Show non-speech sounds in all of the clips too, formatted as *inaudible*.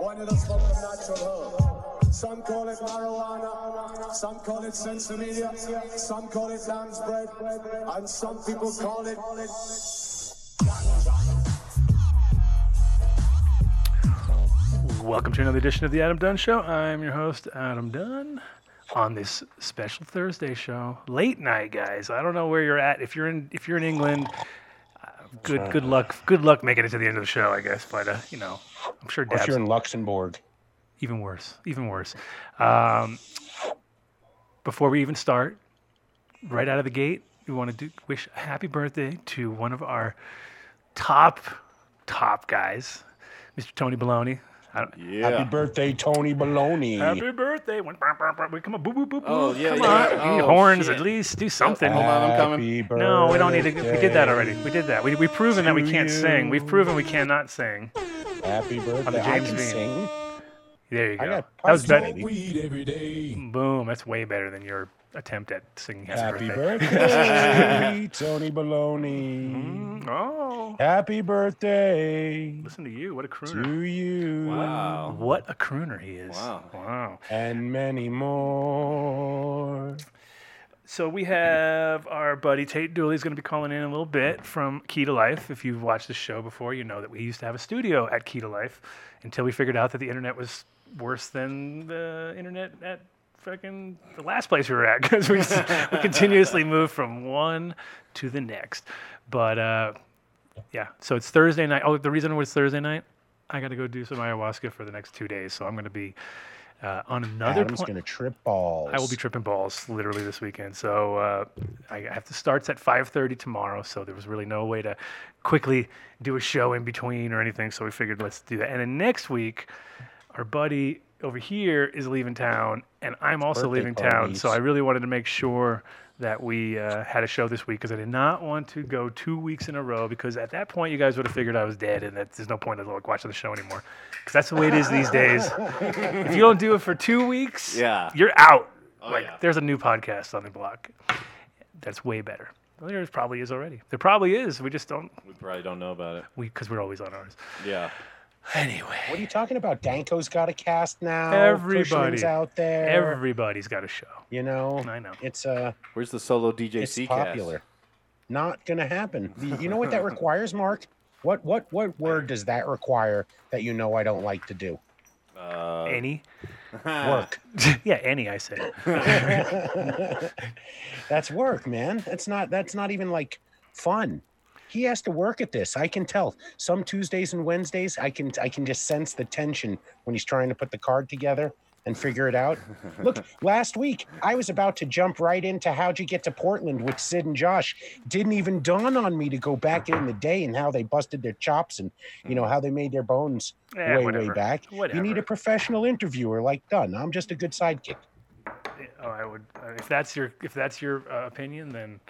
Want you to smoke the natural herb. Some call it marijuana, some call it sinsemilla, some call it lamb's bread, and some people call it Welcome to another edition of the Adam Dunn Show. I'm your host, Adam Dunn. On this special Thursday show, late night, guys. I don't know where you're at. If you're in, if you're in England, good, good luck. Good luck making it to the end of the show, I guess. But uh, you know, I'm sure Dad's you're in Luxembourg. even worse, even worse. Um, before we even start, right out of the gate, we want to do, wish a happy birthday to one of our top, top guys, Mr. Tony Baloney. I don't, Happy birthday, Tony Baloney. Happy birthday! Went, burp, burp, burp. Come on, boo, boo, boo, boo. Oh, yeah, Come yeah. on. Oh, need horns shit. at least. Do something. Hold on, I'm coming. Happy. No, we don't need to. We did that already. We did that. We, we've proven that we can't sing. We've proven we cannot sing. Happy birthday. I James can Dean. sing. There you I go. got That was parts better. already. weed every day. Boom. That's way better than your attempt at singing Happy, Happy Birthday. birthday, *laughs* Tony Baloney. Mm, oh, Happy birthday listen to you. What a crooner. to you. Wow. What a crooner he is. Wow. Wow. And many more. So we have our buddy Tate Dooley's going to be calling in a little bit from Key to Life. If you've watched the show before, you know that we used to have a studio at Key to Life until we figured out that the internet was worse than the internet at fucking the last place we were at because we, we continuously moved from one to the next. But uh, yeah, so it's Thursday night. Oh, the reason it was Thursday night, I got to go do some ayahuasca for the next two days. So I'm going to be uh, on another Adam's going to trip balls. I will be tripping balls literally this weekend. So uh, I have to starts at 5:30 tomorrow. So there was really no way to quickly do a show in between or anything. So we figured let's do that. And then next week, our buddy over here is leaving town, and I'm also birthday leaving town. So I really wanted to make sure that we uh, had a show this week because I did not want to go two weeks in a row because at that point you guys would have figured I was dead and that there's no point in like, watching the show anymore because that's the way it is these days. if you don't do it for two weeks, Yeah. you're out. Oh, like yeah. there's a new podcast on the block that's way better. Well, there probably is already. There probably is. We just don't We probably don't know about it. we because we're always on ours. Yeah. Anyway, What are you talking about? Danko's got a cast now. Everybody. Cushman's out there. everybody's got a show. you know, I know. it's uh, Where's the solo DJ it's DJC popular. Not gonna happen. You you know what that requires, Mark? What what what word does that require that you know I don't like to do? Uh, Any? *laughs* Work. *laughs* yeah, any. I said. *laughs* that's work, man. That's not that's not even like fun. He has to work at this. I can tell. Some Tuesdays and Wednesdays, I can I can just sense the tension when he's trying to put the card together and figure it out. *laughs* Look, last week I was about to jump right into how'd you get to Portland with Sid and Josh. Didn't even dawn on me to go back in the day and how they busted their chops and you know how they made their bones Eh, way whatever. way back. You need a professional interviewer like Dunn. I'm just a good sidekick. Oh, I would. Uh, if that's your if that's your uh, opinion, then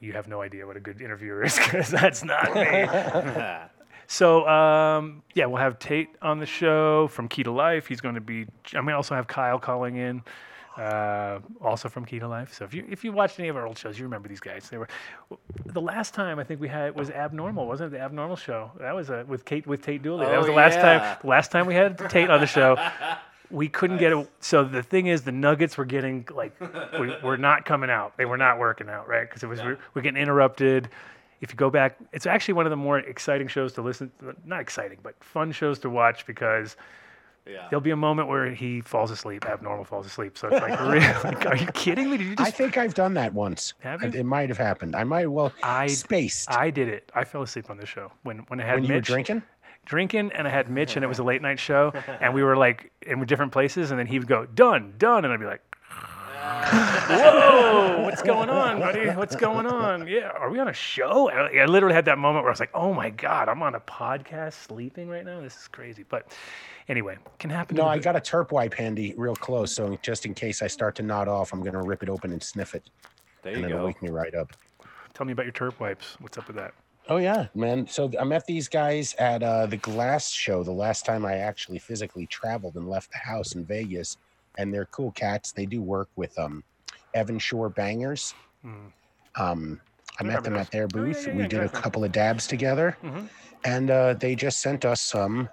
you have no idea what a good interviewer is *laughs* because that's not me. *laughs* So um, yeah, we'll have Tate on the show from Key to Life. He's going to be. I mean, also have Kyle calling in, uh, also from Key to Life. So if you if you watched any of our old shows, you remember these guys. They were the last time I think we had was Abnormal, wasn't it? The Abnormal show. That was uh, with Kate with Tate Dooley. that Oh, was the last yeah. time. The last time we had Tate on the show. *laughs* We couldn't get it. So the thing is, the Nuggets were getting like, we, *laughs* were not coming out. They were not working out, right? Because it was we're, we're getting interrupted. If you go back, it's actually one of the more exciting shows to listen. Not exciting, but fun shows to watch because yeah. there'll be a moment where he falls asleep, abnormal falls asleep. So it's like, *laughs* really, like, are you kidding me? Did you just... I just? think I've done that once. Have It- you? It might have happened. I might well I- spaced I did it. I fell asleep on this show when when I had when you were drinking. Drinking, and I had Mitch, and it was a late night show, *laughs* and we were like in different places, and then he would go done, done, and I'd be like. *laughs* Whoa, what's going on, buddy? What's going on? Yeah, are we on a show? I, I literally had that moment where I was like, oh my God, I'm on a podcast sleeping right now. This is crazy. But anyway, can happen. No, to I got a terp wipe handy real close, so just in case I start to nod off, I'm gonna rip it open and sniff it, There and you it'll wake me right up. Tell me about your terp wipes. What's up with that? Oh yeah, man. So I met these guys at uh, the Glass Show the last time I actually physically traveled and left the house in Vegas, and they're cool cats. They do work with um, Evan Shore Bangers. Mm. Um, I met them at their Oh, yeah, booth. yeah, we did a couple of dabs together, Mhm. and uh, they just sent us some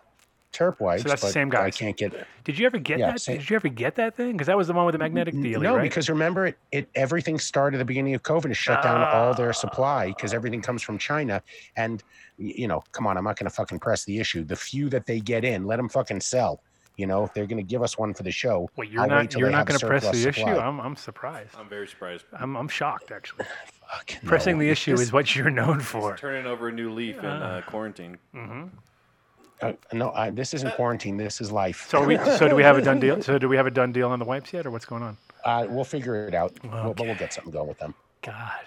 terp wipes. that's the same guy. I can't get Did you ever get Yeah, that? same- Did you ever get that thing? Because that was the one with the magnetic N- deal, No, right? because remember it, it everything started at the beginning of COVID to shut down all Ah. their supply because everything comes from China. And you know, come on, I'm not gonna fucking press the issue. The few that they get in, let them fucking sell. You know, they're gonna give us one for the show. Wait, you're I'll not till you're not going to press the surplus issue? I'm I'm surprised. I'm very surprised. I'm I'm shocked actually. *laughs* Fuck, Pressing no. the issue This- is what you're known for. Turning over a new leaf in uh, quarantine. hmm uh, no, I, this isn't quarantine. This is life. So we so do we have a done deal? *laughs* So do we have a done deal on the wipes yet, or what's going on? uh, we'll figure it out. We'll, but we'll get something going with them. God.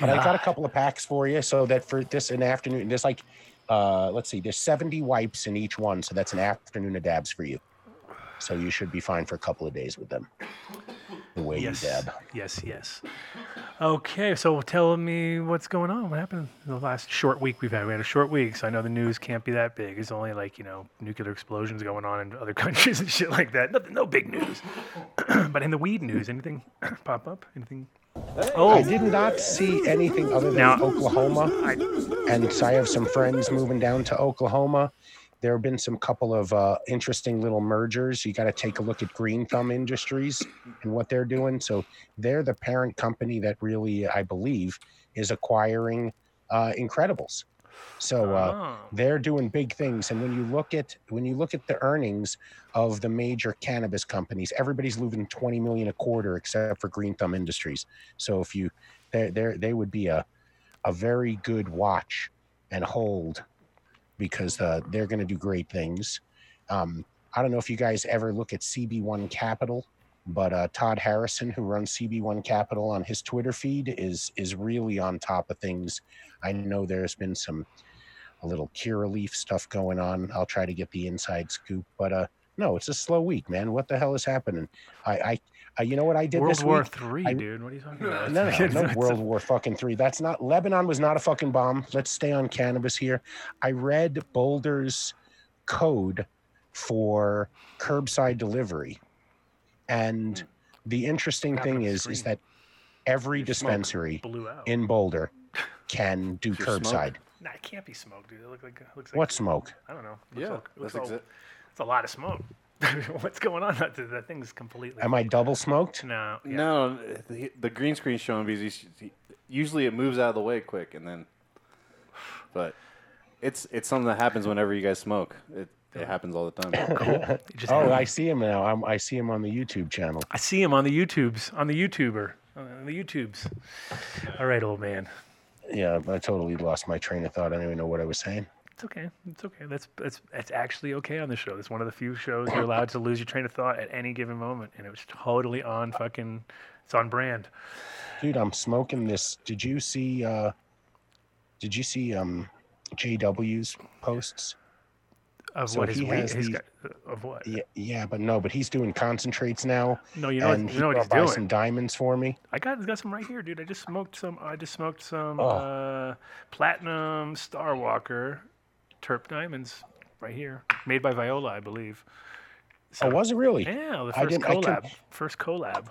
But I got a couple of packs for you, so that for this an afternoon, there's like, uh, let's see, there's 70 wipes in each one, so that's an afternoon of dabs for you. So you should be fine for a couple of days with them. The way Yes. you dab. Yes, yes. Okay, so tell me what's going on. What happened in the last short week we've had? We had a short week, so I know the news can't be that big. It's only like, you know, nuclear explosions going on in other *laughs* countries and shit like that. Nothing, no big news. *clears throat* but in the weed news, anything *clears throat* pop up? Anything? Oh. I did not see anything other than Now- Oklahoma, and so I have some friends moving down to Oklahoma. There have been some couple of uh, interesting little mergers. You got to take a look at Green Thumb Industries and what they're doing. So they're the parent company that really, I believe, is acquiring uh, Incredibles. So uh, oh. they're doing big things and when you look at when you look at the earnings of the major cannabis companies everybody's losing 20 million a quarter except for green thumb industries so if you they they would be a a very good watch and hold because uh, they're going to do great things um, i don't know if you guys ever look at cb1 capital but uh, todd harrison who runs cb1 capital on his twitter feed is is really on top of things i know there's been some a little Curaleaf stuff going on. I'll try to get the inside scoop, but uh, no, it's a slow week, man. What the hell is happening? I, I, I you know what I did World this War week? Three, I- dude. What are you talking about? No, no, *laughs* no, no World War fucking three. That's not Lebanon was not a fucking bomb. Let's stay on cannabis here. I read Boulder's code for curbside delivery, and hmm. the interesting thing is, screen. is that every Your dispensary in Boulder *laughs* can do Your smoke? curbside. Nah, it can't be smoke, dude. It look like it looks like What smoke? I don't know. Looks Yeah, like- looks that's all- exa- It's a lot of smoke. *laughs* What's going on? That, that thing's completely. Am I double smoked? No. Yeah. No, the, the green screen's showing because usually it moves out of the way quick, and then. But it's it's something that happens whenever you guys smoke. It it happens all the time. *coughs* It just Oh, happened. I see him now. I'm, I see him on the YouTube channel. I see him on the YouTubes, on the YouTuber, on the YouTubes. All right, old man. Yeah, I totally lost my train of thought. I don't even know what I was saying. It's okay. It's okay. That's that's it's actually okay on the show. It's one of the few shows you're allowed to lose your train of thought at any given moment, and it was totally on fucking. It's on brand. Dude, I'm smoking this. Did you see uh did you see um JW's posts? Of So what he weight? has He's these- got, of what? Yeah, yeah, but no, but he's doing concentrates now. No, you know what, and you know what he's by doing. some diamonds for me. I got got some right here, dude. I just smoked some. I just smoked some Oh. uh, platinum Star Walker terp diamonds right here, made by Viola, I believe. Oh, was it really? Yeah, the first collab. First collab.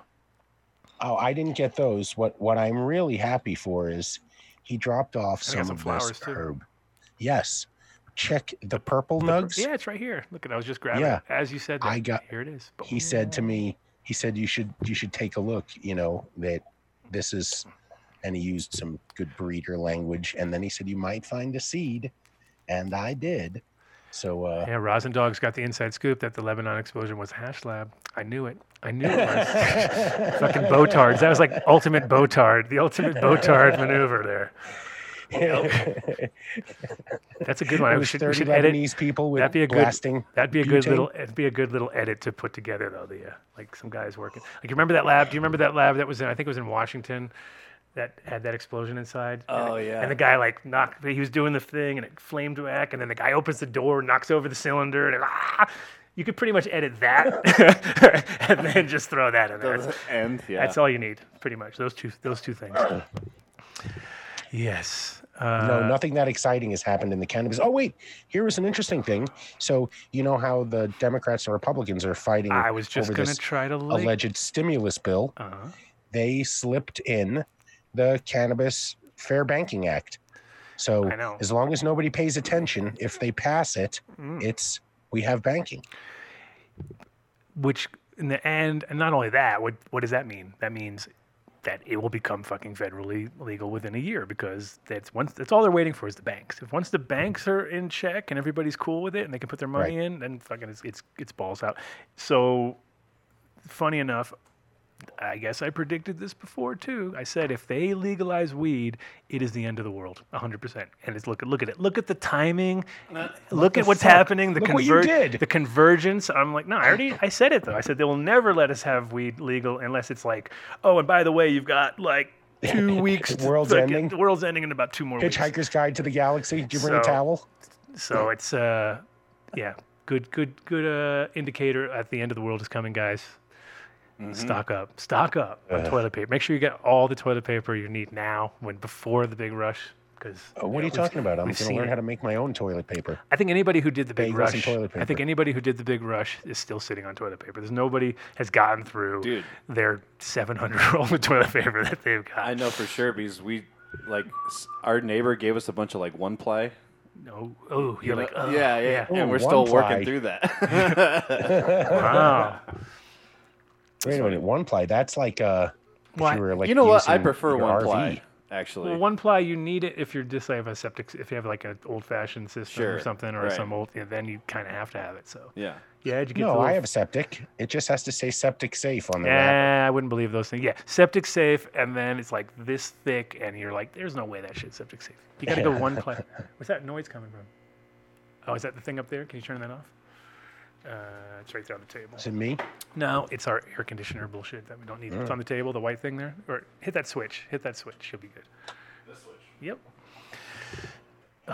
Oh, I didn't get those. What what I'm really happy for is he dropped off some some of flowers, this too. herb. Yes. Check the purple The nugs. Yeah, it's right here. Look at I was just grabbing Yeah. it as you said that. I got- here it is. he said to me he said you should you should take a look you know that this is and he used some good breeder language and then he said you might find a seed and i did so uh Yeah, Rosin Dog's got the inside scoop that the Lebanon explosion was Hash Lab. I knew it. I knew it was. *laughs* Fucking Botards. That was like ultimate Botard, the ultimate Botard maneuver there. That's a good one. I Those should, we should edit. Lebanese people with That'd be a good. blasting. That'd be a good butane. little. It'd be a good little edit to put together though. The uh, like some guys working. Like you remember that lab? Do you remember that lab that was in? I think it was in Washington. That had that explosion inside. And Oh, the- yeah. And the guy like knocked. He was doing the thing, and it flamed back. And then the guy opens the door, knocks over the cylinder, and it, ah! You could pretty much edit that, *laughs* and then just throw that in there. That's, and yeah, that's all you need, pretty much. Those two. Those two things. yes. Uh, No, nothing that exciting has happened in the cannabis. Oh wait, here was an interesting thing. So you know how the Democrats and Republicans are fighting I was just over gonna try to link. alleged stimulus bill. uh They slipped in the Cannabis Fair Banking Act. So as long as nobody pays attention, if they pass it, Mm. it's we have banking. which in the end, and not only that, what what does that mean? That means that it will become fucking federally legal within a year because that's once that's all they're waiting for is the banks. If once the banks are in check and everybody's cool with it and they can put their money Right. in, then fucking it's, it's it's balls out. So funny enough, I guess I predicted this before too. I said if they legalize weed, it is the end of the world, 100%. And it's look at look at it. Look at the timing. look at what's fuck? happening. The Look what you conver- did. The convergence. I'm like, no, I already I said it though. I said they will never let us have weed legal unless it's like, oh, and by the way, you've got like two *laughs* weeks. to World's fucking- ending? The world's ending in about two more weeks. Hitchhiker's Guide to the Galaxy. Did you bring a towel? So it's uh, yeah, good good good uh indicator at the end of the world is coming, guys. Mm-hmm. Stock up, stock up on toilet paper. Make sure you get all the toilet paper you need now, when before the big rush. Because Oh, what are you talking about? I'm we've going to learn it. how to make my own toilet paper. I think anybody who did the big Bagels and rush, toilet I think anybody who did the big rush is still sitting on toilet paper. There's nobody has gotten through Dude. their 700 roll *laughs* of toilet paper that they've got. I know for sure because we like our neighbor gave us a bunch of like one ply. No, oh, you're like, oh, yeah, yeah, Oh, and we're still ply. working through that. *laughs* wow. Wait a minute, one ply. That's like uh, if Why- you were like you know what? I prefer one RV. ply actually. Well, one ply you need it if you're just like have a septic, if you have like an old fashioned system or something, or right. some old, yeah, then you kind of have to have it. So yeah. yeah, did you get No, the I have a septic. It just has to say septic safe on the wrapper. Yeah, I wouldn't believe those things. Yeah, septic safe, and then it's like this thick, and you're like, there's no way that shit's septic safe. You gotta go *laughs* one ply. Where's that noise coming from? Oh, is that the thing up there? Can you turn that off? Uh, it's right there on the table. Is it me? No, it's our air conditioner bullshit that we don't need. It's on the table, the white thing there. Or hit that switch. Hit that switch. You'll be good. This switch. Yep.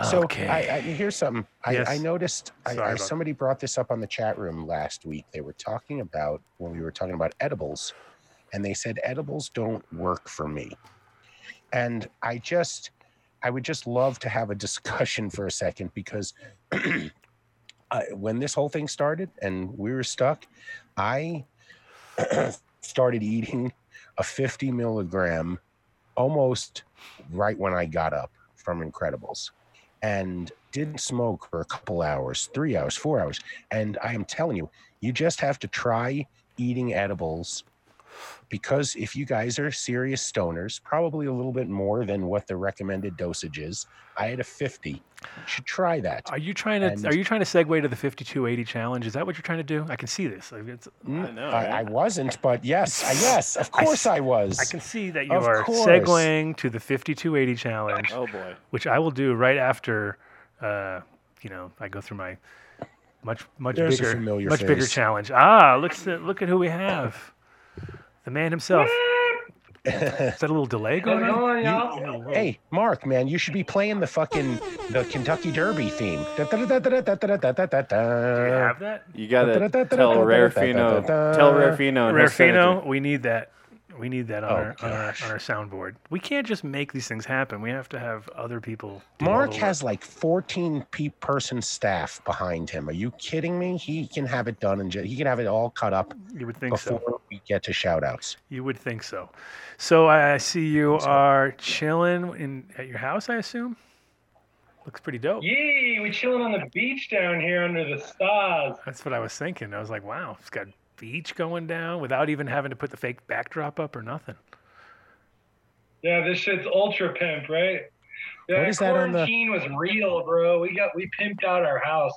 So Okay. I, I, here's something. I, I Yes. noticed. I, Sorry I, somebody brought this up on the chat room last week. They were talking about when we were talking about edibles, and they said edibles don't work for me. And I just, I would just love to have a *laughs* discussion for a second because *clears throat* I, when this whole thing started and we were stuck, I *clears throat* started eating a 50 milligram almost right when I got up from Incredibles and didn't smoke for a couple hours, three hours, four hours. And I am telling you, you just have to try eating edibles because if you guys are serious stoners, probably a little bit more than what the recommended dosage is. I had a 50. You should try that. Are you trying to And- are you trying to segue to the 5280 challenge? Is that what you're trying to do? I can see this. It's, I know. I, I wasn't, but yes, I, yes, of course I, was. I can see that you Of are course. segueing to the 5280 challenge, oh boy. which I will do right after uh, you know, I go through my much much There's bigger familiar much bigger challenge. Ah, look at look at who we have the man himself. Is that a little delay going on? You, hey, Mark, man, you should be playing the fucking the Kentucky Derby theme. Do you have that? You gotta tell Rarefino. Tell Rarefino. Rarefino, we need that. We need that on, Oh, our, on, our, on our soundboard. We can't just make these things happen. We have to have other people. do Mark has like 14 pe- person staff behind him. Are you kidding me? He can have it done and ju- he can have it all cut up You would think before so. we get to shout outs. You would think so. So I I see you are chilling in at your house. I assume. Looks pretty dope. Yee, we chilling on the beach down here under the stars. That's what I was thinking. I was like, wow, it's got beach going down without even having to put the fake backdrop up or nothing. Yeah, this shit's ultra pimp, right? Yeah, What is that on the- quarantine was real, bro. We got we pimped out our house.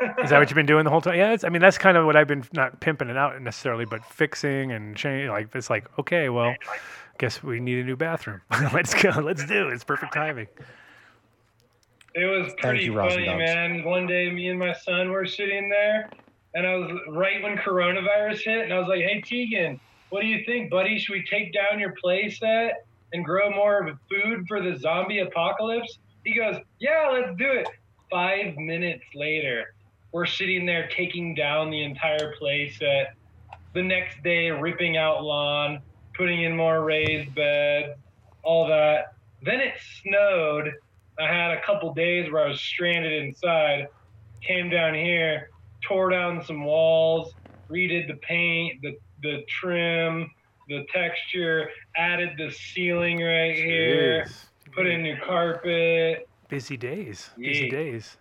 *laughs* Is that what you've been doing the whole time? Yeah, it's, I mean that's kind of what I've been not pimping it out necessarily, but fixing and change. Like it's like okay, well, guess we need a new bathroom. *laughs* let's go. Let's do it. It's perfect timing. It was pretty you, funny, man. One day, me and my son were sitting there, and I was right when coronavirus hit, and I was like, "Hey, Tegan, what do you think, buddy? Should we take down your playset and grow more of food for the zombie apocalypse?" He goes, "Yeah, let's do it." Five minutes later, we're sitting there taking down the entire playset. The next day, ripping out lawn, putting in more raised beds, all that. Then it snowed. I had a couple days where I was stranded inside. Came down here, tore down some walls, redid the paint, the the trim, the texture, added the ceiling right here, put in new carpet. Busy days. Busy Yeah. days.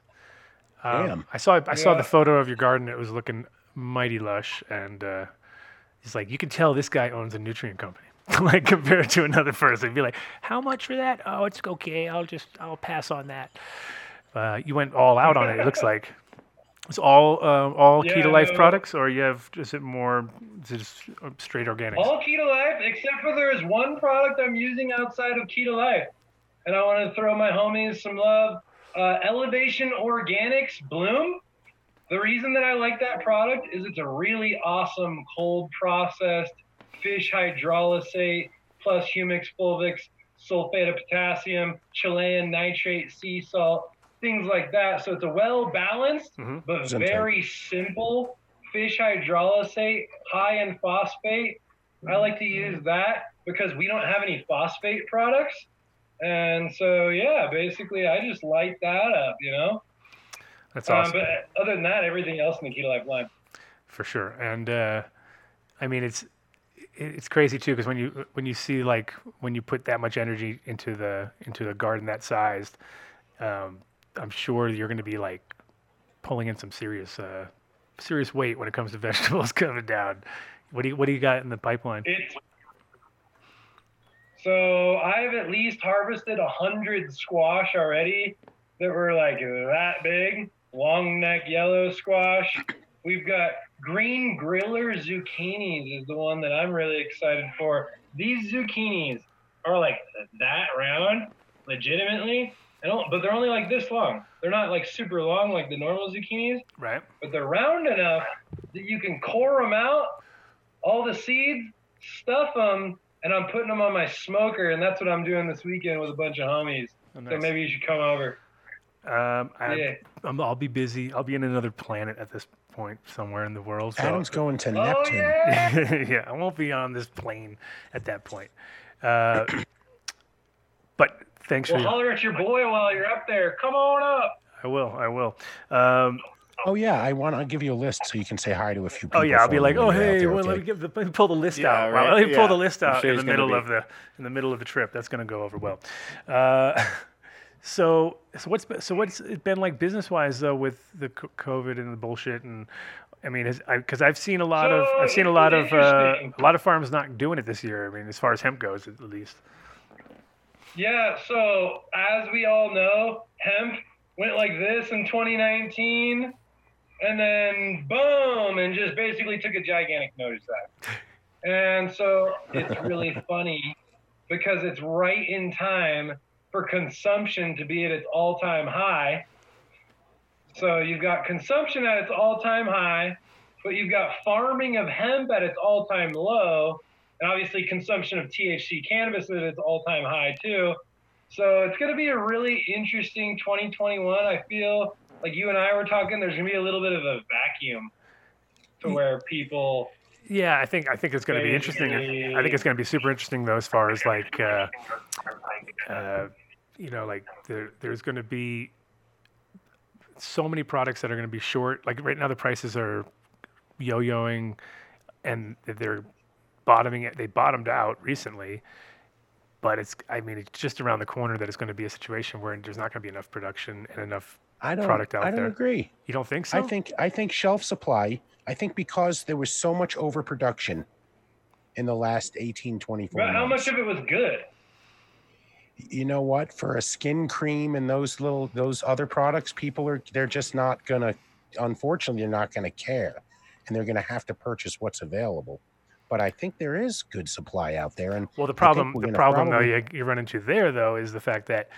Um, Damn. I saw I saw the photo of your garden. It was looking mighty lush, and uh, he's like, you can tell this guy owns a nutrient company. *laughs* like compared to another person, be like, how much for that? Oh, it's okay. I'll just I'll pass on that. Uh, you went all out on it. It looks like it's all uh, all Yeah, Key to Life no. products, or you have is it more is it just uh, straight organics? All Key to Life, except for there is one product I'm using outside of Key to Life. And I want to throw my homies some love. Uh, Elevation Organics Bloom. The reason that I like that product is it's a really awesome cold processed fish hydrolysate plus humic fulvix, sulfate of potassium, Chilean nitrate, sea salt, things like that. So it's a well balanced Mhm. but very simple fish hydrolysate, high in phosphate. I like to use that because we don't have any phosphate products. And so, yeah, basically, I just light that up, you know? That's Um, awesome. but other than that, everything else in the Key to Life line. for sure. And uh, I mean, it's it's crazy too because when you when you see like when you put that much energy into the into a garden that sized, um, I'm sure you're going to be like pulling in some serious uh, serious weight when it comes to *laughs* vegetables coming down. What do you what do you got in the pipeline? It's so I've at least harvested a hundred squash already that were like that big, long neck yellow squash. We've got green griller zucchinis is the one that I'm really excited for. These zucchinis are like that round, legitimately. I don't, but they're only like this long. They're not like super long like the normal zucchinis Right. but they're round enough that you can core them out, all the seeds, stuff them, and I'm putting them on my smoker, and that's what I'm doing this weekend with a bunch of homies. Oh, So maybe you should come over. Um, I, Yeah. I'm, I'll be busy. I'll be in another planet at this point somewhere in the world. So. Adam's going to Oh Neptune. yeah. *laughs* yeah, I won't be on this plane at that point. Uh, *clears throat* but thanks well, for. holler at your boy while you're up there. Come on up. I will. I will. Um, Oh yeah, I want to give you a list so you can say hi to a few people. oh yeah, I'll be like, oh when you're out hey, there, well, let me give the, let me pull the list Yeah, out. right, Well, let me pull the list out sure in the middle be- of the in the middle of the trip. That's going to go over well. Uh, *laughs* so so what's so what's it been like business wise though with the COVID and the bullshit and. I mean, because I've seen a lot of I've seen a lot of uh, a lot of farms not doing it this year. I mean, as far as hemp goes, at least. Yeah, so as we all know, hemp went like this in 2019, and then boom, and just basically took a gigantic nosedive. And so it's *laughs* really funny because it's right in time for consumption to be at its all time high. So you've got consumption at its all time high, but you've got farming of hemp at its all time low, and obviously consumption of THC cannabis is at its all time high too. So it's going to be a really interesting 2021. I feel like you and I were talking. There's going to be a little bit of a vacuum to where people. Yeah, I think I think it's going to be interesting. I think it's going to be super interesting though, as far as like, uh, uh, you know, like there, there's going to be so many products that are going to be short. Like right now, the prices are yo-yoing, and they're bottoming. it. They bottomed out recently, but it's. I mean, it's just around the corner that it's going to be a situation where there's not going to be enough production and enough. I don't. product out there. I don't there. agree. You don't think so? I think I think shelf supply. I think because there was so much overproduction in the last 18, 24 But how months. much of it was good? you know what? For a skin cream and those little those other products, people are they're just not gonna. Unfortunately, they're not gonna care, and they're gonna have to purchase what's available. But I think there is good supply out there, and Well, the problem, the gonna problem though you, you run into there though is the fact that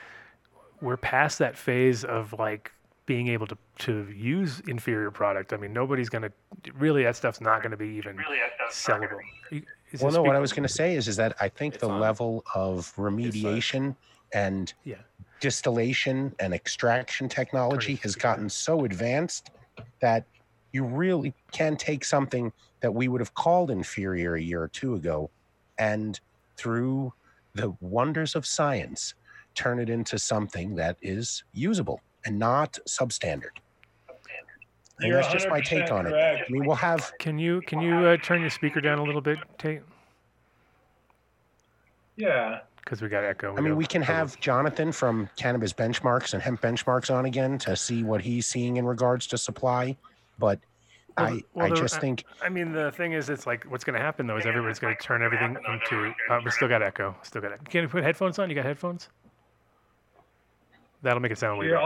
we're past that phase of like being able to to use inferior product. I mean, nobody's gonna really that stuff's not gonna be even sellable. You- Well, this no, what I was going to say is, is that I think It's the on. level of remediation and Yeah. distillation and extraction technology Correct. has gotten so advanced that you really can take something that we would have called inferior a year or two ago and through the wonders of science turn it into something that is usable and not substandard. And that's just my take 100% on it. I mean, we'll have Can you can you uh, turn your speaker down a little bit, Tate? Yeah. Because we got echo. I mean, we can trouble. have Jonathan from Cannabis Benchmarks and Hemp Benchmarks on again to see what he's seeing in regards to supply. But Well, I, well, I the- just I- think I mean, the thing is, it's like what's going to happen though is everybody's going to turn everything into. Uh, we still got echo. Still got. Can you put headphones on? You got headphones? That'll make it sound weird.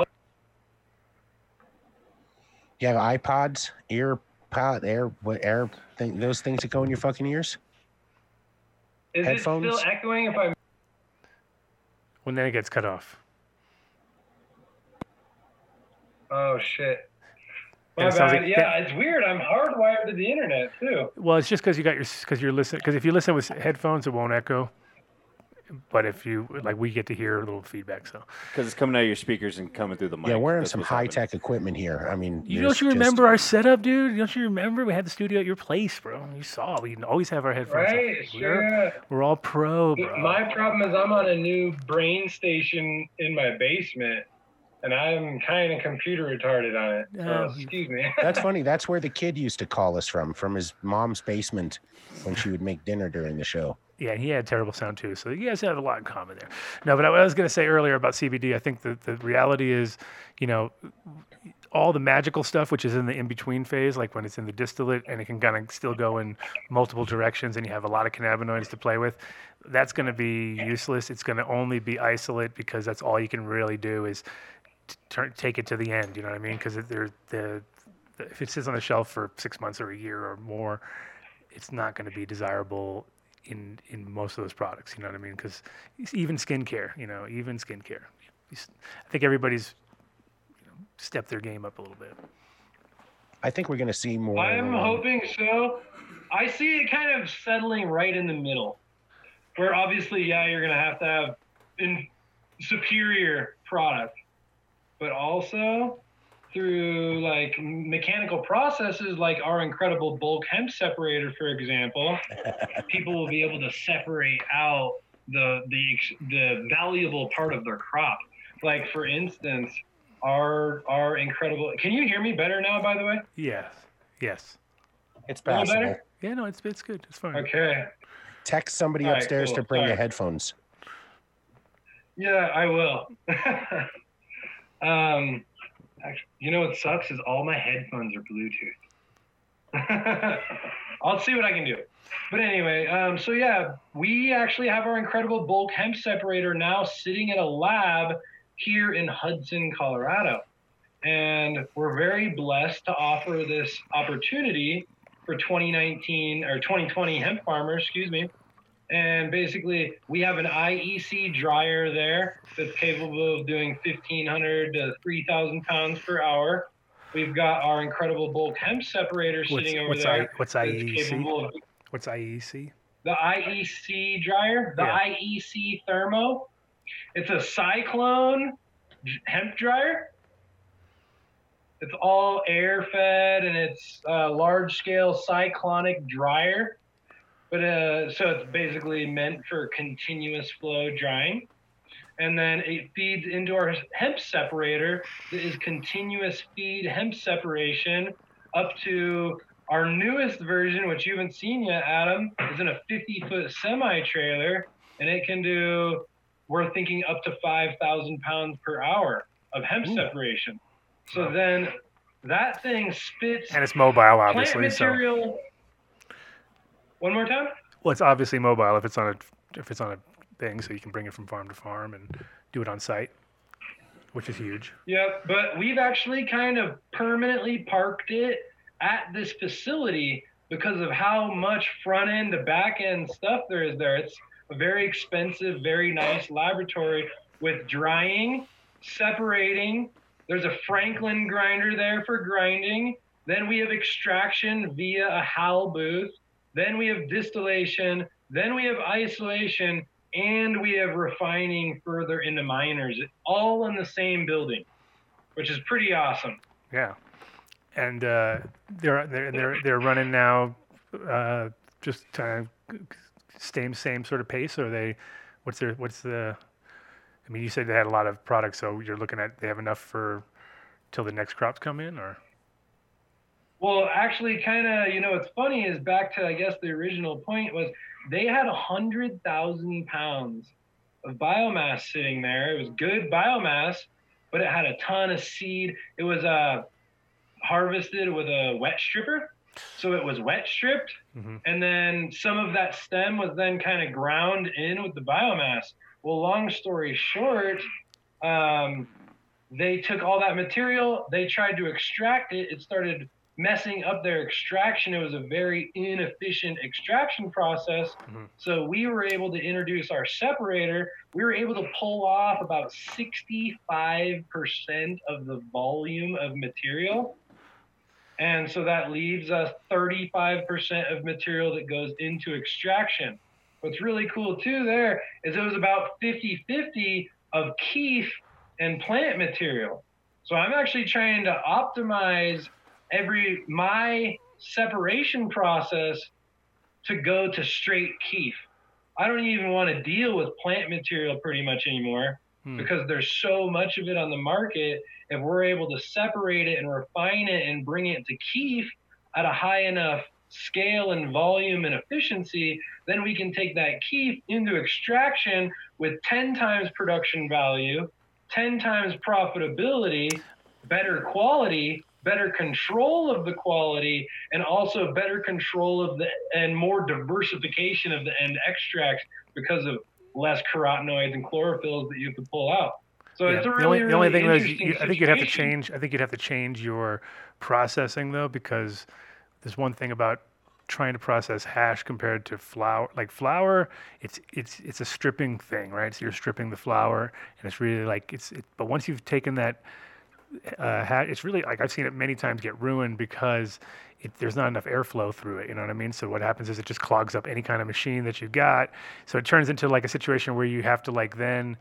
you have iPods, ear pod, air, what air thing, those things that go in your fucking ears. Is Headphones? it still echoing if I'm When then it gets cut off. Oh shit. And My it bad. like- yeah, it's weird. I'm hardwired to the internet too. Well, it's just because you got your because you're listening. Because if you listen with headphones, it won't echo. But if you like, we get to hear a little feedback. So Because it's coming out of your speakers and coming through the mic. yeah, we're in some high tech equipment here. I mean, you don't you just- remember our setup, dude? Don't you remember we had the studio at your place, bro? You saw we always have our headphones. on. Right? We're, Sure. we're all pro, bro. My problem is I'm on a new brain station in my basement, and I'm kind of computer retarded on it. So Oh, excuse me. *laughs* That's funny. That's where the *laughs* kid used to call us from, from his mom's basement when she would make dinner during the show. Yeah, he had terrible sound too. So you guys have a lot in common there. No, but what I was going to say earlier about CBD, I think the, the reality is, you know, all the magical stuff, which is in the in between phase, like when it's in the distillate and it can kind of still go in multiple directions and you have a lot of cannabinoids to play with, that's going to be useless. It's going to only be isolate because that's all you can really do is t- turn, take it to the end. You know what I mean? Because the, the, if it sits on the shelf for six months or a year or more, it's not going to be desirable in in most of those products. You know what I mean? Because even skincare, you know, even skincare, I think everybody's you know, stepped their game up a little bit. I think we're going to see more. I'm um, hoping so. I see it kind of settling right in the middle, where obviously, yeah, you're gonna have to have in superior product, but also through like mechanical processes like our incredible bulk hemp separator, for example, *laughs* people will be able to separate out the the the valuable part of their crop. Like for instance, our our incredible. Can you hear me better now? By the way. Yes, yes, It's A better? yeah. No, it's it's good. It's fine. Okay. Text somebody All right, upstairs cool. to bring Sorry. you headphones. Yeah, I will. *laughs* um, actually, you know what sucks is all my headphones are Bluetooth. *laughs* I'll see what I can do. But anyway, um, so yeah, we actually have our incredible bulk hemp separator now sitting in a lab here in Hudson, Colorado. And we're very blessed to offer this opportunity for 2019 or 2020 hemp farmers, excuse me. And basically, we have an IEC dryer there that's capable of doing 1,500 to 3,000 pounds per hour. We've got our incredible bulk hemp separator What's sitting over what's, there. I, what's IEC? of What's IEC? the IEC dryer, the Yeah. IEC thermo. It's a cyclone hemp dryer. It's all air fed and it's a large scale cyclonic dryer. But uh, so it's basically meant for continuous flow drying. And then it feeds into our hemp separator that is continuous feed hemp separation up to our newest version, which you haven't seen yet, Adam, is in a 50 foot semi trailer, and it can do, we're thinking up to 5,000 pounds per hour of hemp Ooh. separation. So then that thing spits And it's mobile, plant obviously. So material. One more time? well, it's obviously mobile if it's on a if it's on a thing, so you can bring it from farm to farm and do it on site, which is huge. Yep, but we've actually kind of permanently parked it at this facility because of how much front end to back end stuff there is there. It's a very expensive, very nice laboratory with drying separating. There's a Franklin grinder there for grinding. Then we have extraction via a Hal booth. Then we have distillation. Then we have isolation. And we have refining further into minors, all in the same building, which is pretty awesome. Yeah, and uh, they're they're they're they're running now, uh, just kind of same same sort of pace. Or they, what's their what's the? I mean, you said they had a lot of products, so you're looking at they have enough for till the next crops come in, or Well, actually, kind of, you know, what's funny is back to, I guess, the original point was they had a hundred thousand pounds of biomass sitting there. It was good biomass, but it had a ton of seed. It was uh, harvested with a wet stripper, so it was wet stripped, Mhm. and then some of that stem was then kind of ground in with the biomass. Well, long story short, um, they took all that material, they tried to extract it. It started messing up their extraction. It was a very inefficient extraction process. Mhm. So we were able to introduce our separator. We were able to pull off about 65% of the volume of material. And so that leaves us 35% of material that goes into extraction. What's really cool too there is it was about 50 50 of keef and plant material. So I'm actually trying to optimize every my separation process to go to straight keef. I don't even want to deal with plant material pretty much anymore Hmm. because there's so much of it on the market. If we're able to separate it and refine it and bring it to keef at a high enough scale and volume and efficiency, then we can take that keef into extraction with 10 times production value, 10 times profitability, better quality, better control of the quality, and also better control of the and more diversification of the end extracts because of less carotenoids and chlorophylls that you have to pull out. So Yeah, it's a the really, the only really thing was, interesting you, I think you'd have to change. I think you'd have to change your processing though, because there's one thing about trying to process hash compared to flower. Like flower, it's it's it's a stripping thing, right? So you're stripping the flower, and it's really like it's. It, but once you've taken that uh, it's really like I've seen it many times get ruined because it, there's not enough airflow through it. You know what I mean? So what happens is it just clogs up any kind of machine that you've got. So it turns into like a situation where you have to like then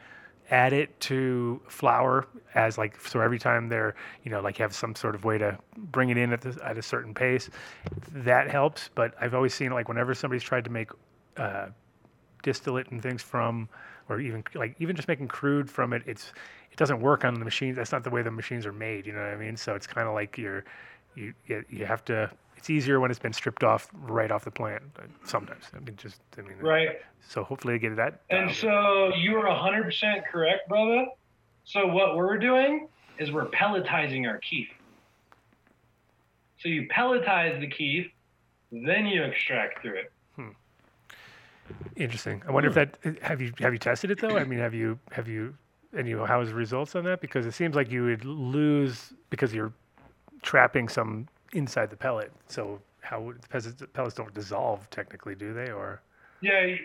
add it to flower as like so every time they're you know like have some sort of way to bring it in at, at a certain pace that helps but i've always seen like whenever somebody's tried to make uh, distillate and things from or even like even just making crude from it it's it doesn't work on the machines that's not the way the machines are made you know what i mean so it's kind of like you're you, you have to it's easier when it's been stripped off right off the plant uh, sometimes i mean just i mean Right. so hopefully I get that And so you are 100% correct, brother. So what we're doing is we're pelletizing our keef. So you pelletize the keef, then you extract through it. Hmm. Interesting. I wonder if that have you have you tested it though? I mean, have you have you and you know how was the results on that? Because it seems like you would lose because you're trapping some inside the pellet. So how would- the pellets don't dissolve technically, do they? Or Yeah,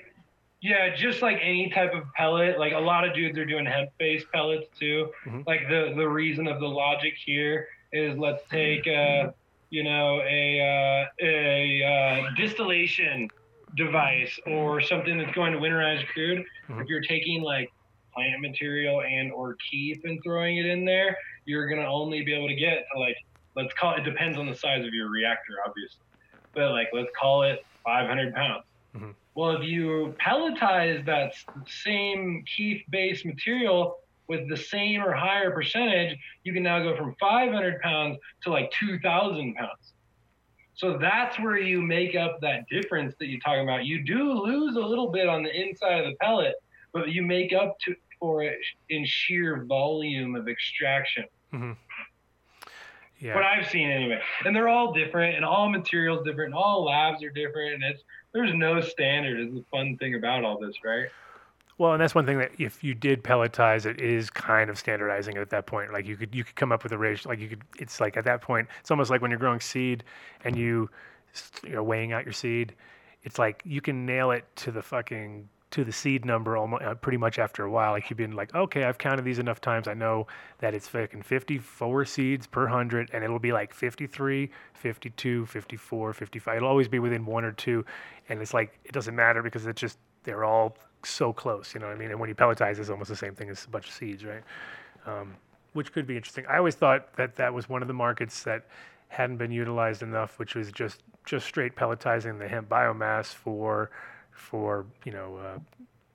yeah, just like any type of pellet. Like a lot of dudes are doing hemp-based pellets too. Mhm. Like the the reason of the logic here is let's take uh, you know a uh, a uh, distillation device or something that's going to winterize crude. Mhm. If you're taking like plant material and or keef and throwing it in there, you're gonna only be able to get to like let's call it, it depends on the size of your reactor, obviously, but like let's call it 500 pounds. Mhm. Well, if you pelletize that same keef-based material with the same or higher percentage, you can now go from 500 pounds to like 2,000 pounds. So that's where you make up that difference that you're talking about. You do lose a little bit on the inside of the pellet, but you make up to for it in sheer volume of extraction. Mm-hmm. yeah, What I've seen anyway, and they're all different, and all materials different, and all labs are different, and it's there's no standard. Is the fun thing about all this, right? Well, and that's one thing that if you did pelletize it, is kind of standardizing at that point. Like you could you could come up with a ratio. Like you could, it's like at that point, it's almost like when you're growing seed and you, you're weighing out your seed. It's like you can nail it to the fucking to the seed number almost uh, pretty much after a while. Like you've been like, okay, I've counted these enough times. I know that it's fucking 54 seeds per hundred, and it'll be like 53, 52, 54, 55. It'll always be within one or two, and it's like it doesn't matter because it's just they're all so close. You know what I mean? And when you pelletize, it's almost the same thing as a bunch of seeds, right? Um, which could be interesting. I always thought that that was one of the markets that hadn't been utilized enough, which was just just straight pelletizing the hemp biomass for for you know uh,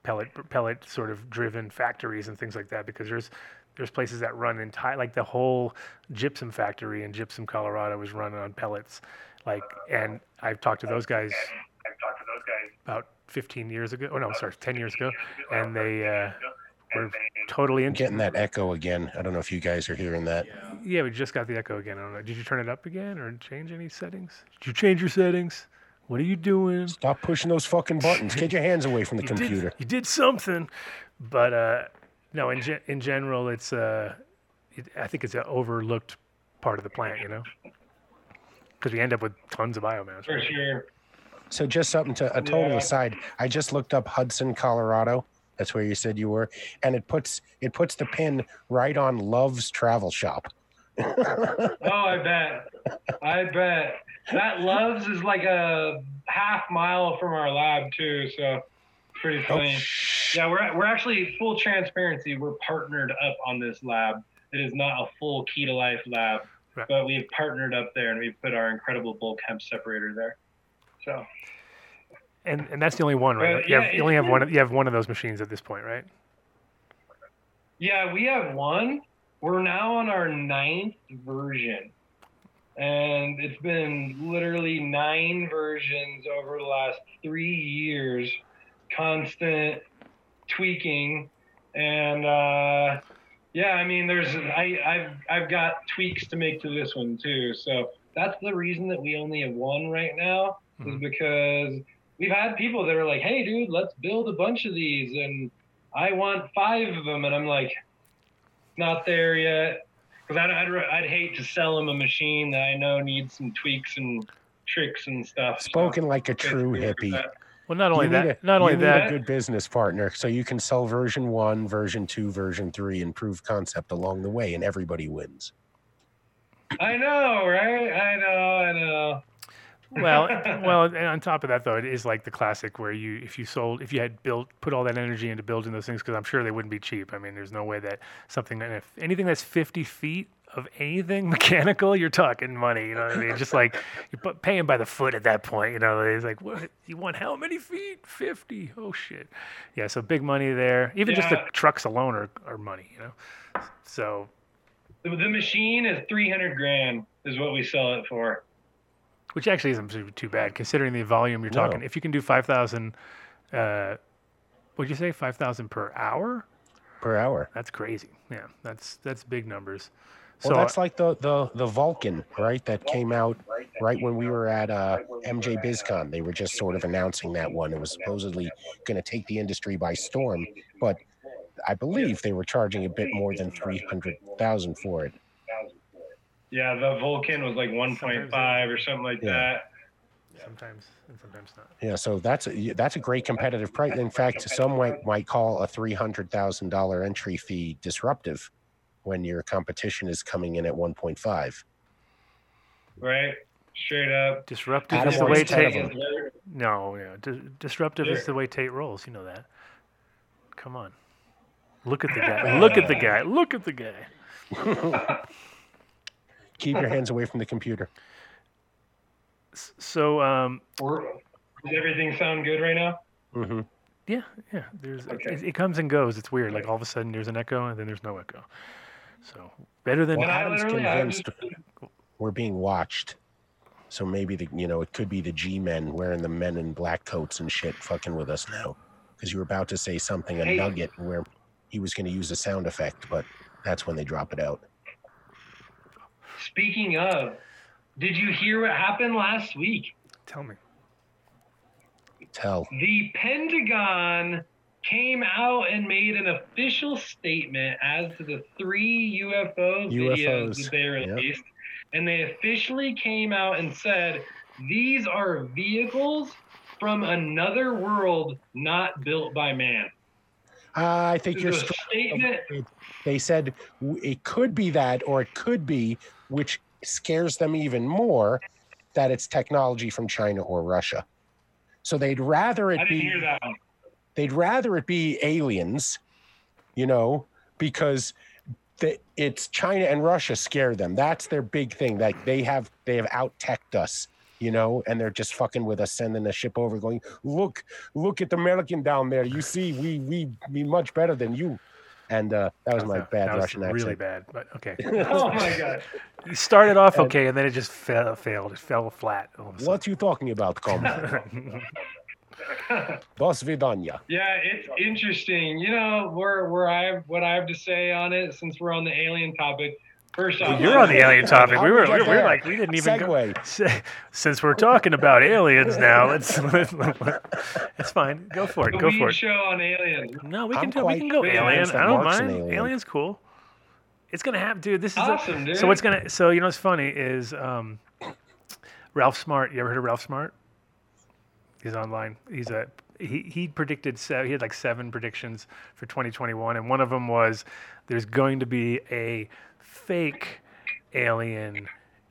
pellet pellet sort of driven factories and things like that because there's there's places that run entire like the whole gypsum factory in Gypsum, Colorado was run on pellets. Like and I've talked to those guys I've talked to those guys about 15 years ago oh no sorry 10 years ago and they uh, were totally into Getting that echo again. I don't know if you guys are hearing that. yeah we just got the echo again. I don't know. Did you turn it up again or change any settings? Did you change your settings what are you doing Stop pushing those fucking buttons. Get your hands away from the *laughs* you computer. Did, you did something, but uh, no. In gen- in general, it's uh, it, I think it's an overlooked part of the plant. You know, because we end up with tons of biomass. For right? sure. So just something to a total Yeah. aside. I just looked up Hudson, Colorado. That's where you said you were, and it puts it puts the pin right on Love's Travel Shop. Oh, I bet. I bet. That Loves is like a half mile from our lab too, so pretty Oh, funny. Yeah, we're we're actually full transparency. We're partnered up on this lab. It is not a full key to life lab, Right. but we've partnered up there and we've put our incredible bulk hemp separator there. So And and that's the only one, right? Uh, you, yeah, have, you only have one. of- You have one of those machines at this point, right? yeah, we have one. We're now on our ninth version. And it's been literally nine versions over the last three years, constant tweaking. And uh, yeah, I mean, there's I, I've I've got tweaks to make to this one too. So that's the reason that we only have one right now is Mhm. because we've had people that are like, "Hey, dude, let's build a bunch of these," and I want five of them, and I'm like, not there yet. Because I'd, I'd, I'd hate to sell him a machine that I know needs some tweaks and tricks and stuff. so- Spoken like a true hippie. Well, not only You need that, a- not only you that, a good business partner, so you can sell version one, version two, version three, and prove concept along the way, and everybody wins. I know, right? I know, I know. Well, *laughs* well, and on top of that, though, it is like the classic where you, if you sold, if you had built, put all that energy into building those things, because I'm sure they wouldn't be cheap. I mean, there's no way that something, that if anything that's 50 feet of anything *laughs* mechanical, you're talking money. You know what I mean? Just like you're paying by the foot at that point. You know, it's like, what? You want how many feet? 50. Oh shit. Yeah. So big money there. Even just the trucks alone are, are money. You know. So The, the machine is 300 grand, is what we sell it for. Which actually isn't too- too bad considering the volume you're No. talking. If you can do five thousand, uh, what'd you say, five thousand per hour? per hour. That's crazy. Yeah, that's that's big numbers. Well, So that's like the the the Vulcan, right? That came out right when we were at uh, MJ BizCon. They were just sort of announcing that one. It was supposedly going to take the industry by storm, but I believe they were charging a bit more than three hundred thousand for it. Yeah, the Vulcan was like 1.5 or something like Yeah. that. sometimes and sometimes not. Yeah, so that's a, that's a great competitive price. In fact, some might might call a three hundred thousand dollar entry fee disruptive when your competition is coming in at one point five. Right? Straight up. Disruptive Adam is the way 10 of Tate. them. No, yeah, di- disruptive is the way Tate rolls. You know that. Come on. Look at the *laughs* guy. Look at the guy. Look at the guy. *laughs* Keep your hands away from the computer. So um, We're, does everything sound good right now? hmm Yeah, yeah. There's Okay. it, it comes and goes. It's weird. Like all of a sudden there's an echo and then there's no echo. So better than Well, Adam's literally- I convinced we're being watched. So maybe the you know it could be the G men wearing the men in black coats and shit fucking with us now. Because you were about to say something a Hey. nugget where he was going to use a sound effect, but that's when they drop it out. Speaking of, did you hear what happened last week? tell me. Tell. The Pentagon came out and made an official statement as to the three UFO videos UFOs, that they yep. released. And they officially came out and said these are vehicles from another world not built by man. Uh, I think you're. There's a statement. They said it could be that, or it could be, which scares them even more, that it's technology from China or Russia. So they'd rather it be. hear that one. they'd rather it be aliens, you know, because the, it's China and Russia scare them. That's their big thing. Like they have they have out teched us, you know, and they're just fucking with us, sending a ship over, going, look, look at the American down there. You see, we we we much better than you. And uh, that was my That bad was Russian really accent. Really bad, but okay. *laughs* Oh my god. You started off And- okay, and then it just fell, failed. It fell flat. all of a sudden. What you talking about, *laughs* comrade? Dos vidania. Yeah, it's interesting. You know, where where I have what I have to say on it since we're on the alien topic. First off, You're on the alien topic. We did were, we we were like, we didn't even go. *laughs* Since we're talking about aliens now, let's. *laughs* it's fine. Go for it. the Go weed for it. show on aliens. No, we can do. We can go alien. convinced I don't mind. alien. Alien's cool. It's gonna happen, dude. This is a- Awesome, dude. so. What's gonna? So you know what's funny is um, Ralph Smart. You ever heard of Ralph Smart? He's online. He's a he. He predicted. Se- he had like seven predictions for 2021, and one of them was there's going to be a fake alien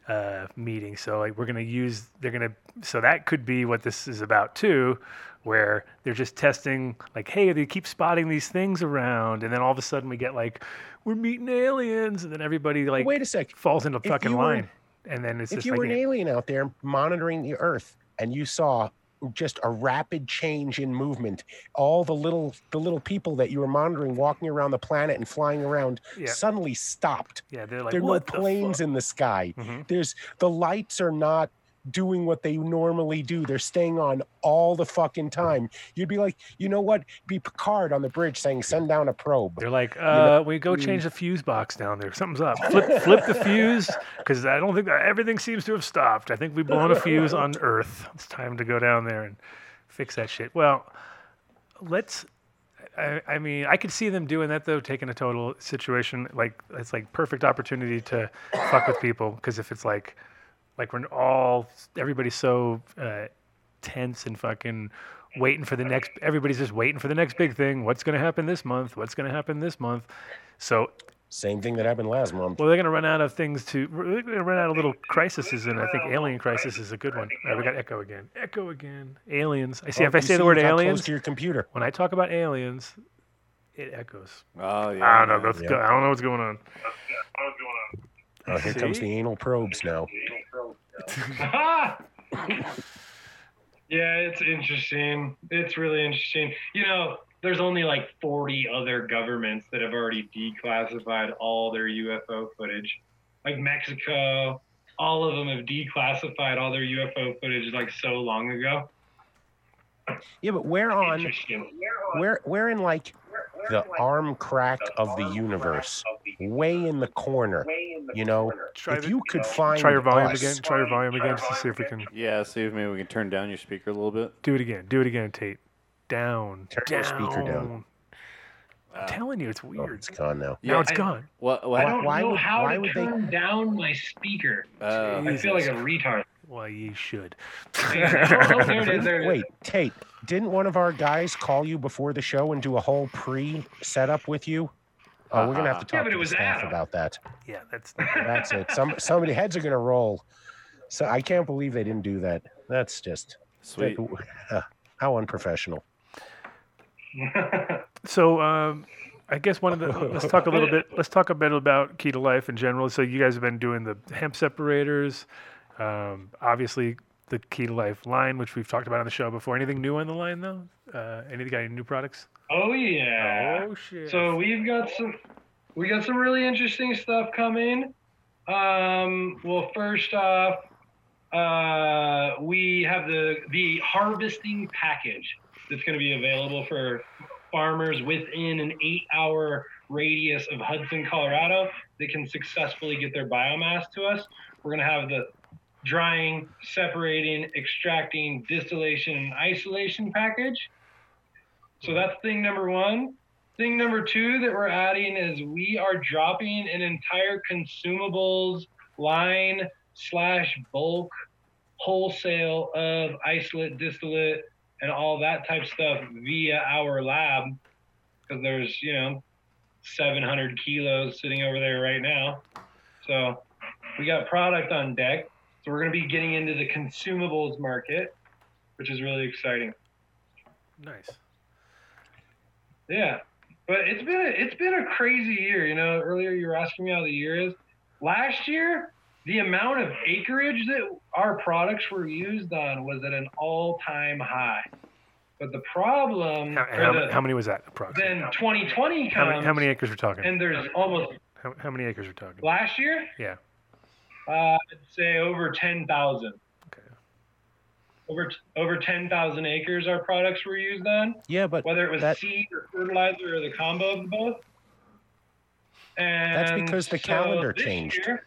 uh, meeting. So like we're gonna use. They're gonna. So that could be what this is about too, where they're just testing. Like, hey, they keep spotting these things around, and then all of a sudden we get like, we're meeting aliens, and then everybody like Wait a sec. falls into If fucking were- line, and then it's just if you like were an alien out there monitoring the earth and you saw just a rapid change in movement all the little the little people that you were monitoring walking around the planet and flying around Yeah. suddenly stopped yeah, they're like there are no the planes fuck?" in the sky Mhm. there's the lights are not doing what they normally do they're staying on all the fucking time you'd be like you know what be picard on the bridge saying send down a probe They're like, uh, know, we go change the fuse box down there. Something's up. Flip, flip the fuse, because I don't think everything seems to have stopped. I think we've blown a fuse on Earth. It's time to go down there and fix that shit. Well, let's. I, I mean, I could see them doing that though, taking a total situation like it's like perfect opportunity to fuck with people. Because if it's like, like we're all everybody's so uh, tense and fucking waiting for the next everybody's just waiting for the next big thing. What's going to happen this month? What's going to happen this month? So same thing that happened last month. Well they're going to run out of things to they're going to run out of little crises and i think alien crisis is a good one. All right, we got echo again. Echo again. Aliens. I see Oh, if i say the you word got close aliens to your computer. when i talk about aliens it echoes. Oh yeah. i don't know that's Yeah. go- i don't know what's going on oh, here comes the anal probes now *laughs* yeah, it's interesting. It's really interesting. You know, there's only like 40 other governments that have already declassified all their UFO footage. Like Mexico, all of them have declassified all their UFO footage like so long ago. yeah but we're on Interesting. we're we're in like the arm crack of the universe way in the corner you know Try if the- you could find try your volume us- again try your volume again just to see if we can Yeah. See if maybe we can turn down your speaker a little bit. do it again do it again tate down Turn down. your speaker down. i'm telling you it's oh, weird it's gone now now it's I- gone What? I don't why know would- how why to would they- turn down my speaker. Uh, I feel like a retard. Well, you should. *laughs* oh, there it is. There it is. wait tate didn't one of our guys call you before the show and do a whole pre setup with you oh we're gonna have to talk Yeah, but to it the was staff Adam. about that Yeah, that's. *laughs* that's it some somebody heads are gonna roll so i can't believe they didn't do that that's just sweet. uh, how unprofessional *laughs* So, um, I guess one of the. Let's talk a little bit. Let's talk a bit about key to life in general. So, you guys have been doing the hemp separators. Um, obviously, the key to life line, which we've talked about on the show before. Anything new on the line though? Uh, any got any new products? oh yeah. Oh shit. So we've got some we got some really interesting stuff coming. Um, well, first off, uh, we have the the harvesting package that's going to be available for farmers within an eight-hour radius of Hudson, Colorado, that can successfully get their biomass to us. We're going to have the drying, separating, extracting, distillation, and isolation package. So that's thing number one. Thing number two that we're adding is we are dropping an entire consumables line slash bulk wholesale of isolate, distillate, and all that type stuff via our lab because there's you know 700 kilos sitting over there right now. So we got product on deck. So we're going to be getting into the consumables market, which is really exciting. Nice. Yeah, but it's been a, it's been a crazy year. You know, earlier you were asking me how the year is. Last year, the amount of acreage that our products were used on was at an all-time high. But the problem, How, how, the- how many was that approximately? then 2020 How comes, many, how many acres we're talking? and there's almost How, how many acres we're talking? last year. Yeah. Uh, I'd say over 10,000. Okay. Over t- over 10,000 acres our products were used on, Yeah, but whether it was that- seed or fertilizer or the combo of both. And that's because the so calendar changed. year-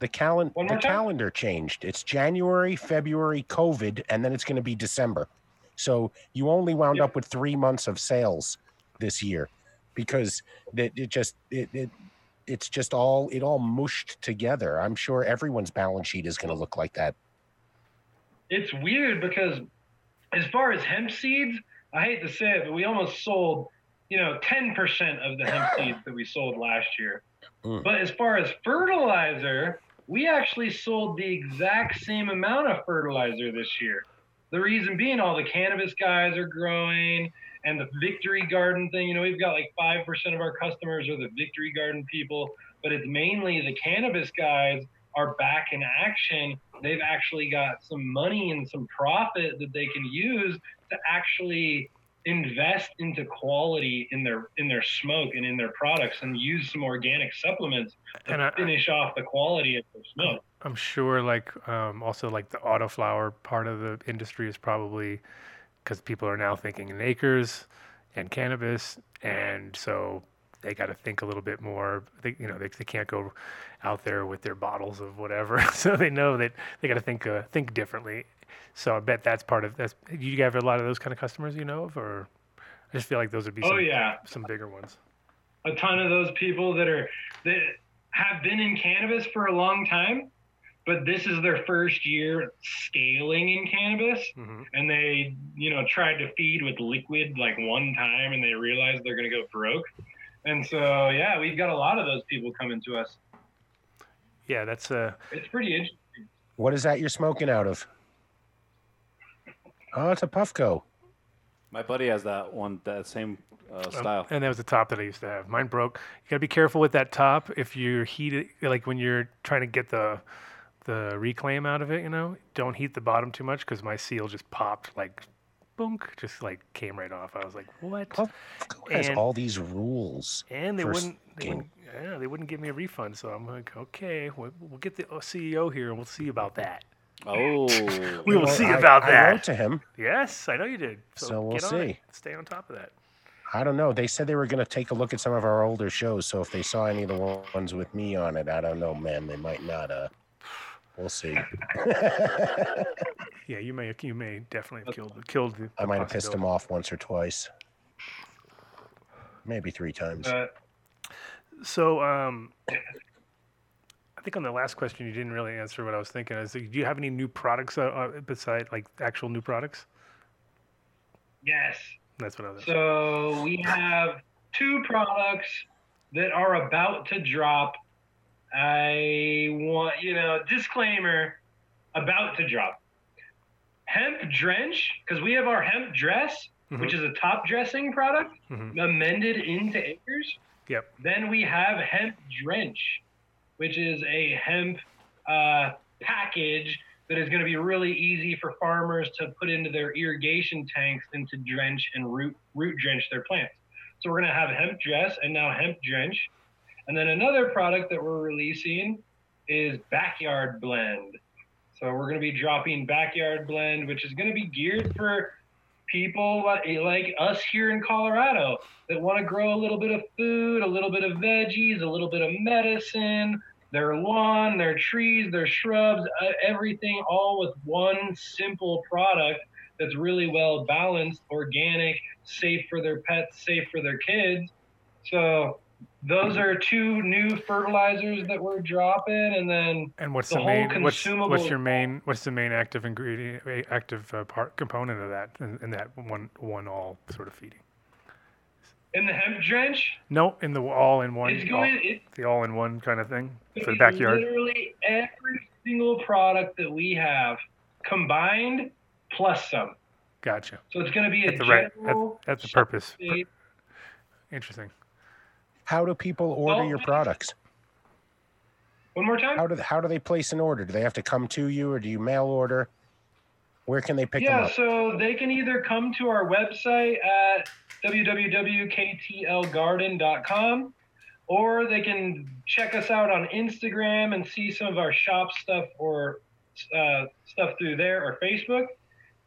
the calendar One the calendar changed. It's January, February, COVID, and then it's going to be December. So you only wound Yep. up with three months of sales this year because it, it just it, it it's just all it all mushed together. I'm sure everyone's balance sheet is going to look like that. it's weird because as far as hemp seeds, I hate to say it, but we almost sold, you know, 10% of the hemp seeds that we sold last year. Mm. But as far as fertilizer, we actually sold the exact same amount of fertilizer this year. The reason being all the cannabis guys are growing and the victory garden thing, you know, we've got like 5% of our customers are the victory garden people, but it's mainly the cannabis guys are back in action. They've actually got some money and some profit that they can use to actually invest into quality in their in their smoke and in their products and use some organic supplements to And I- finish off the quality of their smoke. I'm sure, like, um, also like the autoflower part of the industry is probably because people are now thinking in acres and cannabis, and so they got to think a little bit more. They, you know, they, they can't go out there with their bottles of whatever, *laughs* so they know that they got to think uh, think differently. So I bet that's part of that's. You have a lot of those kind of customers you know of, or I just feel like those would be Oh some, yeah, some bigger ones. a ton of those people that are that have been in cannabis for a long time, but this is their first year scaling in cannabis. hmm and they you know tried to feed with liquid like one time and they realized they're going to go broke and so yeah we've got a lot of those people coming to us Yeah, that's uh, it's pretty interesting What is that you're smoking out of? Oh, it's a Puffco. My buddy has that one, that same uh, Um, style. and that was the top that I used to have. Mine broke. You gotta be careful with that top if you're heated, like when you're trying to get the the reclaim out of it. You know, don't heat the bottom too much because my seal just popped like, boonk, just like came right off. I was like, what? Puffco has And- all these rules. And they wouldn't, they wouldn't, yeah, they wouldn't give me a refund. So I'm like, okay, we'll, we'll get the CEO here and we'll see about that. Oh, *laughs* We will Well, see I- about I that. wrote to him. Yes, I know you did. So, So we'll get on it. see. Stay on top of that. I don't know. They said they were going to take a look at some of our older shows. So if they saw any of the ones with me on it, I don't know, man. They might not. Uh, we'll see. *laughs* Yeah, you may, you may definitely have killed, killed. The, I might have pissed him off once or twice, maybe three times. but So, um, I think on the last question you didn't really answer what I was thinking. Is do you have any new products uh, uh, beside like actual new products? yes That's what I was. so we have two products that are about to drop i want you know disclaimer about to drop hemp drench because we have our hemp dress which is a top dressing product Mhm. amended into acres Yep. Then we have hemp drench, which is a hemp uh, package that is going to be really easy for farmers to put into their irrigation tanks and to drench and root root drench their plants. So we're going to have hemp dress and now hemp drench. And then another product that we're releasing is backyard blend. So we're going to be dropping backyard blend, which is going to be geared for people like, us here in Colorado that want to grow a little bit of food, a little bit of veggies, a little bit of medicine, their lawn, their trees, their shrubs, everything all with one simple product that's really well balanced, organic, safe for their pets, safe for their kids. So those are two new fertilizers that we're dropping, and then And what's the the, main? What's, consumable- what's your main? What's the main active ingredient, active uh, part component of that in, in that one one all sort of feeding? in the hemp drench, No, in the all in one. it's going. It's the all in one kind of thing for the backyard. Literally every single product that we have combined plus some. Gotcha. So it's going to be a At the right. general. At, at the purpose. Interesting. How do people order your products? One more time. How do how do they place an order? Do they have to come to you, or do you mail order? Where can they pick them up? yeah, so they can either come to our website at www.ktlgarden.com or they can check us out on Instagram and see some of our shop stuff or uh, stuff through there or Facebook.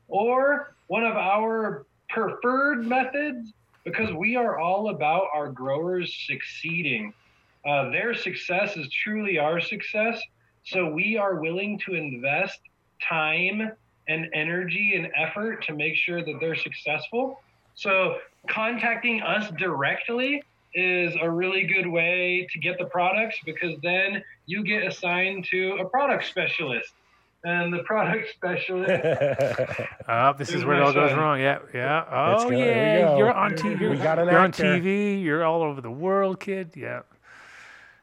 Or one of our preferred methods, because we are all about our growers succeeding. Uh, their success is truly our success. So we are willing to invest time and energy and effort to make sure that they're successful. So contacting us directly is a really good way to get the products because then you get assigned to a product specialist. And the product *laughs* specialist *laughs* Oh, this is where it all goes wrong. Yeah, yeah. Oh, go. Here we yeah. go. You're on TV. You're, We got an you're on. TV. You're all over the world, kid. Yeah.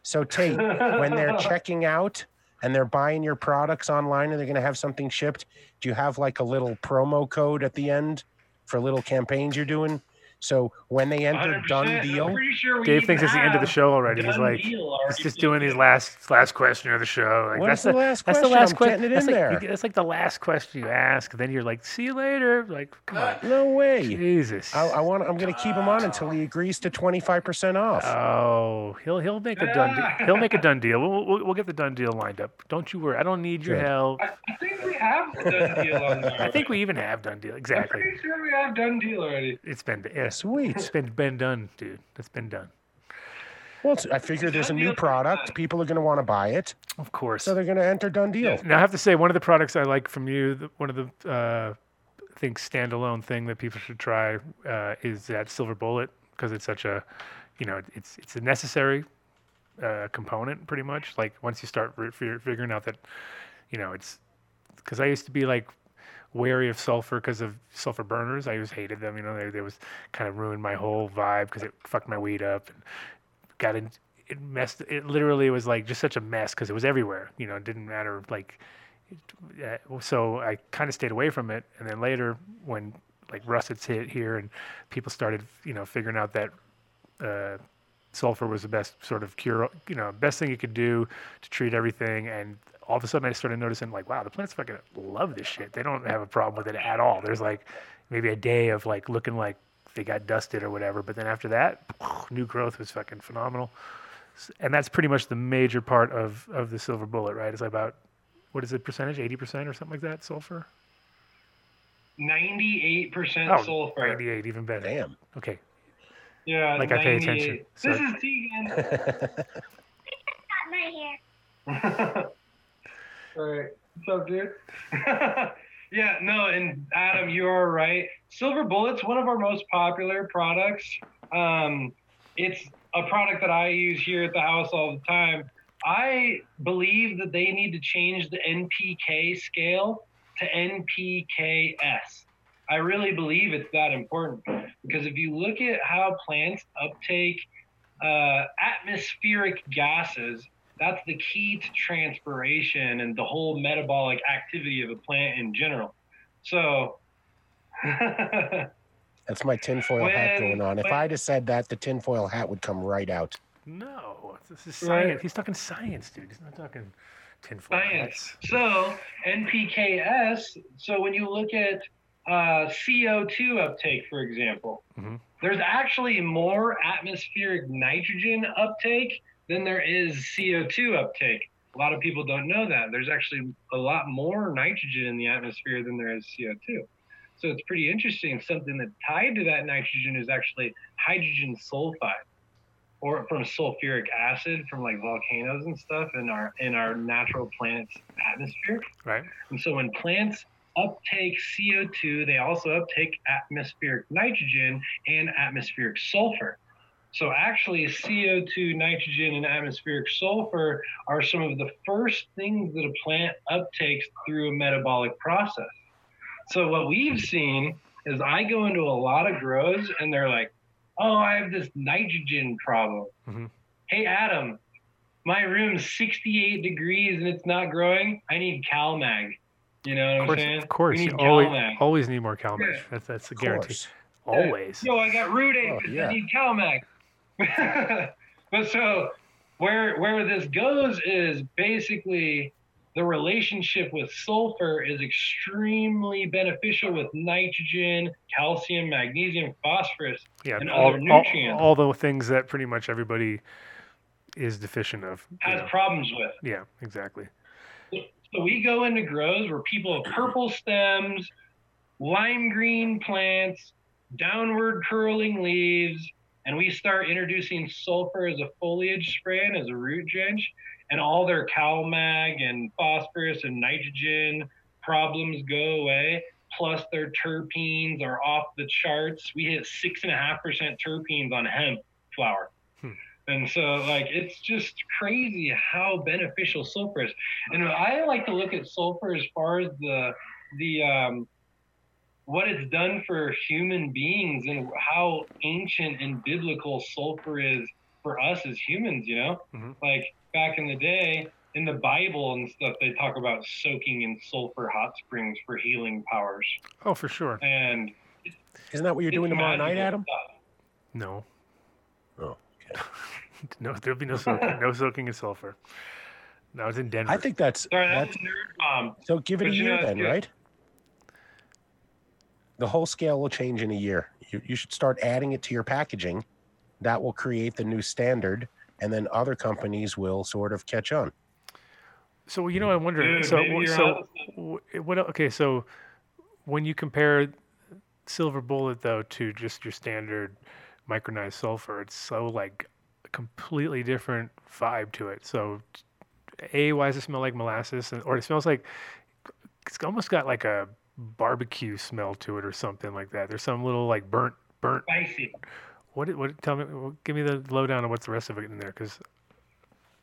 So Tate, when they're *laughs* checking out and they're buying your products online and they're going to have something shipped, do you have like a little promo code at the end for little campaigns you're doing? So when they enter 100%. done I'm deal, pretty sure we Dave thinks it's the end of the show already. He's like, deal he's just doing his last last question of the show. Like, What's that's the last that's the question? last I'm question. getting it that's in like, there. That's like the last question you ask. Then you're like, see you later. Like, come on. no way. Jesus. I, I want. I'm going to keep him on until he agrees to 25% off. Oh, he'll he'll make a done deal. *laughs* He'll make a done deal. We'll, we'll, we'll get the done deal lined up. Don't you worry. I don't need your Good. help. I think we have done deal on *laughs* there. I think we even have done deal. I'm Exactly. pretty sure we have done deal already. It's been yeah, Sweet. It's been been done, dude. It's been done. Well, I figure there's a new product. People are going to want to buy it, Of course. so they're going to enter done deal. Now I have to say, one of the products I like from you, the, one of the uh, I think standalone thing that people should try uh, is that Silver Bullet because it's such a, you know, it's it's a necessary uh, component pretty much. Like once you start re- figuring out that, you know, it's because I used to be like wary of sulfur because of sulfur burners. I always hated them. You know, they, they was kind of ruined my whole vibe because it fucked my weed up and got in. It messed. It literally was like just such a mess because it was everywhere. You know, it didn't matter like. Uh, so I kind of stayed away from it, and then later when like russets hit here and people started, you know, figuring out that uh, sulfur was the best sort of cure, you know, best thing you could do to treat everything. And all of a sudden, I started noticing like, wow, the plants fucking love this shit. They don't have a problem with it at all. There's like maybe a day of like looking like they got dusted or whatever, but then after that, *sniffs* new growth was fucking phenomenal. And that's pretty much the major part of of the silver bullet, right? It's about what is it percentage? Eighty percent or something like that, sulfur. 98% Oh, sulfur. 98, even better. Damn. Okay, Yeah, Like I pay 98. attention, so- This is Tegan. *laughs* Got my hair. *laughs* All right. What's up, dude? *laughs* yeah, no, and Adam, you are right. Silver Bullet's one of our most popular products. Um, it's a product that I use here at the house all the time. I believe that they need to change the NPK scale to NPKS. I really believe it's that important because if you look at how plants uptake uh, atmospheric gases, that's the key to transpiration and the whole metabolic activity of a plant in general. So, *laughs* That's my tinfoil hat going on. If when- I'd have said that, the tinfoil hat would come right out. no, this is Right. science. He's talking science, dude. He's not talking tinfoil science. hats. So, NPKS, so when you look at uh, CO2 uptake, for example, Mhm. there's actually more atmospheric nitrogen uptake than there is CO2 uptake. A lot of people don't know that. There's actually a lot more nitrogen in the atmosphere than there is CO2. So it's pretty interesting. Something that tied to that nitrogen is actually hydrogen sulfide or from sulfuric acid from like volcanoes and stuff in our in our natural planet's atmosphere. Right. And so when plants uptake CO2, they also uptake atmospheric nitrogen and atmospheric sulfur. So actually, CO2, nitrogen, and atmospheric sulfur are some of the first things that a plant uptakes through a metabolic process. So what we've seen is I go into a lot of grows and they're like, "Oh, I have this nitrogen problem." Mhm. Hey, Adam, my room's 68 degrees and it's not growing. I need CalMag. You know what Of I'm saying? of course. We You need always, CalMag. always need more CalMag. Yeah. That's that's a guarantee. course. Always. Yo, I got root Oh, yeah. I need CalMag. *laughs* but so where where this goes is basically the relationship with sulfur is extremely beneficial with nitrogen, calcium, magnesium, phosphorus. Yeah, and all, other nutrients. all the things that pretty much everybody is deficient of. Has know. problems with. Yeah, exactly. So we go into grows where people have purple stems, lime green plants, downward curling leaves, and we start introducing sulfur as a foliage spray and as a root drench, and all their CalMag and phosphorus and nitrogen problems go away. Plus, their terpenes are off the charts. We hit six and a half percent terpenes on hemp flower. Hmm. And so, like, it's just crazy how beneficial sulfur is. And I like to look at sulfur as far as the the um, what it's done for human beings and how ancient and biblical sulfur is for us as humans. You know, Mhm. like back in the day in the Bible and stuff, they talk about soaking in sulfur hot springs for healing powers. Oh, for sure. And Isn't that what you're doing tomorrow night, Adam? stuff. No, Oh, okay. *laughs* no, there'll be no soaking, no *laughs* soaking in sulfur. No, it's in Denver. I think that's Sorry, that's that's a nerd bomb. so. Give it a But you know, year it's then, good. right? The whole scale will change in a year. You, you should start adding it to your packaging. That will create the new standard, and then other companies will sort of catch on. So you know, I wonder. Dude, so so onto what? Okay, so when you compare silver bullet though to just your standard micronized sulfur, it's so like a completely different vibe to it. So, a why does it smell like molasses, and, or it smells like it's almost got like a barbecue smell to it or something like that. There's some little like burnt burnt. Spicy. What? it- What? Tell me. Give me the lowdown on what's the rest of it in there, because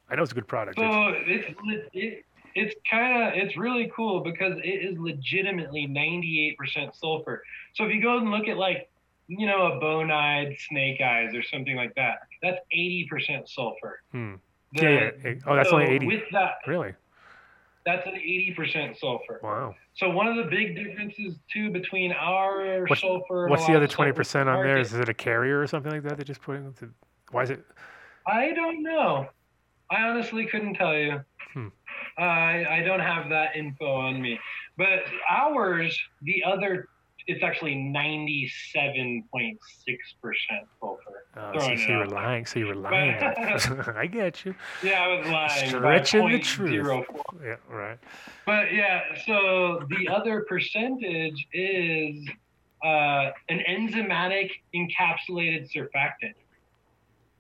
I know it's a good product. It's- So it's le- it, it's kind of it's really cool because it is legitimately 98% sulfur. So if you go and look at like you know a Bonide snake eyes or something like that, that's 80% sulfur. Hmm. The- Yeah, yeah, yeah. Oh, that's only 80. With that, Really? That's an 80% sulfur. Wow. So one of the big differences too between our What's- sulfur. What's the other 20% on there? Is it a carrier or something like that? They just put in. To, why is it? I don't know. I honestly couldn't tell you. Hmm. I I don't have that info on me. But ours, the other, it's actually ninety-seven point six percent sulfur. Oh, so, so you were lying. So you were lying. *laughs* *laughs* I get you. Yeah, I was lying. Stretching the truth. 0.04. Yeah. Right. But yeah, so the other percentage is uh, an enzymatic encapsulated surfactant.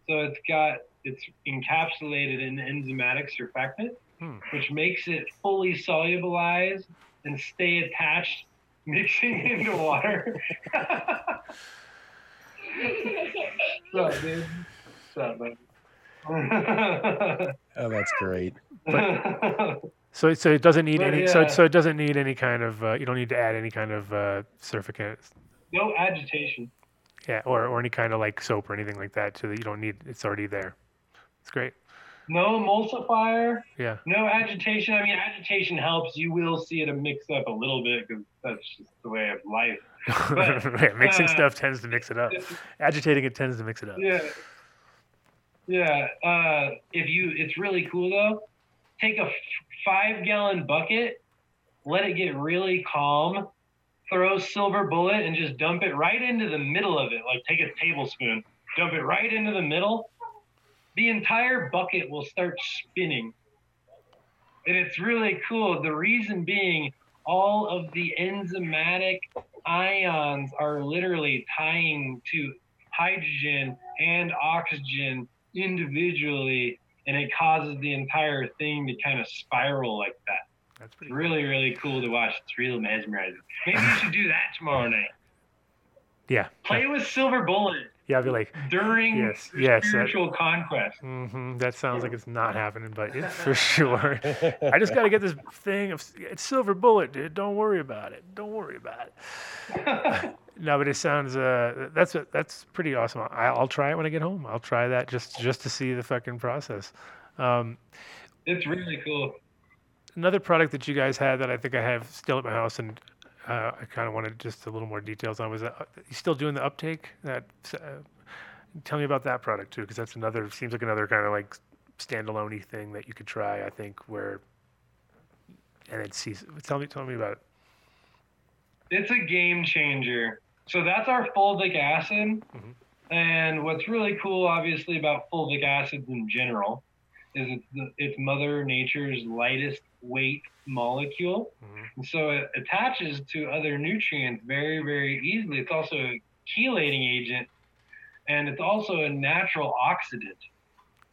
So it's got it's encapsulated in enzymatic surfactant, Hmm. which makes it fully solubilized and stay attached, mixing *laughs* into water. What's up, dude? What's up, man? Oh, that's great. So so it doesn't need But any. So yeah. it, so it doesn't need any kind of. Uh, you don't need to add any kind of uh, surfactant. no agitation. Yeah. Or or any kind of like soap or anything like that. So that you don't need. It's already there. It's great. No emulsifier. Yeah. No agitation. I mean, agitation helps. You will see it mix up a little bit because that's just the way of life. But, *laughs* yeah, mixing uh, stuff tends to mix it up. Agitating it tends to mix it up. Yeah. Yeah. Uh, if you, it's really cool though. Take a f- five gallon bucket, let it get really calm, throw silver bullet, and just dump it right into the middle of it. Like take a tablespoon, dump it right into the middle. The entire bucket will start spinning. And it's really cool. The reason being, all of the enzymatic ions are literally tying to hydrogen and oxygen individually, and it causes the entire thing to kind of spiral like that. That's It's pretty. really, really cool to watch. It's real mesmerizing. Maybe you should do that tomorrow night. Yeah. Play with silver bullet. Yeah, I'll be like, during Yes, yes, that- spiritual conquest. hmm that sounds like it's not happening, but it's *laughs* for sure. I just got to get this thing of it's silver bullet, dude. Don't worry about it. Don't worry about it. *laughs* no, but it sounds uh, that's that's pretty awesome. I, I'll try it when I get home. I'll try that just just to see the fucking process. Um, It's really cool. another product that you guys had that I think I have still at my house, and uh, I kind of wanted just a little more details on was that uh, you still doing the uptake? That uh, tell me about that product too, because that's another seems like another kind of like standalone thing that you could try. I think where and then see. Tell me, tell me about it. It's a game changer. So that's our fulvic acid. Mhm. And what's really cool, obviously, about fulvic acids in general is it's, the, it's Mother Nature's lightest weight molecule. Mhm. And so it attaches to other nutrients very, very easily. It's also a chelating agent, and it's also a natural oxidant.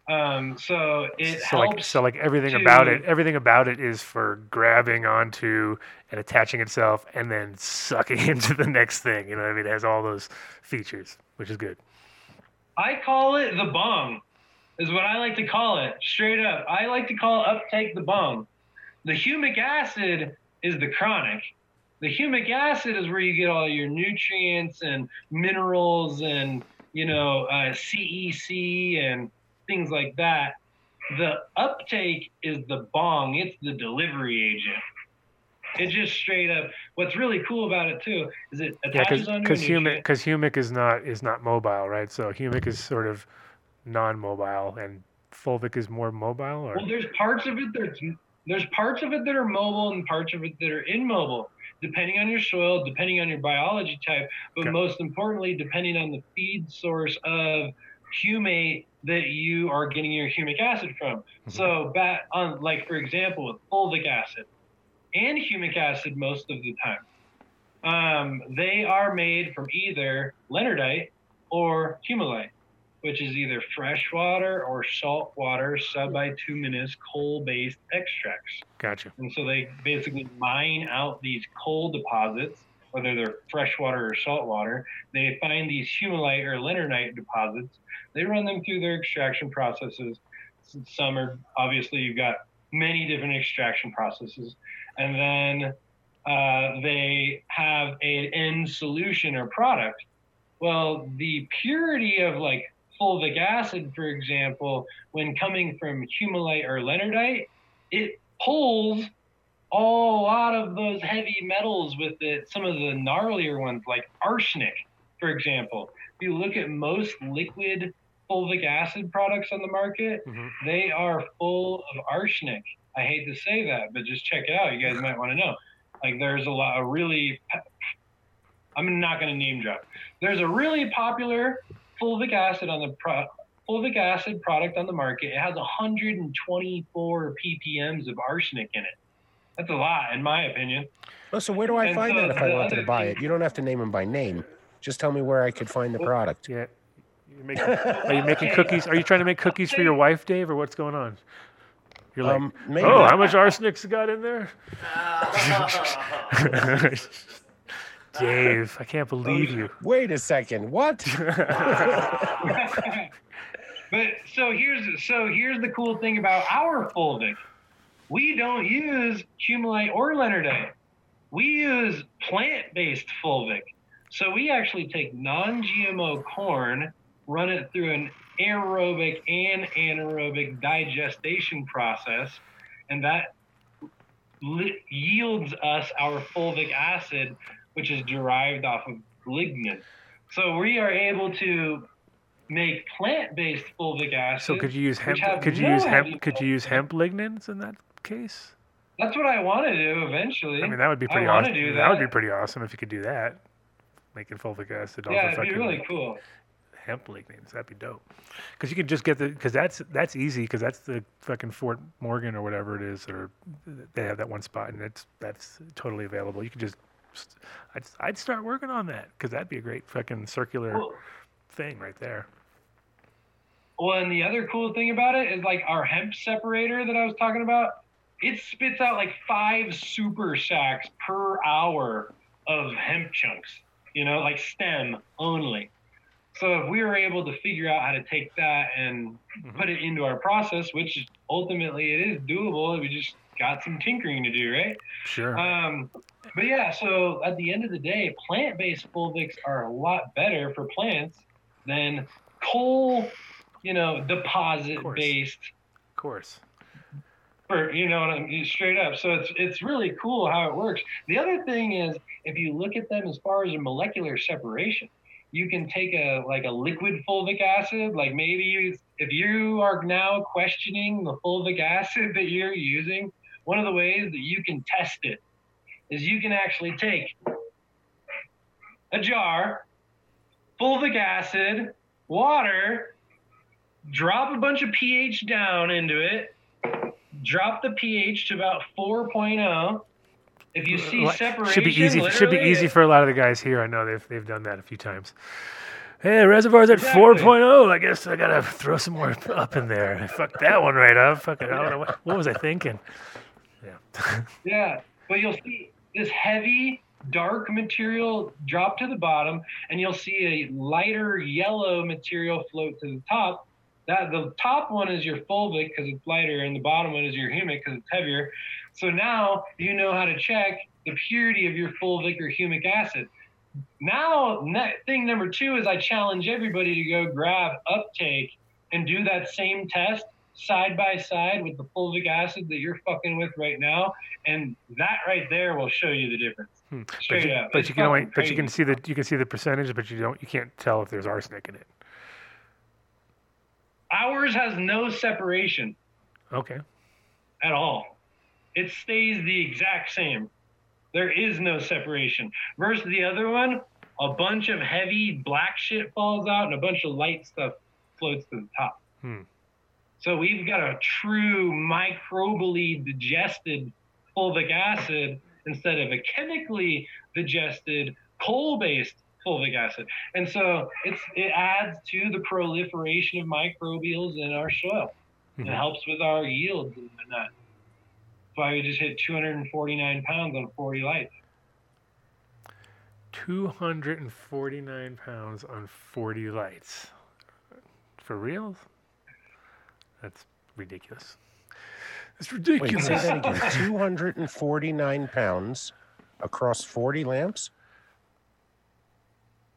Um, so it so helps. like so like everything about it everything about it is for grabbing onto and attaching itself and then sucking *laughs* into the next thing you know what i mean it has all those features which is good I call it the bong, is what I like to call it. Straight up. I like to call uptake the bong. The humic acid is the chronic. The humic acid is where you get all your nutrients and minerals and, you know, uh, CEC and things like that. The uptake is the bong, it's the delivery agent. It just straight up. What's really cool about it too is it yeah attaches a because humic because humic is not is not mobile right so humic is sort of non-mobile and fulvic is more mobile or Well, there's parts of it that's there's parts of it that are mobile and parts of it that are immobile, depending on your soil, depending on your biology type, but Okay. most importantly, depending on the feed source of humate that you are getting your humic acid from. Mm-hmm. So, bat on like for example, with fulvic acid and humic acid most of the time, um, they are made from either leonardite or humalite which is either freshwater or saltwater subbituminous coal-based extracts. gotcha And so they basically mine out these coal deposits, whether they're freshwater or saltwater. They find these humalite or leonardite deposits. They run them through their extraction processes. Some are obviously you've got many different extraction processes, and then uh, they have an end solution or product. Well, the purity of like fulvic acid, for example, when coming from humalite or leonardite, it pulls a lot of those heavy metals with it, some of the gnarlier ones like arsenic, for example. If you look at most liquid fulvic acid products on the market, Mhm. they are full of arsenic. I hate to say that, but just check it out. You guys might want to know. Like there's a lot of really I'm not going to name drop. There's a really popular fulvic acid on the pro, fulvic acid product on the market. It has 124 ppms of arsenic in it. That's a lot, in my opinion. Oh, so where do I And find so that if I the wanted to buy thing- it? You don't have to name them by name. Just tell me where I could find the product. yeah You're making, are you making cookies are you trying to make cookies for your wife dave or what's going on you're like Um, maybe. oh how much arsenic's got in there *laughs* *laughs* *laughs* dave i can't oh, believe you Wait a second. What? *laughs* But so here's so here's the cool thing about our fulvic. We don't use humalite or leonardite. We use plant-based fulvic. So we actually take non-GMO corn, run it through an aerobic and anaerobic digestion process, and that li- yields us our fulvic acid, which is derived off of lignin. So we are able to make plant-based fulvic acid. so could you use hemp could you no use hemp could you use hemp lignins in that case That's what I want to do eventually. I mean, that would be I pretty wanna awesome. do that. that would be pretty awesome if you could do that. Making fulvic acid off yeah, it'd be really cool. hemp lignins. That'd be dope. Because you could just get the because that's that's easy because that's the fucking Fort Morgan or whatever it is, or they have that one spot and it's that's totally available. You could just I'd I'd start working on that because that'd be a great fucking circular Well, thing right there. well, and the other cool thing about it is like our hemp separator that I was talking about. It spits out like five super sacks per hour of hemp chunks. You know, like stem only. So if we were able to figure out how to take that and Mhm. put it into our process, which ultimately it is doable, we just got some tinkering to do, right? Sure. Um, but yeah, so at the end of the day, plant-based fulvics are a lot better for plants than coal, you know, deposit-based of course. for you know what I mean, straight up. So it's it's really cool how it works. The other thing is if you look at them as far as a molecular separation, you can take a like a liquid fulvic acid, like maybe you, if you are now questioning the fulvic acid that you're using, one of the ways that you can test it is you can actually take a jar, fulvic acid, water, drop a bunch of pH down into it, drop the pH to about 4.0. If you see separation, should be easy. Should be easy for a lot of the guys here. I know they've they've done that a few times. Hey, reservoir's at Exactly. 4.0. I guess I gotta throw some more up in there. Fuck that one right up. Fucking, I don't know what, what was I thinking. Yeah. *laughs* Yeah, but you'll see this heavy, dark material drop to the bottom, and you'll see a lighter yellow material float to the top. That the top one is your fulvic because it's lighter, and the bottom one is your humic because it's heavier. So now you know how to check the purity of your fulvic or humic acid. Now, thing number two is I challenge everybody to go grab uptake and do that same test side by side with the fulvic acid that you're fucking with right now, and that right there will show you the difference. Hmm. But Straight you, up. but It's you can only, but you can see the you can see the percentage, but you don't you can't tell if there's arsenic in it. Ours has no separation Okay. at all. It stays the exact same. There is no separation. Versus the other one, a bunch of heavy black shit falls out and a bunch of light stuff floats to the top. Hmm. So we've got a true microbially digested fulvic acid instead of a chemically digested coal-based fulvic acid. And so it's it adds to the proliferation of microbials in our soil. It Mhm. helps with our yields and whatnot. That's why we just hit 249 pounds on 40 lights. 249 pounds on 40 lights. For real? That's ridiculous. It's Wait, ridiculous. say that again. 249 pounds across 40 lamps?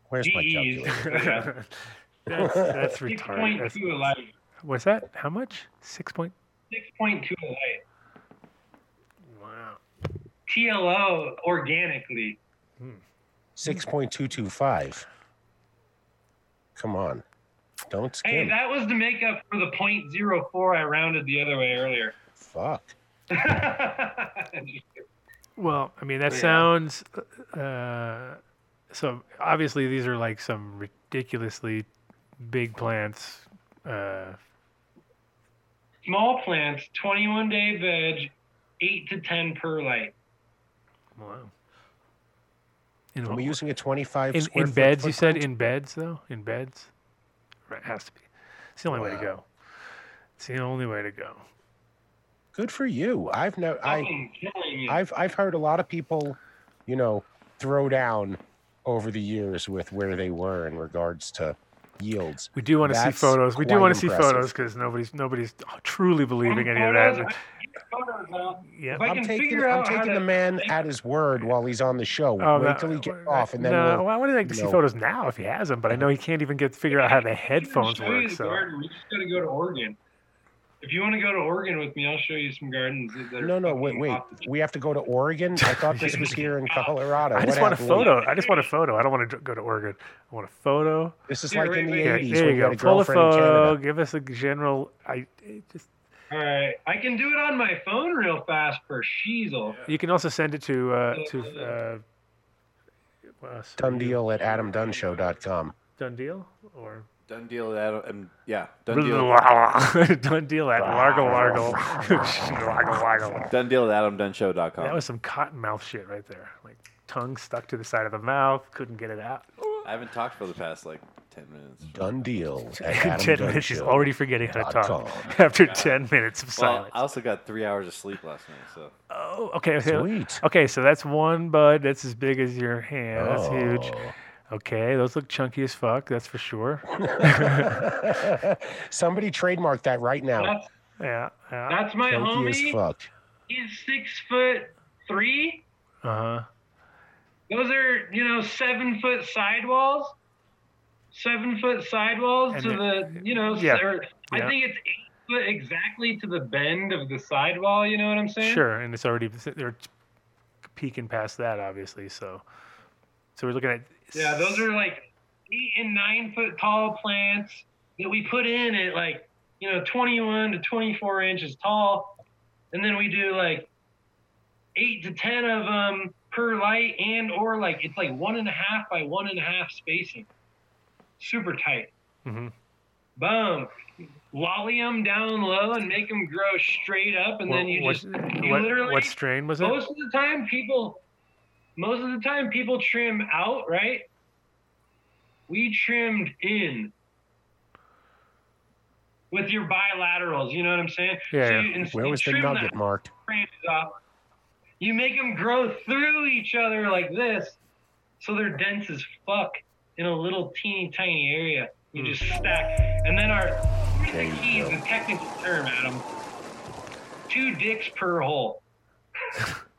Where's my GEs. calculator? *laughs* that's, that's retarded. That's, 6.2 a light. what's that? How much? Six point. 6.2 a light. Wow. TLO organically. Hmm. 6.225. Come on. Don't Hey, that was to make up for the 0.04 I rounded the other way earlier. Fuck. *laughs* Well, I mean, that Yeah. sounds. Uh, so obviously, these are like some ridiculously big plants. Uh, Small plants, 21 day veg, 8 to 10 per light. wow. In, Are we using a 25 in, square in foot beds, you said in beds though. In beds, right? Has to be. It's the only way to go. It's the only way to go. Good for you. I've no I Fucking killing me. I've I've heard a lot of people, you know, throw down over the years with where they were in regards to yields. We do want to see photos. We do want to see impressive. photos because nobody's nobody's truly believing any of that. I can get photos out. Yeah. If I I'm can taking figure I'm out how taking to the man make- at his word while he's on the show. Oh, Wait no, till he gets well, off and then no, we'll, well, I would like to see know. photos now if he has them, but I know he can't even get figure out how the I can headphones show you work. the So garden. We just got to go to Oregon. If you want to go to Oregon with me, I'll show you some gardens. That are No, no, wait, wait. the We have to go to Oregon. I thought this was here in *laughs* Colorado. I What just want a happened? photo. I just want a photo. I don't want to go to Oregon. I want a photo. This is Here, like in the wait. Yeah, 80s there you you go. a Pull a photo. Give us a general. I just. All right, I can do it on my phone real fast for Sheasel. You can also send it to uh, to. Uh, what else? Done deal at adamdunnshow.com. Done deal or Done deal at um, yeah. Done *laughs* deal. done deal at Largo Largo. Largo *laughs* Largo. Done deal at adamdunnshow.com. That was some cottonmouth shit right there. Like tongue stuck to the side of the mouth, couldn't get it out. I haven't talked for the past like ten minutes. Done deal at *laughs* ten minutes, she's already forgetting how to talk com. *laughs* after ten minutes of Well, silence. I also got three hours of sleep last night, so Oh, okay. okay. Sweet. Okay, so that's one bud that's as big as your hand. That's huge. Oh. Okay, those look chunky as fuck. That's for sure. *laughs* Somebody trademark that right now. That's, Yeah. Yeah. that's my Chunky as homie. fuck. He's six foot three. Uh huh. Those are, you know, seven foot sidewalls. Seven foot sidewalls And to it- the, you know, yeah, or I think it's eight foot exactly to the bend of the sidewall. You know what I'm saying? Sure, and it's already they're peeking past that, obviously. So, so we're looking at Yeah, those are like eight and nine foot tall plants that we put in at like, you know, 21 to 24 inches tall. And then we do like eight to 10 of them per light and or like it's like one and a half by one and a half spacing. Super tight. Mhm. Boom. Lolly them down low and make them grow straight up. And What- then you what, just, you what, literally, what strain was it? most of the time people most of the time people trim out right we trimmed in with your bilaterals you know what i'm saying Yeah, yeah. you, Where was the nugget marked? you make them grow through each other like this so they're dense as fuck in a little teeny tiny area you just stack and then our here's There the key go. the technical term adam two dicks per hole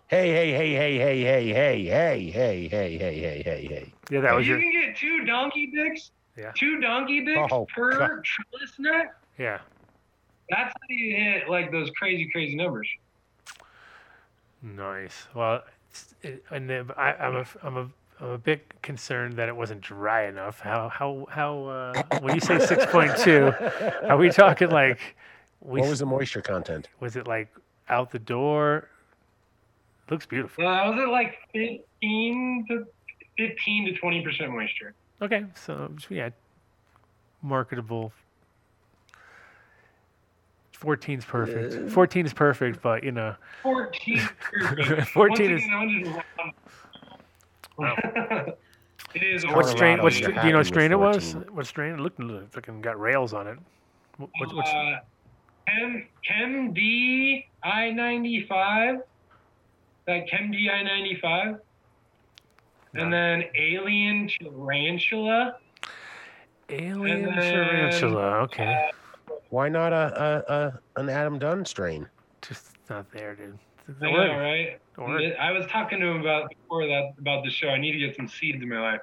Hey, hey, hey, hey, hey, hey, hey, hey, hey, hey, hey, hey, hey, hey. Yeah, that If was you your. can get two donkey dicks, Yeah. two donkey dicks Oh, per God. trellis nut, Yeah. that's how you hit like those crazy, crazy numbers. Nice. Well, it's- it, and then I, I'm a, I'm a, I'm a bit concerned that it wasn't dry enough. How, how, how? Uh, when you say 6.2, are we talking like? We, What was the moisture content? was it like out the door? Looks beautiful. Uh, was it like 15 to 15 to 20 percent moisture. Okay, so yeah, marketable. 14's perfect. 14 is perfect, but you know, 14. perfect. *laughs* 14 Once is- again, I'm just wrong. it is what strain? What you're stra- do you know what strain it was? What strain? It looked like fucking got rails on it. What, what, what's, uh, Chem Chem D I ninety five. That Chem D I ninety five. And then Alien Tarantula. alien then, tarantula? Okay, Why not a, a, a an Adam Dunn strain? just not there, dude. It's I know, right? Don't work. I was talking to him about before that about the show. I need to get some seeds in my life.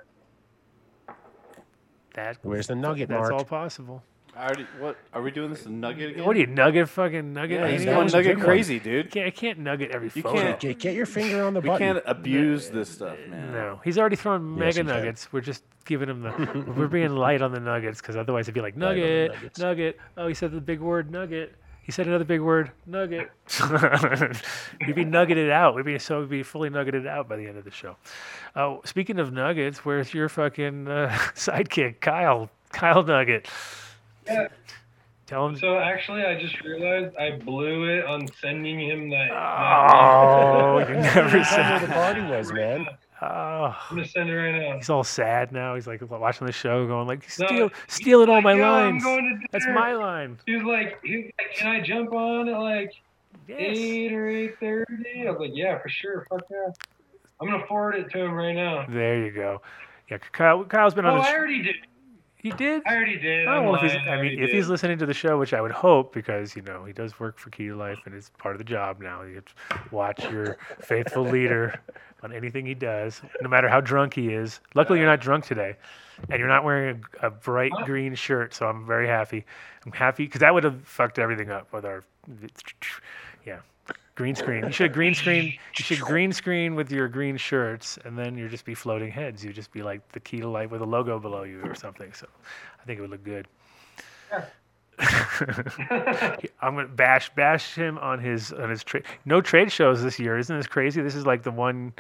That Where's the nugget that's marked? all possible. I already, what are we doing this a nugget again? What are you nugget? Fucking nugget? Yeah, he's mean, going was a nugget good one. crazy, I dude. can't, I can't nugget every You photo. can't. Get, get your finger on the We button. You can't abuse this stuff, man. No, he's already thrown Yes, mega he can. nuggets. We're just giving him the. we're being light on the nuggets because otherwise it'd be like Light nugget, nugget. Oh, he said the big word nugget. He said another big word nugget. *laughs* we'd be nuggeted out. We'd be so we'd be fully nuggeted out by the end of the show. Oh, speaking of nuggets, where's your fucking uh, *laughs* sidekick, Kyle? Kyle Nugget. Yeah. Tell him. So actually, I just realized I blew it on sending him that. Oh, you never *laughs* said Where the party was, man. Oh. I'm gonna send it right now. He's all sad now. He's like watching the show, going like, No, "Steal, he's stealing all like, my "Yo, I'm lines. That's my line." He was like, he was like, "Can I jump on at like Yes. eight or eight thirty? I was like, "Yeah, for sure. Fuck yeah." I'm gonna forward it to him right now. There you go. Yeah, Kyle. Kyle's been Oh, on the. I already did. He did. I already did. Oh well, if he's, lying, I mean, if he's listening to the show, which I would hope, because you know he does work for Key to Life and it's part of the job now. You watch your faithful leader *laughs* on anything he does, no matter how drunk he is. Luckily, you're not drunk today, and you're not wearing a, a bright green shirt, so I'm very happy. I'm happy because that would have fucked everything up with our, yeah, green screen. You should green screen. *laughs* You should green screen with your green shirts, and then you'd just be floating heads. You'd just be like the Key to light with a logo below you or something. So, I think it would look good. *laughs* I'm gonna bash bash him on his on his trade. No trade shows this year, isn't this crazy? This is like the one,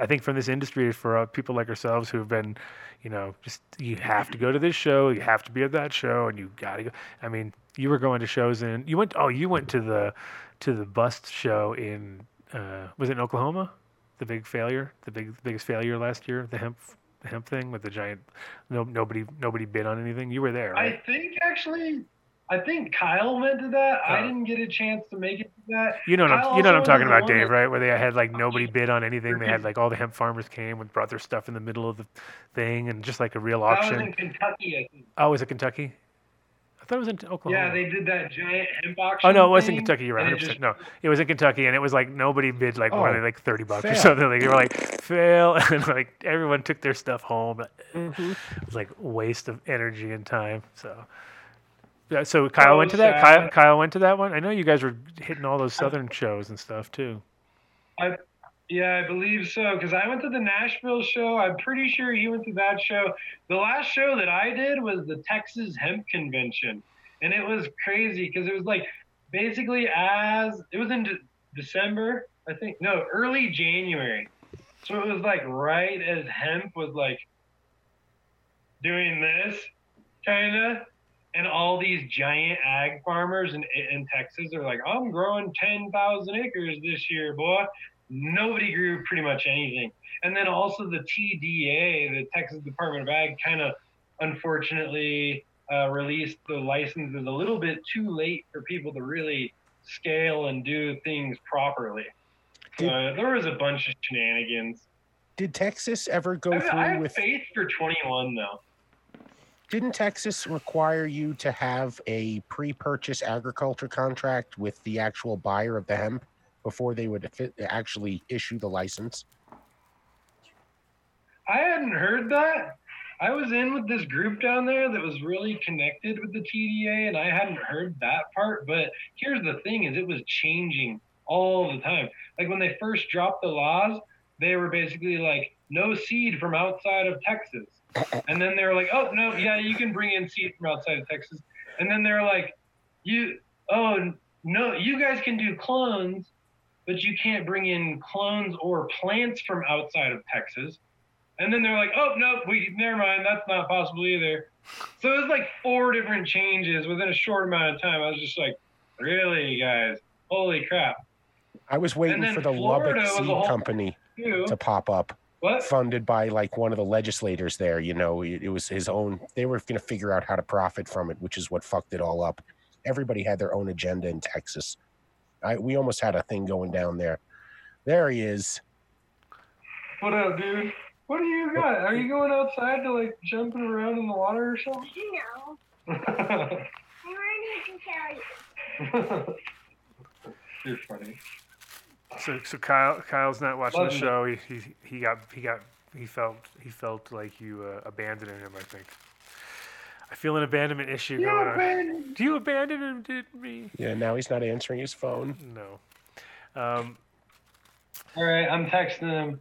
I think, from this industry for uh, people like ourselves who've been, you know, just you have to go to this show, you have to be at that show, and you gotta go. I mean, you were going to shows and you went. Oh, you went to the to the bust show in uh, was it in Oklahoma? The big failure, the big the biggest failure last year, the hemp the hemp thing with the giant. No, nobody nobody bid on anything. You were there, right? I think actually, I think Kyle went to that. I Oh. didn't get a chance to make it to that. You know what I'm, you know what I'm talking about, Dave, right? Where they had like nobody bid on anything. They had like all the hemp farmers came and brought their stuff in the middle of the thing and just like a real That was auction. in Kentucky, I think. Oh, was it Kentucky? I thought it was in Oklahoma. Yeah, they did that giant hemp auction. Oh no, it was in Kentucky. You're right. it 100%. just- No, it was in Kentucky, and it was like nobody bid like more Oh, than like thirty bucks or something. Like they were like fail, *laughs* and like everyone took their stuff home. Mhm. It was like waste of energy and time. So, yeah. So Kyle Oh, went to that. Kyle. Kyle went to that one. I know you guys were hitting all those southern shows and stuff too. Yeah, I believe so. Because I went to the Nashville show. I'm pretty sure he went to that show. The last show that I did was the Texas Hemp Convention, and it was crazy because it was like basically as it was in de- December, I think. No, early January. So it was like right as hemp was like doing this, kind of. And all these giant ag farmers in, in Texas are like, I'm growing 10,000 acres this year, boy nobody grew pretty much anything. And then also the TDA, the Texas Department of Ag, kind of unfortunately uh, released the licenses a little bit too late for people to really scale and do things properly. Did- Uh, there was a bunch of shenanigans. Did Texas ever go I, I through have with? faith for 21 though. Didn't Texas require you to have a pre-purchase agriculture contract with the actual buyer of the hemp before they would actually issue the license? I hadn't heard that. I was in with this group down there that was really connected with the TDA, and I hadn't heard that part. But here's the thing: is it was changing all the time. Like when they first dropped the laws, they were basically like no seed from outside of Texas, *laughs* and then they were like, oh no, yeah, you can bring in seed from outside of Texas, and then they were like, you, oh no, you guys can do clones, but you can't bring in clones or plants from outside of Texas. And then they're like, oh no, we never mind, that's not possible either. So it was like four different changes within a short amount of time. I was just like, really, guys, holy crap. I was waiting for the Florida Lubbock Seed Company Ew. to pop up, What? funded by like one of the legislators there. You know, it, it was his own. They were going to figure out how to profit from it, which is what fucked it all up. Everybody had their own agenda in Texas. I, we almost had a thing going down there. There he is. What up, dude? What do you got? Are you going outside to like jumping around in the water or something? No, I wanted to tell you. You're funny. So, so Kyle, Kyle's not watching the show. He, he, he got, he got, he felt, he felt like you uh, abandoned him. I think. I feel an abandonment issue You going abandoned- Do you abandon him? Did me? Yeah, now he's not answering his phone. No. Um, All right, I'm texting him.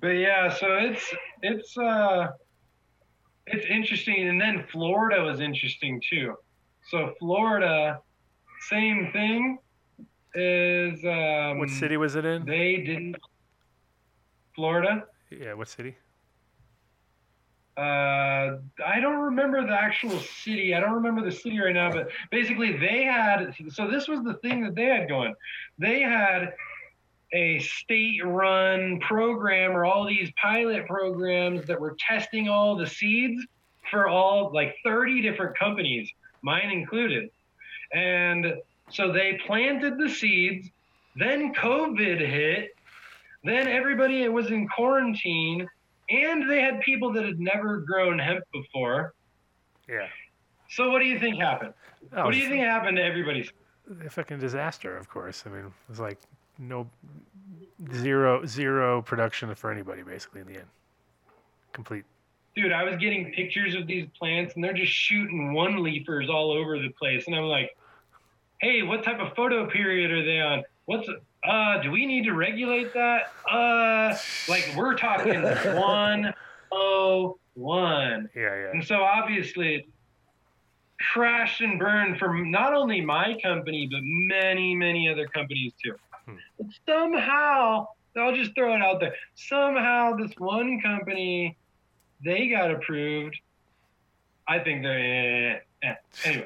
But yeah, so it's it's uh it's interesting, and then Florida was interesting too. So Florida, same thing. Is um, what city was it in? They didn't. Florida. Yeah, what city? Uh, I don't remember the actual city. I don't remember the city right now, but basically they had. So this was the thing that they had going. They had a state-run program or all these pilot programs that were testing all the seeds for all like 30 different companies, mine included. And so they planted the seeds. Then COVID hit. Then everybody was in quarantine and they had people that had never grown hemp before. Yeah. So what do you think happened? Oh, what do you think happened to everybody? a fucking disaster, of course. I mean, it was like no zero zero production for anybody basically in the end. Complete. Dude, I was getting pictures of these plants and they're just shooting one leafers all over the place. And I'm like, hey, what type of photo period are they on? What's uh do we need to regulate that? Uh like we're talking one oh one. Yeah, yeah. And so obviously crashed and burned for not only my company, but many, many other companies too. Hmm. But somehow, I'll just throw it out there. Somehow this one company, they got approved. I think they're, eh, eh, eh.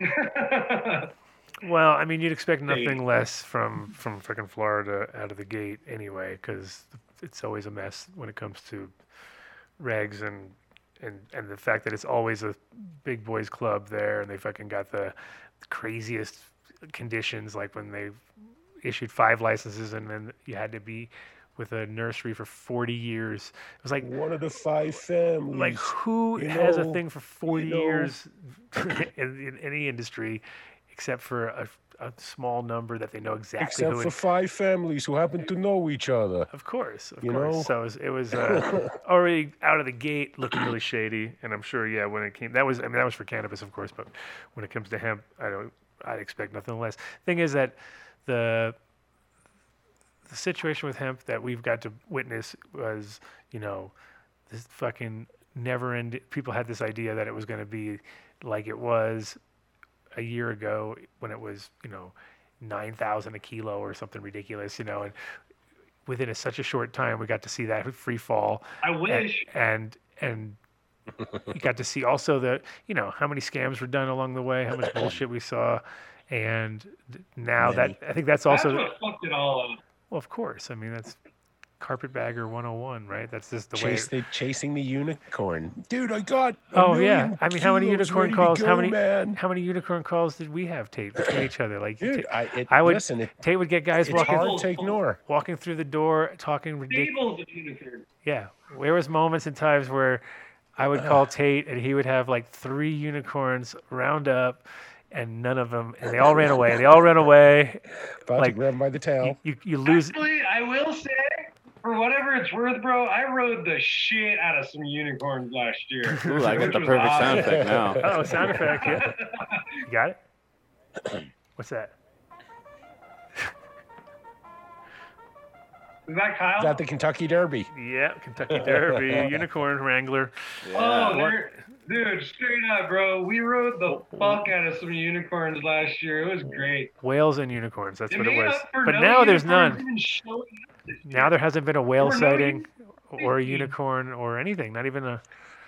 anyway. *laughs* *laughs* Well, I mean, you'd expect nothing less from from freaking Florida out of the gate anyway, because it's always a mess when it comes to regs and and and the fact that it's always a big boys club there, and they fucking got the craziest conditions, like when they issued five licenses, and then you had to be with a nursery for 40 years. It was like One of the five families. like who you has a thing for 40 know. years *laughs* in, in any industry except for a, a small number that they know exactly Except who for it, five families who happen to know each other. of course of you course know? so it was, it was uh, *laughs* already out of the gate looking really shady and i'm sure yeah when it came that was i mean that was for cannabis of course but when it comes to hemp i don't i'd expect nothing less thing is that the the situation with hemp that we've got to witness was, you know, this fucking never end. People had this idea that it was going to be like it was a year ago when it was, you know, nine thousand a kilo or something ridiculous, you know, and within a, such a short time we got to see that free fall. I wish. and and you got to see also the you know how many scams were done along the way, how much bullshit we saw, and now Many. that I think that's That's also what fucked it all up. well, of course. I mean, that's carpetbagger 101, right? That's just the Chase way. the, chasing the unicorn. Dude, I got. a Oh yeah, I mean, how many unicorn ready to calls? how many? Man. How many unicorn calls did we have, Tate, between each other? Like, Dude, Ta- I, it, I would- listen. It, Tate would get guys it's walking hard to ignore. walking through the door, talking ridiculous. Stables of unicorn. Yeah, there was moments and times where I would call Tate, and he would have like three unicorns round up, and none of them, and they all ran away. They all ran away. About to like- grab him by the tail. You you lose. Actually, I will say, for whatever it's worth, bro, I rode the shit out of some unicorns last year. *laughs* Ooh, I got the was perfect sound effect now. *laughs* Oh, sound effect. Yeah, *laughs* you got it. What's that? Is that Kyle? Is that the Kentucky Derby? Yeah, Kentucky Derby, Unicorn Wrangler. Oh, Yeah. they're- dude, straight up, bro. We rode the fuck out of some unicorns last year. It was great. Whales and unicorns. That's They what it was. But no now there's unicorns none. Even showing up this Now there hasn't been a whale There were no sighting or a unicorn or anything. Not even a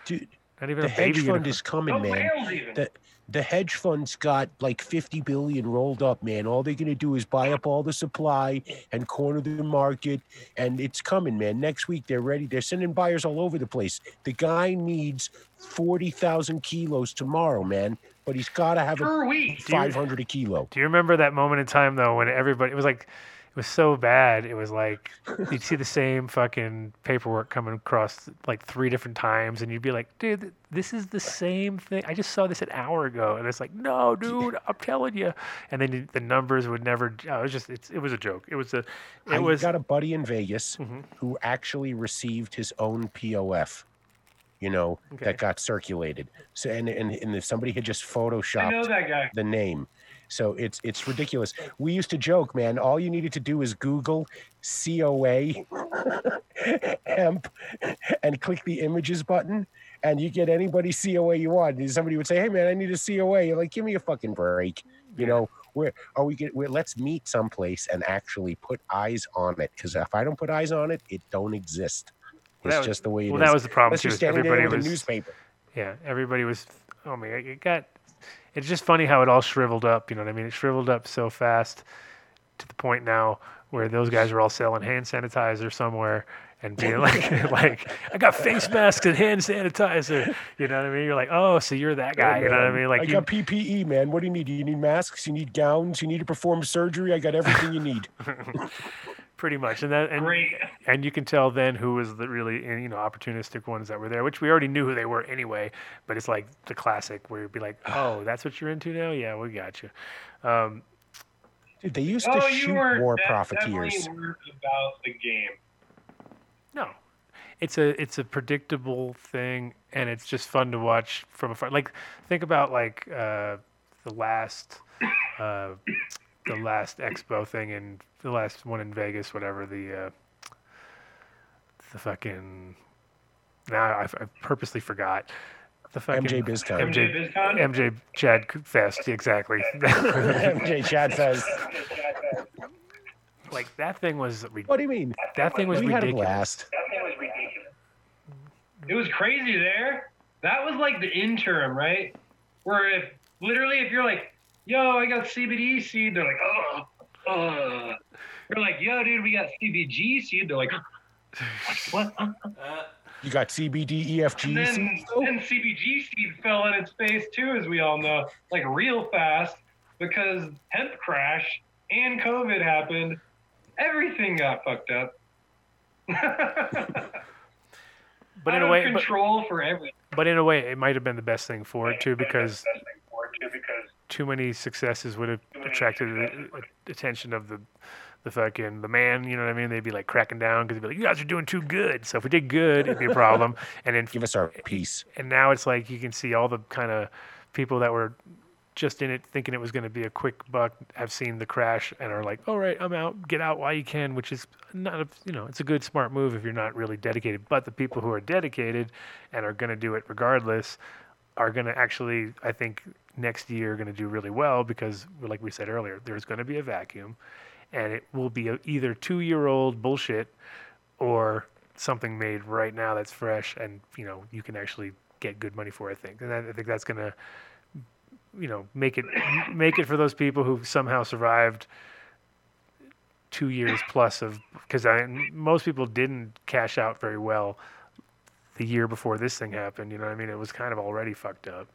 Dude, not even the a baby hedge fund unicorn. is coming, no man. The the hedge fund's got like 50 billion rolled up, man. All they're gonna do is buy up all the supply and corner the market, and it's coming, man. Next week they're ready. They're sending buyers all over the place. The guy needs 40,000 kilos tomorrow, man. But he's got to have a per week. 500 a kilo. Do you remember that moment in time though when everybody it was like it was so bad. It was like you'd see the same fucking paperwork coming across like three different times, and you'd be like, "Dude, this is the same thing. I just saw this an hour ago." And it's like, "No, *laughs* dude, I'm telling you." And then the numbers would never. Oh, it was just it's, it was a joke. It was a I it was got a buddy in Vegas Mhm. who actually received his own POF, you know, Okay. that got circulated. So and and, and if somebody had just I know photoshopped that guy. the name. So it's it's ridiculous. We used to joke, man. All you needed to do is Google COA *laughs* hemp and click the images button, and you get anybody COA you want. And somebody would say, "Hey, man, I need a COA." You're like, "Give me a fucking break." You know, where are oh, we? Get, where, let's meet someplace and actually put eyes on it. Because if I don't put eyes on it, it don't exist. It's was- just the way it is. well, that was the problem Let's too. just is standing there Everybody was newspaper. yeah, everybody was. Oh my, it got. It's just funny how it all shriveled up. You know what I mean? It shriveled up so fast to the point now where those guys are all selling hand sanitizer somewhere and being *laughs* like, *laughs* like I got face masks and hand sanitizer. You know what I mean? You're like, oh, so you're that guy. You know what I mean? Like I you, got PPE, man. What do you need? You need masks. You need gowns. You need to perform surgery. I got everything you need. *laughs* pretty much, and that and Great. and you can tell then who was the really you know opportunistic ones that were there, which we already knew who they were anyway. But it's like the classic where you'd be like, oh, that's what you're into now? Yeah, we got you. Um, Dude, they used Oh, to you shoot weren't. war that profiteers. about the game. No, it's a it's a predictable thing, and it's just fun to watch from afar. Like think about like uh, the last uh, the last expo thing in the last one in Vegas, whatever the uh, the fucking now I, I purposely forgot the fucking MJ BizCon. MJ BizCon? MJ Chad Fest exactly. MJ Chad says, like that thing was ri- "What do you mean? that thing was we had a ridiculous. blast." It was crazy there. That was like the interim, right? Where if literally if you're like, yo, I got CBD seed, they're like, oh, uh. You're like, yo, dude, we got CBG seed. They're like, what? Uh, uh." You got CBD, EFG. And then, then CBG seed fell in its face too, as we all know, like real fast because hemp crash and COVID happened. Everything got fucked up. *laughs* But in a of way, but, control for everything. but in a way, it might have been the best thing for it too, because Best thing for it, too, many successes would have attracted the the attention of the the fucking the man. You know what I mean? They'd be like cracking down because they'd be like, "You guys are doing too good." So if we did good, it'd be a *laughs* problem. And then Give us our piece. and now it's like you can see all the kind of people that were just in it thinking it was going to be a quick buck have seen the crash and are like all right i'm out get out while you can which is not a you know it's a good smart move if you're not really dedicated but the people who are dedicated and are going to do it regardless are going to actually i think next year going to do really well because like we said earlier there's going to be a vacuum and it will be either two year old bullshit or something made right now that's fresh and you know you can actually get good money for. I think, and I think that's gonna you know make it make it for those people who somehow survived two years plus of because I most people didn't cash out very well the year before this thing happened. You know what I mean? It was kind of already fucked up,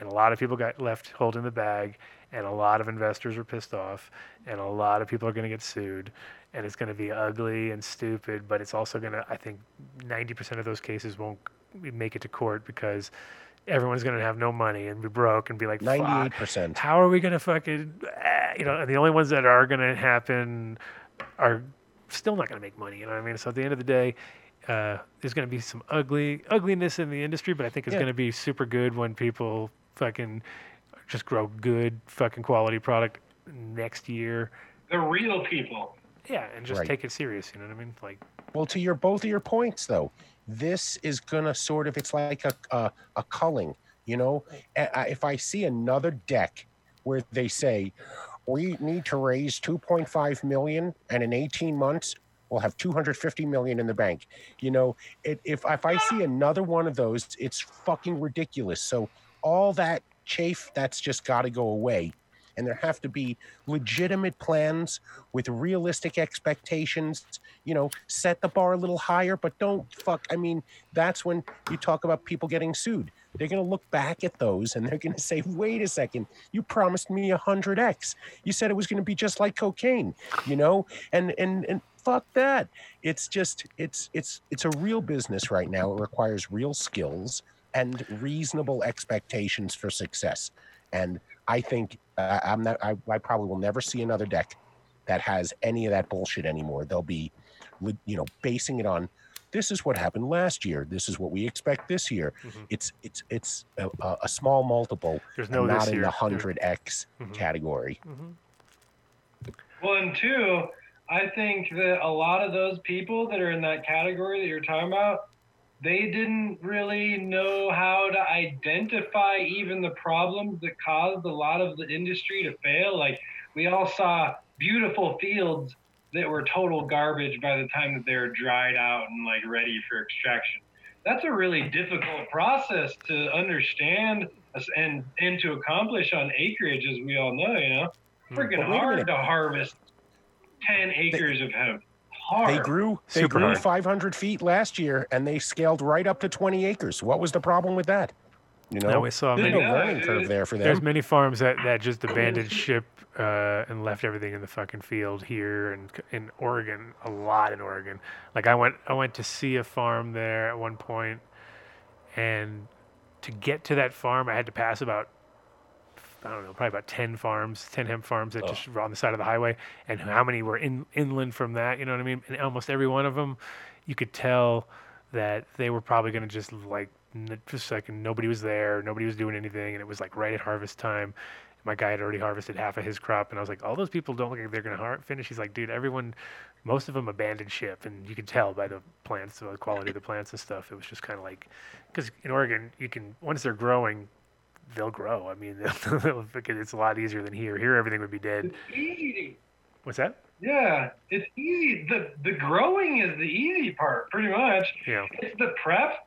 and a lot of people got left holding the bag, and a lot of investors are pissed off, and a lot of people are going to get sued, and it's going to be ugly and stupid. But it's also going to, I think, ninety percent of those cases won't make it to court because everyone's going to have no money and be broke and be like, "Fuck, Ninety-eight percent. how are we going to fucking, ah," you know, and the only ones that are going to happen are still not going to make money. You know what I mean? So at the end of the day, uh, there's going to be some ugly ugliness in the industry, but I think it's Yeah. going to be super good when people fucking just grow good fucking quality product next year. The real people. Yeah, and just Right. take it serious. You know what I mean? Like, Well, to your both of your points, though, this is gonna sort of it's like a a, a culling. You know, if I see another deck where they say we need to raise 2.5 million, and in 18 months we'll have 250 million in the bank. You know, it, if if I see another one of those, it's fucking ridiculous. So all that chafe, that's just got to go away. And there have to be legitimate plans with realistic expectations. You know, set the bar a little higher, but don't fuck. I mean, that's when you talk about people getting sued. They're going to look back at those and they're going to say, wait a second, you promised me a 100x. You said it was going to be just like cocaine, you know? And, and, and, fuck that it's just it's it's it's a real business right now it requires real skills and reasonable expectations for success and i think uh, i'm not I, I probably will never see another deck that has any of that bullshit anymore they'll be you know basing it on this is what happened last year this is what we expect this year Mhm. it's it's it's a, a a small multiple there's no not this in year. the 100x Mhm. category Mhm. Well, and two, I think that a lot of those people that are in that category that you're talking about, they didn't really know how to identify even the problems that caused a lot of the industry to fail. Like we all saw beautiful fields that were total garbage by the time that they were dried out and like ready for extraction. That's a really difficult process to understand and and to accomplish on acreage, as we all know. You know, Hmm. freaking But wait a hard to harvest ten acres of hemp. Hard. They grew they Super grew hard. 500 feet last year, and they scaled right up to 20 acres. What was the problem with that? You know, No, we saw there's many- no Yeah, learning it- curve there for There's many farms that, that just abandoned ship uh, and left everything in the fucking field here and in Oregon. A lot in Oregon. Like I went I went to see a farm there at one point, and to get to that farm, I had to pass about I don't know, probably about ten farms, ten hemp farms that just oh. were on the side of the highway, and how many were in inland from that? You know what I mean? And almost every one of them, you could tell that they were probably going to just like n- just like nobody was there, nobody was doing anything, and it was like right at harvest time. My guy had already harvested half of his crop, and I was like, all those people don't look like they're going to har- finish. He's like, dude, everyone, most of them abandoned ship, and you could tell by the plants, the quality of the plants and stuff. It was just kind of like, because in Oregon, you can once they're growing, they'll grow. I mean, *laughs* they'll, it's a lot easier than here. Here, everything would be dead. It's easy. What's that? Yeah, it's easy. The the growing is the easy part, pretty much. Yeah. It's the prep,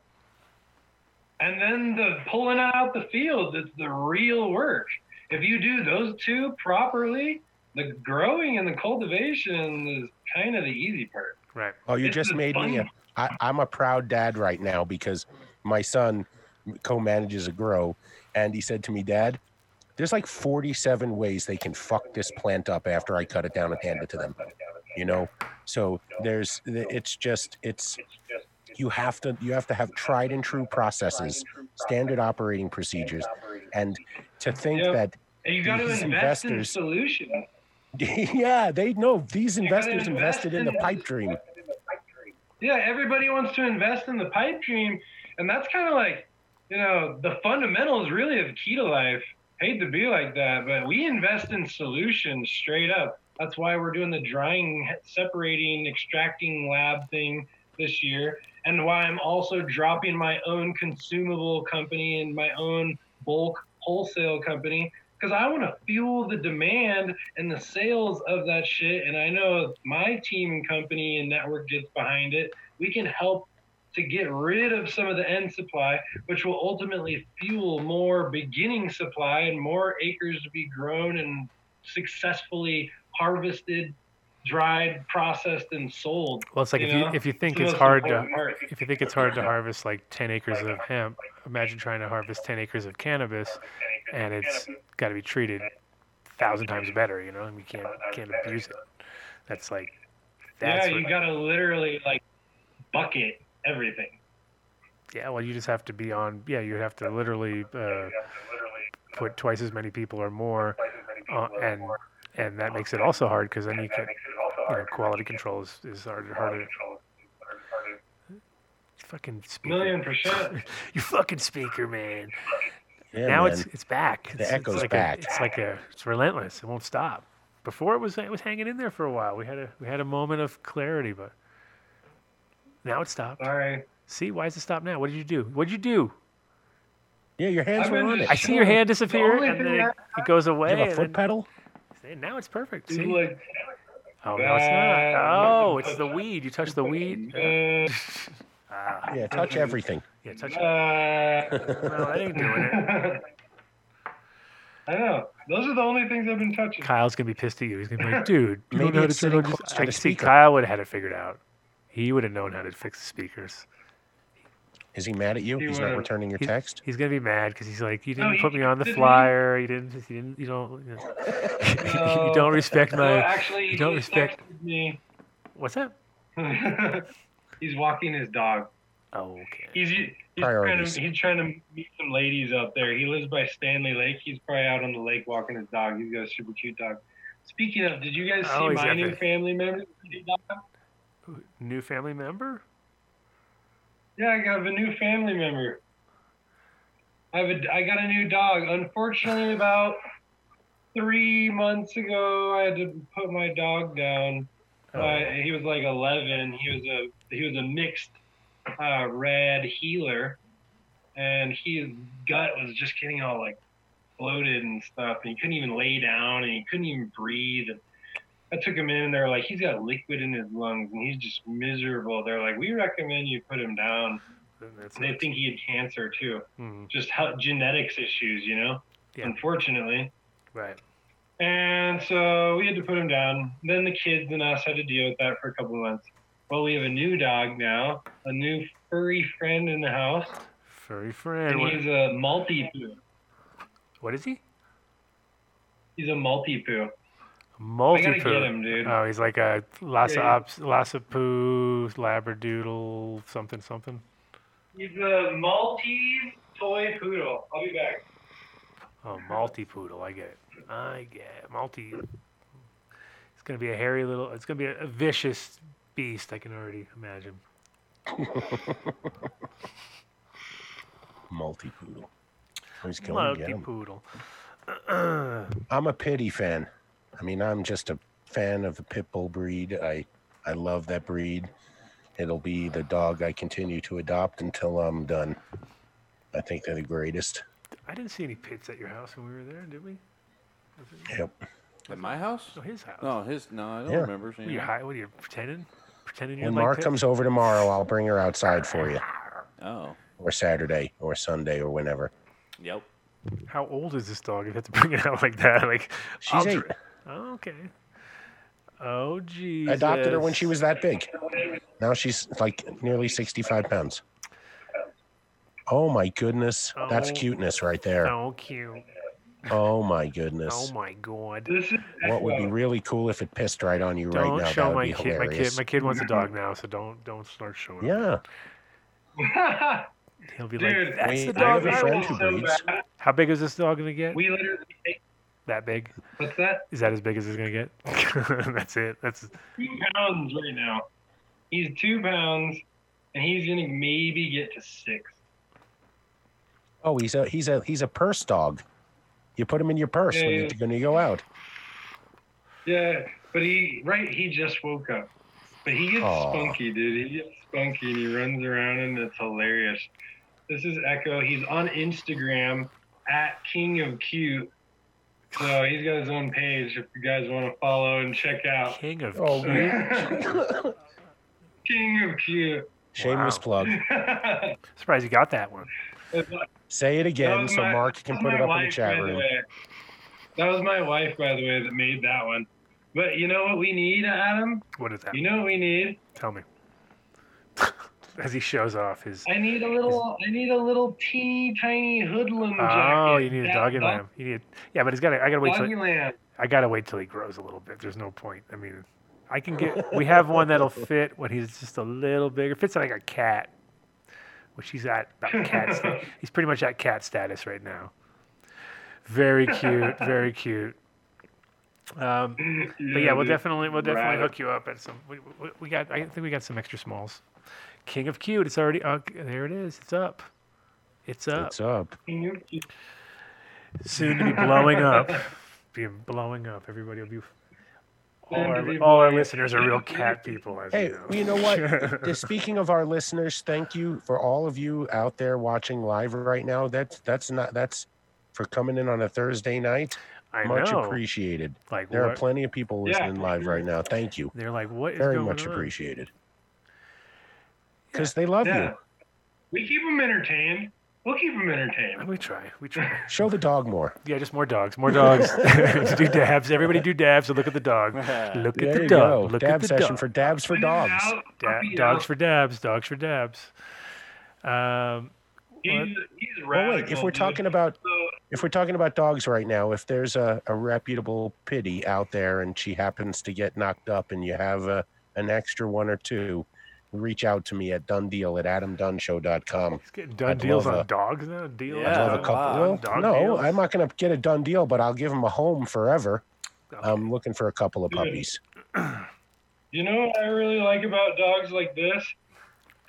and then the pulling out the fields. It's the real work. If you do those two properly, the growing and the cultivation is kind of the easy part. Right. Oh, you It's just made me a fun I, I'm a proud dad right now because my son co-manages a grow, and he said to me, "Dad, there's like 47 ways they can fuck this plant up after I cut it down and hand it to them." You know, so there's it's just it's you have to you have to have tried and true processes, standard operating procedures, and to think Yep. that And you got to invest in investors- solutions. *laughs* yeah, they know these investors invest invested in the pipe dream. Yeah, everybody wants to invest in the pipe dream, and that's kind of like, you know, the fundamentals really of key to life. Hate to be like that, but we invest in solutions straight up. That's why we're doing the drying, separating, extracting lab thing this year, and why I'm also dropping my own consumable company and my own bulk wholesale company because I want to fuel the demand and the sales of that shit. And I know my team and company and network gets behind it, we can help to get rid of some of the end supply, which will ultimately fuel more beginning supply and more acres to be grown and successfully harvested, dried, processed, and sold. Well, it's like if You you if you think the it's hard to part. if you think it's hard to harvest like 10 acres of hemp, imagine trying to harvest 10 acres of cannabis, and it's got to be treated a thousand times better. You know, and you can't can't abuse it. That's like that's yeah, you gotta literally like bucket everything. yeah. Well, you just have to be on. Yeah, you have to literally uh, put twice as many people or more, uh, and and that makes it also hard because then you can you know quality control is, is harder harder. Fucking speaker. Million percent. *laughs* you fucking speaker, man. Yeah, now man. it's it's back. The It's, echo's it's like back. A, it's like a it's relentless. It won't stop. Before it was it was hanging in there for a while. We had a we had a moment of clarity, but now it stopped. Sorry. See, why is it stopped now? What did you do? What did you do? yeah, your hands I've were on it. I see your hand disappear, only and then it, it goes away. You have a foot then- pedal? see, now it's perfect. See? like, oh no, it's not. Oh, it's the weed. You touch the weed. uh, *laughs* Ah, Yeah, touch everything. yeah, touch it. uh, No, that ain't doing it. *laughs* I know. Those are the only things I've been touching. Kyle's gonna be pissed at you. He's gonna be like, dude, you Maybe don't know how to it's turn on your-" close I the see. Kyle would have had it figured out. He would have known how to fix the speakers. Is he mad at you? He He's not returning your He's- text? He's gonna be mad because he's like, you didn't he put me on the didn't. flyer. You didn't. You didn't. You don't. You, know, *laughs* *laughs* you don't respect No, my. actually, you don't respect- me. What's that? *laughs* he's walking his dog. Oh, okay. He's he's trying, to, he's trying to meet some ladies out there. He lives by Stanley Lake. He's probably out on the lake walking his dog. He's got a super cute dog. Speaking of, did you guys oh, see Oh, my new family member? New family member? Yeah, I got a new family member. I have a, I got a new dog. Unfortunately, about three months ago, I had to put my dog down. Oh, Uh, he was like 11. He was a he was a mixed uh, red heeler, and his gut was just getting all like bloated and stuff, and he couldn't even lay down, and he couldn't even breathe. And I took him in, and they're like, he's got liquid in his lungs, and he's just miserable. They're like, we recommend you put him down. they think he had cancer too, Mhm, just how, genetics issues, you know. Yeah. Unfortunately. Right. And so we had to put him down. Then the kids and us had to deal with that for a couple of months. Well, we have a new dog now, a new furry friend in the house, Furry friend. and What, he's a Maltipoo. what is he? He's a Maltipoo. Multi I gotta get him, dude. Oh, he's like a Lhasa Yeah. Ops, Lhasa Poo, Labradoodle, something, something. He's a Maltese toy poodle. I'll be back. Oh, multi poodle. I get it. I get it. Multi. It's gonna be a hairy little. It's gonna be a, a vicious beast. I can already imagine. *laughs* Multi poodle. He's going to get Multi poodle. *clears throat* I'm a pity fan. I mean, I'm just a fan of the pit bull breed. I I love that breed. It'll be the dog I continue to adopt until I'm done. I think they're the greatest. I didn't see any pits at your house when we were there, did we? Yep. At my house? Oh, his house. No, his. No, I don't Yeah. remember. What are you, hi- what are you pretending? Pretending you're When like Mark pits? comes over tomorrow, I'll bring her outside for you, Oh, or Saturday, or Sunday, or whenever. yep. How old is this dog? You have to bring it out like that. Like She's I'll eight. dr- okay. Oh, Jesus. Adopted her when she was that big. Now she's like nearly 65 pounds. Oh my goodness. That's Oh. cuteness right there. So cute. Oh my goodness. Oh my god. This is What would be really cool if it pissed right on you right Don't now? show that would my be kid. My kid. My kid wants a dog now, so don't don't start showing. him. Yeah. He'll be *laughs* Dude, like, "That's we- the I dog." have a friend who so breeds. bad. How big is this dog gonna get? We literally take, That big? what's that? Is that as big as it's gonna get? *laughs* That's it. That's Two pounds right now. He's two pounds, and he's gonna maybe get to six. Oh, he's a he's a he's a purse dog. You put him in your purse Yeah, when yeah. you're going to go out. Yeah, but he right he just woke up. But he gets Aw. spunky, dude. He gets spunky and he runs around and it's hilarious. This is Echo. He's on Instagram at King of Cute. So he's got his own page if you guys want to follow and check out. king of Oh, cute. *laughs* King of Cute. Shameless Wow. plug. *laughs* Surprised you got that one. Say it again so my- Mark can put it my up in the chat room. way. That was my wife, by the way, that made that one. But you know what we need, Adam? What is that? You know what we need? Tell me. As he shows off his. I need a little. I need a little teeny tiny hoodlum jacket. Oh, you need a doggy dog- lamb. You need. Yeah, but he's got. I got to wait Doggy till. lamb. I got to wait till he grows a little bit. There's no point. I mean, I can get. We have one that'll fit when he's just a little bigger. Fits like a cat, which he's at about cat. sta- *laughs* he's pretty much at cat status right now. Very cute. Very cute. Um, *laughs* But yeah, we'll definitely we'll definitely Right. hook you up at some. We, we, we got I think we got some extra smalls. King of cute. It's already uh, there. It is. It's up. It's up. It's up. Soon to be blowing up. Be blowing up. Everybody will be. All our, all our listeners are real cat people. As Hey, you know. you know what? *laughs* The- Speaking of our listeners, thank you for all of you out there watching live right now. That's that's not that's for coming in on a Thursday night. I Much know. appreciated. Like There are plenty of people Yeah. listening live right now. Thank you. They're like, what is Very going much on? appreciated. Because they love Yeah. you. We keep them entertained. We'll keep them entertained. We try. We try. *laughs* Show the dog more. Yeah, just more dogs. More dogs. *laughs* *laughs* do dabs. Everybody do dabs. So look at the dog. Look There at the you dog. go. Look Dab at the session dog. for dabs for Find dogs. out, Da- dogs out. for dabs. Dogs for dabs. Um, He's, he's Well, wait. If we're talking about So, if we're talking about dogs right now, if there's a, a reputable pity out there and she happens to get knocked up and you have a, an extra one or two, reach out to me at dunndeal at adamdunnshow.com. he's getting done I'd deals love on a- dogs now. Deal. Yeah, I'd love a wow. couple. Well, Dog no, deals? I'm not going to get a done deal, but I'll give them a home forever. Okay. I'm looking for a couple of puppies. *clears throat* You know what I really like about dogs like this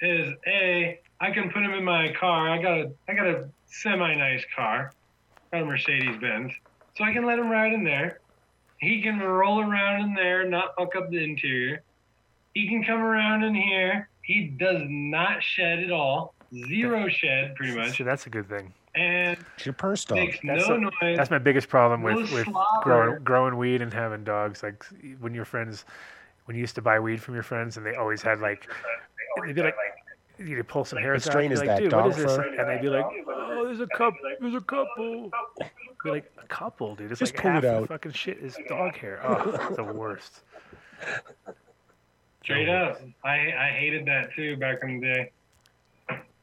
is a I can put them in my car. I got a I got a semi nice car, got a Mercedes Benz, so I can let him ride in there. He can roll around in there, not fuck up the interior. He can come around in here. He does not shed at all, zero shed pretty much, So that's a good thing. and It's your purse dog. makes That's no a- noise. That's my biggest problem No with, with slobber. growing growing weed and having dogs. Like when your friends, when you used to buy weed from your friends, and they always had like, they'd be like, you'd pull some hairs out. strain and is be like, that, Dude, dog is this? fur? And they'd be like, oh, there's a couple, there's a couple. Be like a couple, dude. It's Just like pull half it the out. fucking shit is dog hair. Oh, it's the worst. *laughs* Straight up. I I hated that too back in the day.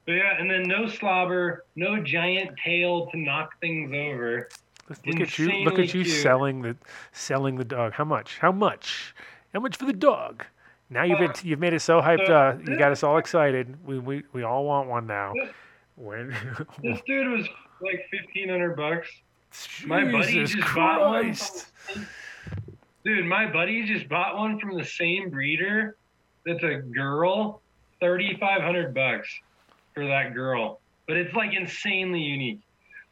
But yeah, and then no slobber, no giant tail to knock things over. Look at you! Look at you cute. selling the selling the dog. How much? How much? How much for the dog? Now you've been, you've made it so hyped. so Uh, you got us all excited. We we, we all want one now. When *laughs* This dude was like fifteen hundred bucks. *laughs* My buddy Jesus just bought one. Christ! Dude, my buddy just bought one from the same breeder. That's a girl, thirty five hundred bucks for that girl. But it's like insanely unique.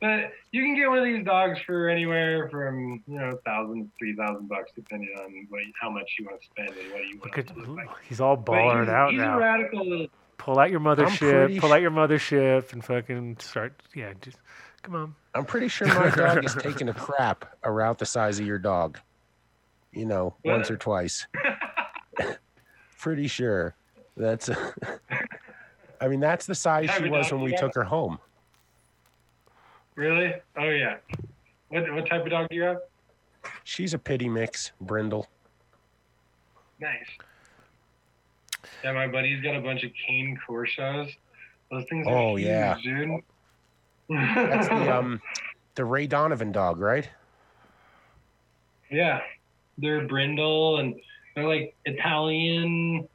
But you can get one of these dogs for anywhere from you know thousand, three thousand bucks, depending on what, how much you want to spend and what you want Look to at look like. he's all But balling he's, it out he's a now. radical little. Pull out your mothership. Pull sh- out your mothership and fucking start. Yeah, just come on. I'm pretty sure my dog is *laughs* taking a crap around the size of your dog. You know, What? once or twice. *laughs* pretty sure. That's. *laughs* I mean, that's the size she was when we took her home. Really? Oh yeah. What what type of dog do you have? She's a pity mix, Brindle. Nice. Yeah, my buddy's got a bunch of cane Corsos. Those things are Oh, huge, yeah. dude. That's the *laughs* um the Ray Donovan dog, right? Yeah, they're brindle and they're like Italian,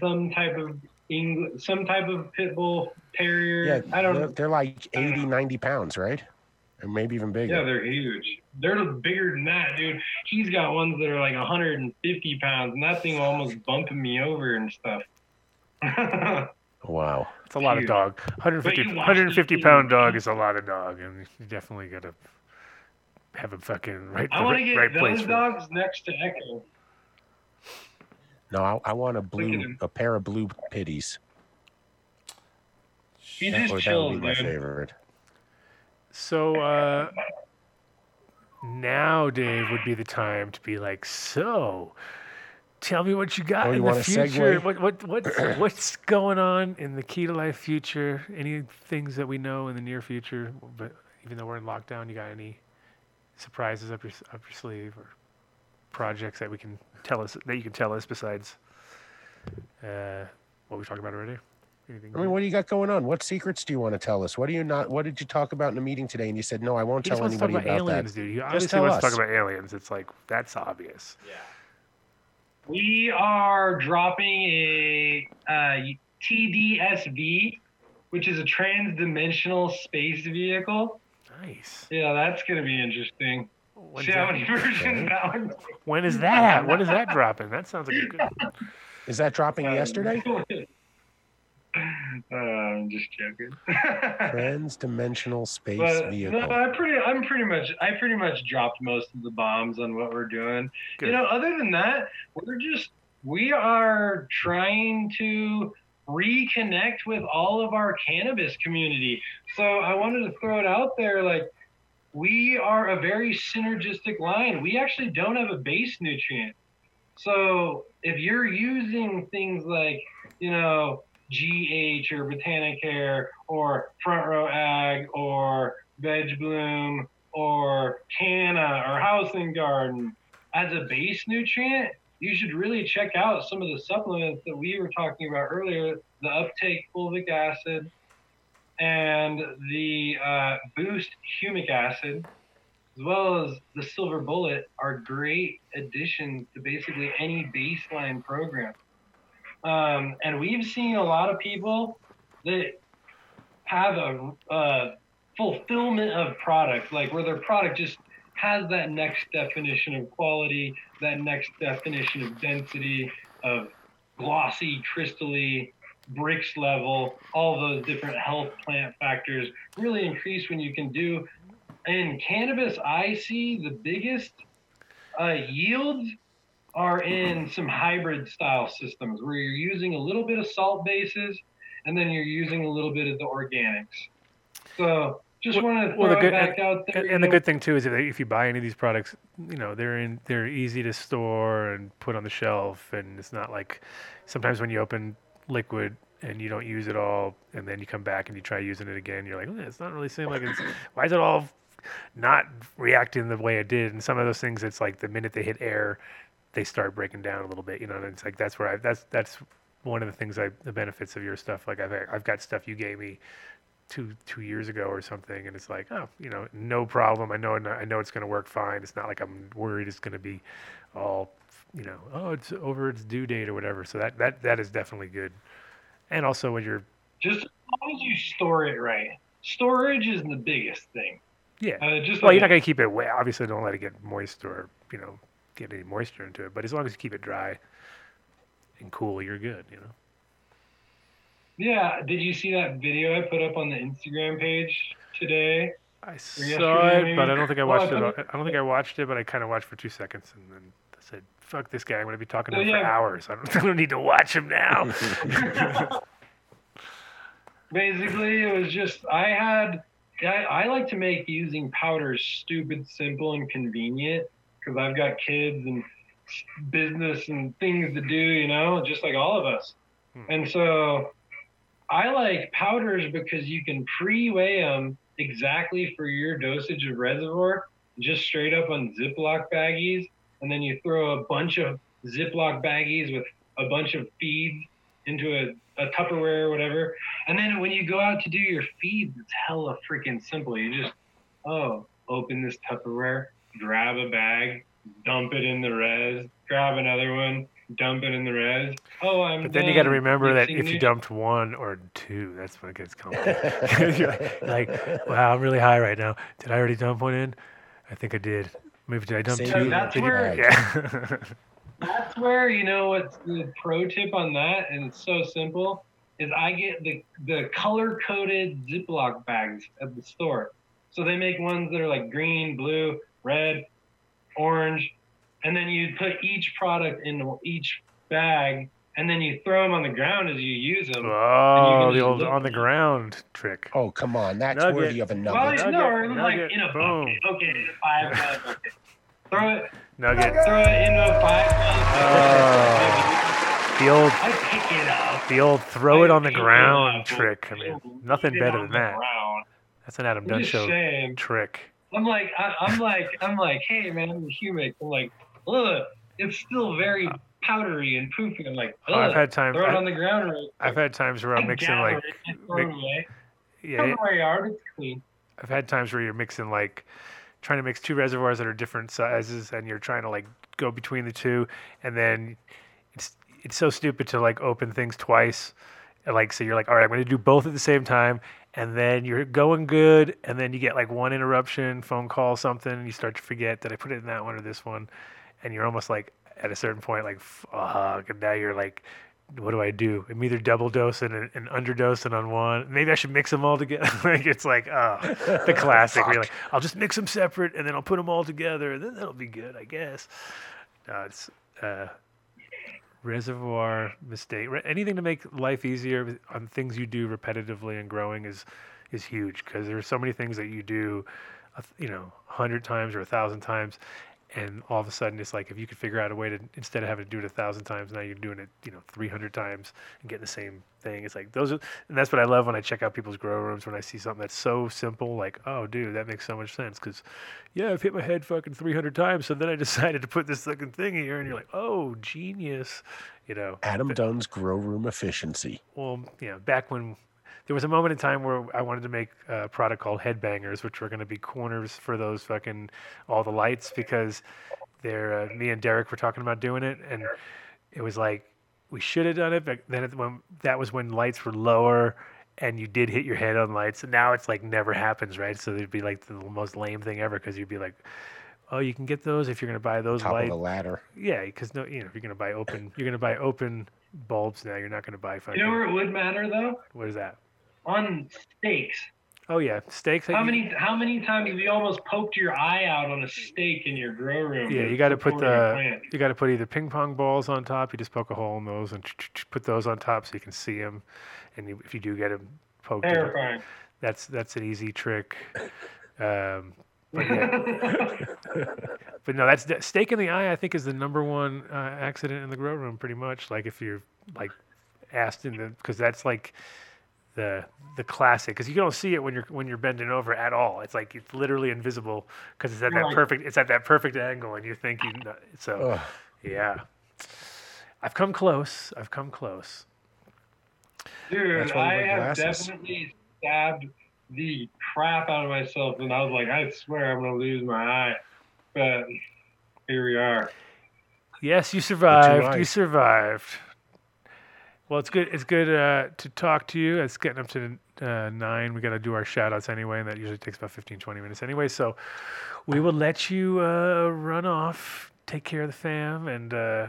some type of English, some type of pit bull terrier. Yeah, I don't they're, know. they're like 80, 90 pounds, right? Or maybe even bigger. Yeah, they're huge. They're bigger than that, dude. He's got ones that are like 150 pounds, and that thing will almost bumping me over and stuff. *laughs* wow. It's a lot of dog. 150, you watch 150 this pound video. dog is a lot of dog, and you definitely gotta have a fucking right, I want to get right place those for dogs next to Echo. No, I, I want a blue, a pair of blue pitties. He That just would, that would chills, be my favorite. So uh, now, Dave, would be the time to be like, so. Tell me what you got Oh, you in want the future. segue? What what what what's going on in the key to life future? Any things that we know in the near future? But even though we're in lockdown, you got any surprises up your up your sleeve or projects that we can tell us that you can tell us besides uh, what we talked about already? Anything? I mean, what do you got going on? What secrets do you want to tell us? What do you not? What did you talk about in the meeting today? And you said no, I won't he tell wants to talk anybody about about, aliens, that. dude. He Just obviously tell wants us. to talk about aliens. It's like that's obvious. We are dropping a uh, TDSV, which is a trans-dimensional space vehicle. Nice. Yeah, that's gonna be interesting. When's See how that- many versions that one. *laughs* when is that? When is that dropping? That sounds like a good. Is that dropping yesterday? *laughs* Uh, I'm just joking. *laughs* Trans-dimensional space but vehicle. no, I pretty, I'm pretty much, I pretty much dropped most of the bombs on what we're doing. Good. You know, other than that, we're just, we are trying to reconnect with all of our cannabis community. So I wanted to throw it out there, like. We are a very synergistic line. We actually don't have a base nutrient. So if you're using things like, you know, GH or Botanicare or Front Row Ag or Veg Bloom or Canna or House and Garden as a base nutrient, you should really check out some of the supplements that we were talking about earlier the uptake fulvic acid and the uh, boost humic acid as well as the silver bullet are great additions to basically any baseline program. Um, and we've seen a lot of people that have a, a fulfillment of product, like where their product just has that next definition of quality, that next definition of density, of glossy, crystally, Brix level, all those different health plant factors really increase when you can do. In cannabis, I see the biggest uh, yields are in some hybrid style systems where you're using a little bit of salt bases and then you're using a little bit of the organics. So just Well- want to throw well, the good- back out there. And, and the good thing too is that if you buy any of these products, you know they're in they're easy to store and put on the shelf, and it's not like sometimes when you open liquid and you don't use it all, and then you come back and you try using it again, you're like, "Eh, it's not really seeming like it's *laughs* why is it all not reacting the way it did? And some of those things, it's like the minute they hit air, they start breaking down a little bit, you know. And it's like that's where I that's that's one of the things I the benefits of your stuff. Like I've I've got stuff you gave me two two years ago or something, and it's like, oh, you know, no problem. I know I know it's going to work fine. It's not like I'm worried it's going to be all, you know, oh, it's over its due date or whatever. So that that that is definitely good. And also when you're Just as long as you store it right. Storage is the biggest thing. yeah, Uh, just well, like you're not going to keep it wet. Obviously, don't let it get moist or you know get any moisture into it. But as long as you keep it dry and cool, you're good. You know. Yeah, did you see that video I put up on the Instagram page today? I saw it, but I don't think I Well, watched it. I don't think I watched it, but I kind of watched for two seconds, and then I said, "Fuck this guy! I'm going to be talking to Oh, him for hours. I don't, *laughs* I don't need to watch him now." *laughs* Basically, it was just I had I, I like to make using powders stupid, simple, and convenient because I've got kids and business and things to do, you know, just like all of us. Hmm. And so I like powders because you can pre-weigh them exactly for your dosage of reservoir, just straight up on Ziploc baggies, and then you throw a bunch of Ziploc baggies with a bunch of feeds into a, a Tupperware or whatever. And then when you go out to do your feeds, it's hella freaking simple. You just, oh, open this Tupperware, grab a bag, dump it in the res, grab another one, dump it in the res. Oh, I'm But then you got to remember that if you these- dumped one or two, that's when it gets complicated. *laughs* Like, wow, I'm really high right now. Did I already dump one in? I think I did. Maybe did I dump Save two? me that's where- Yeah. *laughs* *laughs* That's where you know what's the pro tip on that, and it's so simple. Is I get the the color coded Ziploc bags at the store. So they make ones that are like green, blue, red, orange, and then you put each product in each bag, and then you throw them on the ground as you use them. oh, the old on the ground trick. Oh, come on. That's Nugget. worthy of a Well, nugget. Nugget, no, or like nugget, in a boom. bucket. Okay, five gallon bucket. Throw it, Nugget. throw it into a five gallon bucket. Oh. The old, I pick it up. the old throw it on the ground up, trick. I mean, nothing better than that. ground. That's an Adam I'm Dunn show saying. trick. I'm like, I, I'm like, I'm like, hey man, I'm humic. I'm like, look, it's still very powdery and poofy. I'm like, Oh, I've had times. throw it I, on the ground. Real I've had times where I'm I mixing like, it and mix- yeah, Throw it away, Art. It's clean. I've had times where you're mixing like trying to mix two reservoirs that are different sizes and you're trying to like go between the two and then it's it's so stupid to like open things twice. And, Like so you're like, all right, I'm gonna do both at the same time and then you're going good and then you get like one interruption, phone call, something, and you start to forget that I put it in that one or this one? And you're almost like at a certain point like fuck and now you're like what do I do? I'm either double dosing and, and underdosing on one. Maybe I should mix them all together. *laughs* like it's like, oh, the *laughs* classic. you're like, I'll just mix them separate and then I'll put them all together and then that'll be good, I guess. No, it's uh, reservoir mistake. Re- anything to make life easier on things you do repetitively and growing is is huge because there are so many things that you do, you know, a hundred times or a thousand times, and all of a sudden it's like if you could figure out a way to instead of having to do it a thousand times, now you're doing it, you know, three hundred times and getting the same thing. It's like those are, and that's what I love when I check out people's grow rooms when I see something that's so simple, like, oh, dude, that makes so much sense because, yeah, I've hit my head fucking three hundred times, so then I *laughs* decided to put this fucking thing here, and you're like, oh, genius, you know. Adam Dunn's grow room efficiency. Well, yeah back when there was a moment in time where I wanted to make a product called Headbangers, which were going to be corners for those fucking all the lights because they're uh, me and Derek were talking about doing it, and it was like we should have done it, but then it, when that was when lights were lower. And you did hit your head on lights, and now it's like never happens, right? So there'd be like the most lame thing ever because you'd be like, "Oh, you can get those if you're going to buy those Top lights." of the ladder. Yeah, because no, you know, if you're going to buy open, you're going to buy open bulbs now. You're not going to buy fucking. You know where it would matter though? what is that? On stakes. Oh yeah, stakes. How many how many times have you almost poked your eye out on a stake in your grow room? Yeah, you got to put the you got to put either ping pong balls on top. You just poke a hole in those and put those on top so you can see them. And you, if you do get them poked, in, Terrifying. that's that's an easy trick. *laughs* Um, but yeah, *laughs* but no, that's that stake in the eye. I think is the number one uh, accident in the grow room. Pretty much, like if you're like asked in the because that's like the the classic because you don't see it when you're when you're bending over at all. It's like it's literally invisible because it's at that perfect it's at that perfect angle and you think you uh, kn- so Ugh. yeah. I've come close. I've come close. Dude, That's why you I have glasses. definitely stabbed the crap out of myself, and I was like, I swear I'm gonna lose my eye. But here we are. Yes, you survived. You survived. Well, it's good. It's good uh, to talk to you. It's getting up to uh, nine. We got to do our shout outs anyway, and that usually takes about 15, 20 minutes anyway. So we will let you uh, run off, take care of the fam, and uh,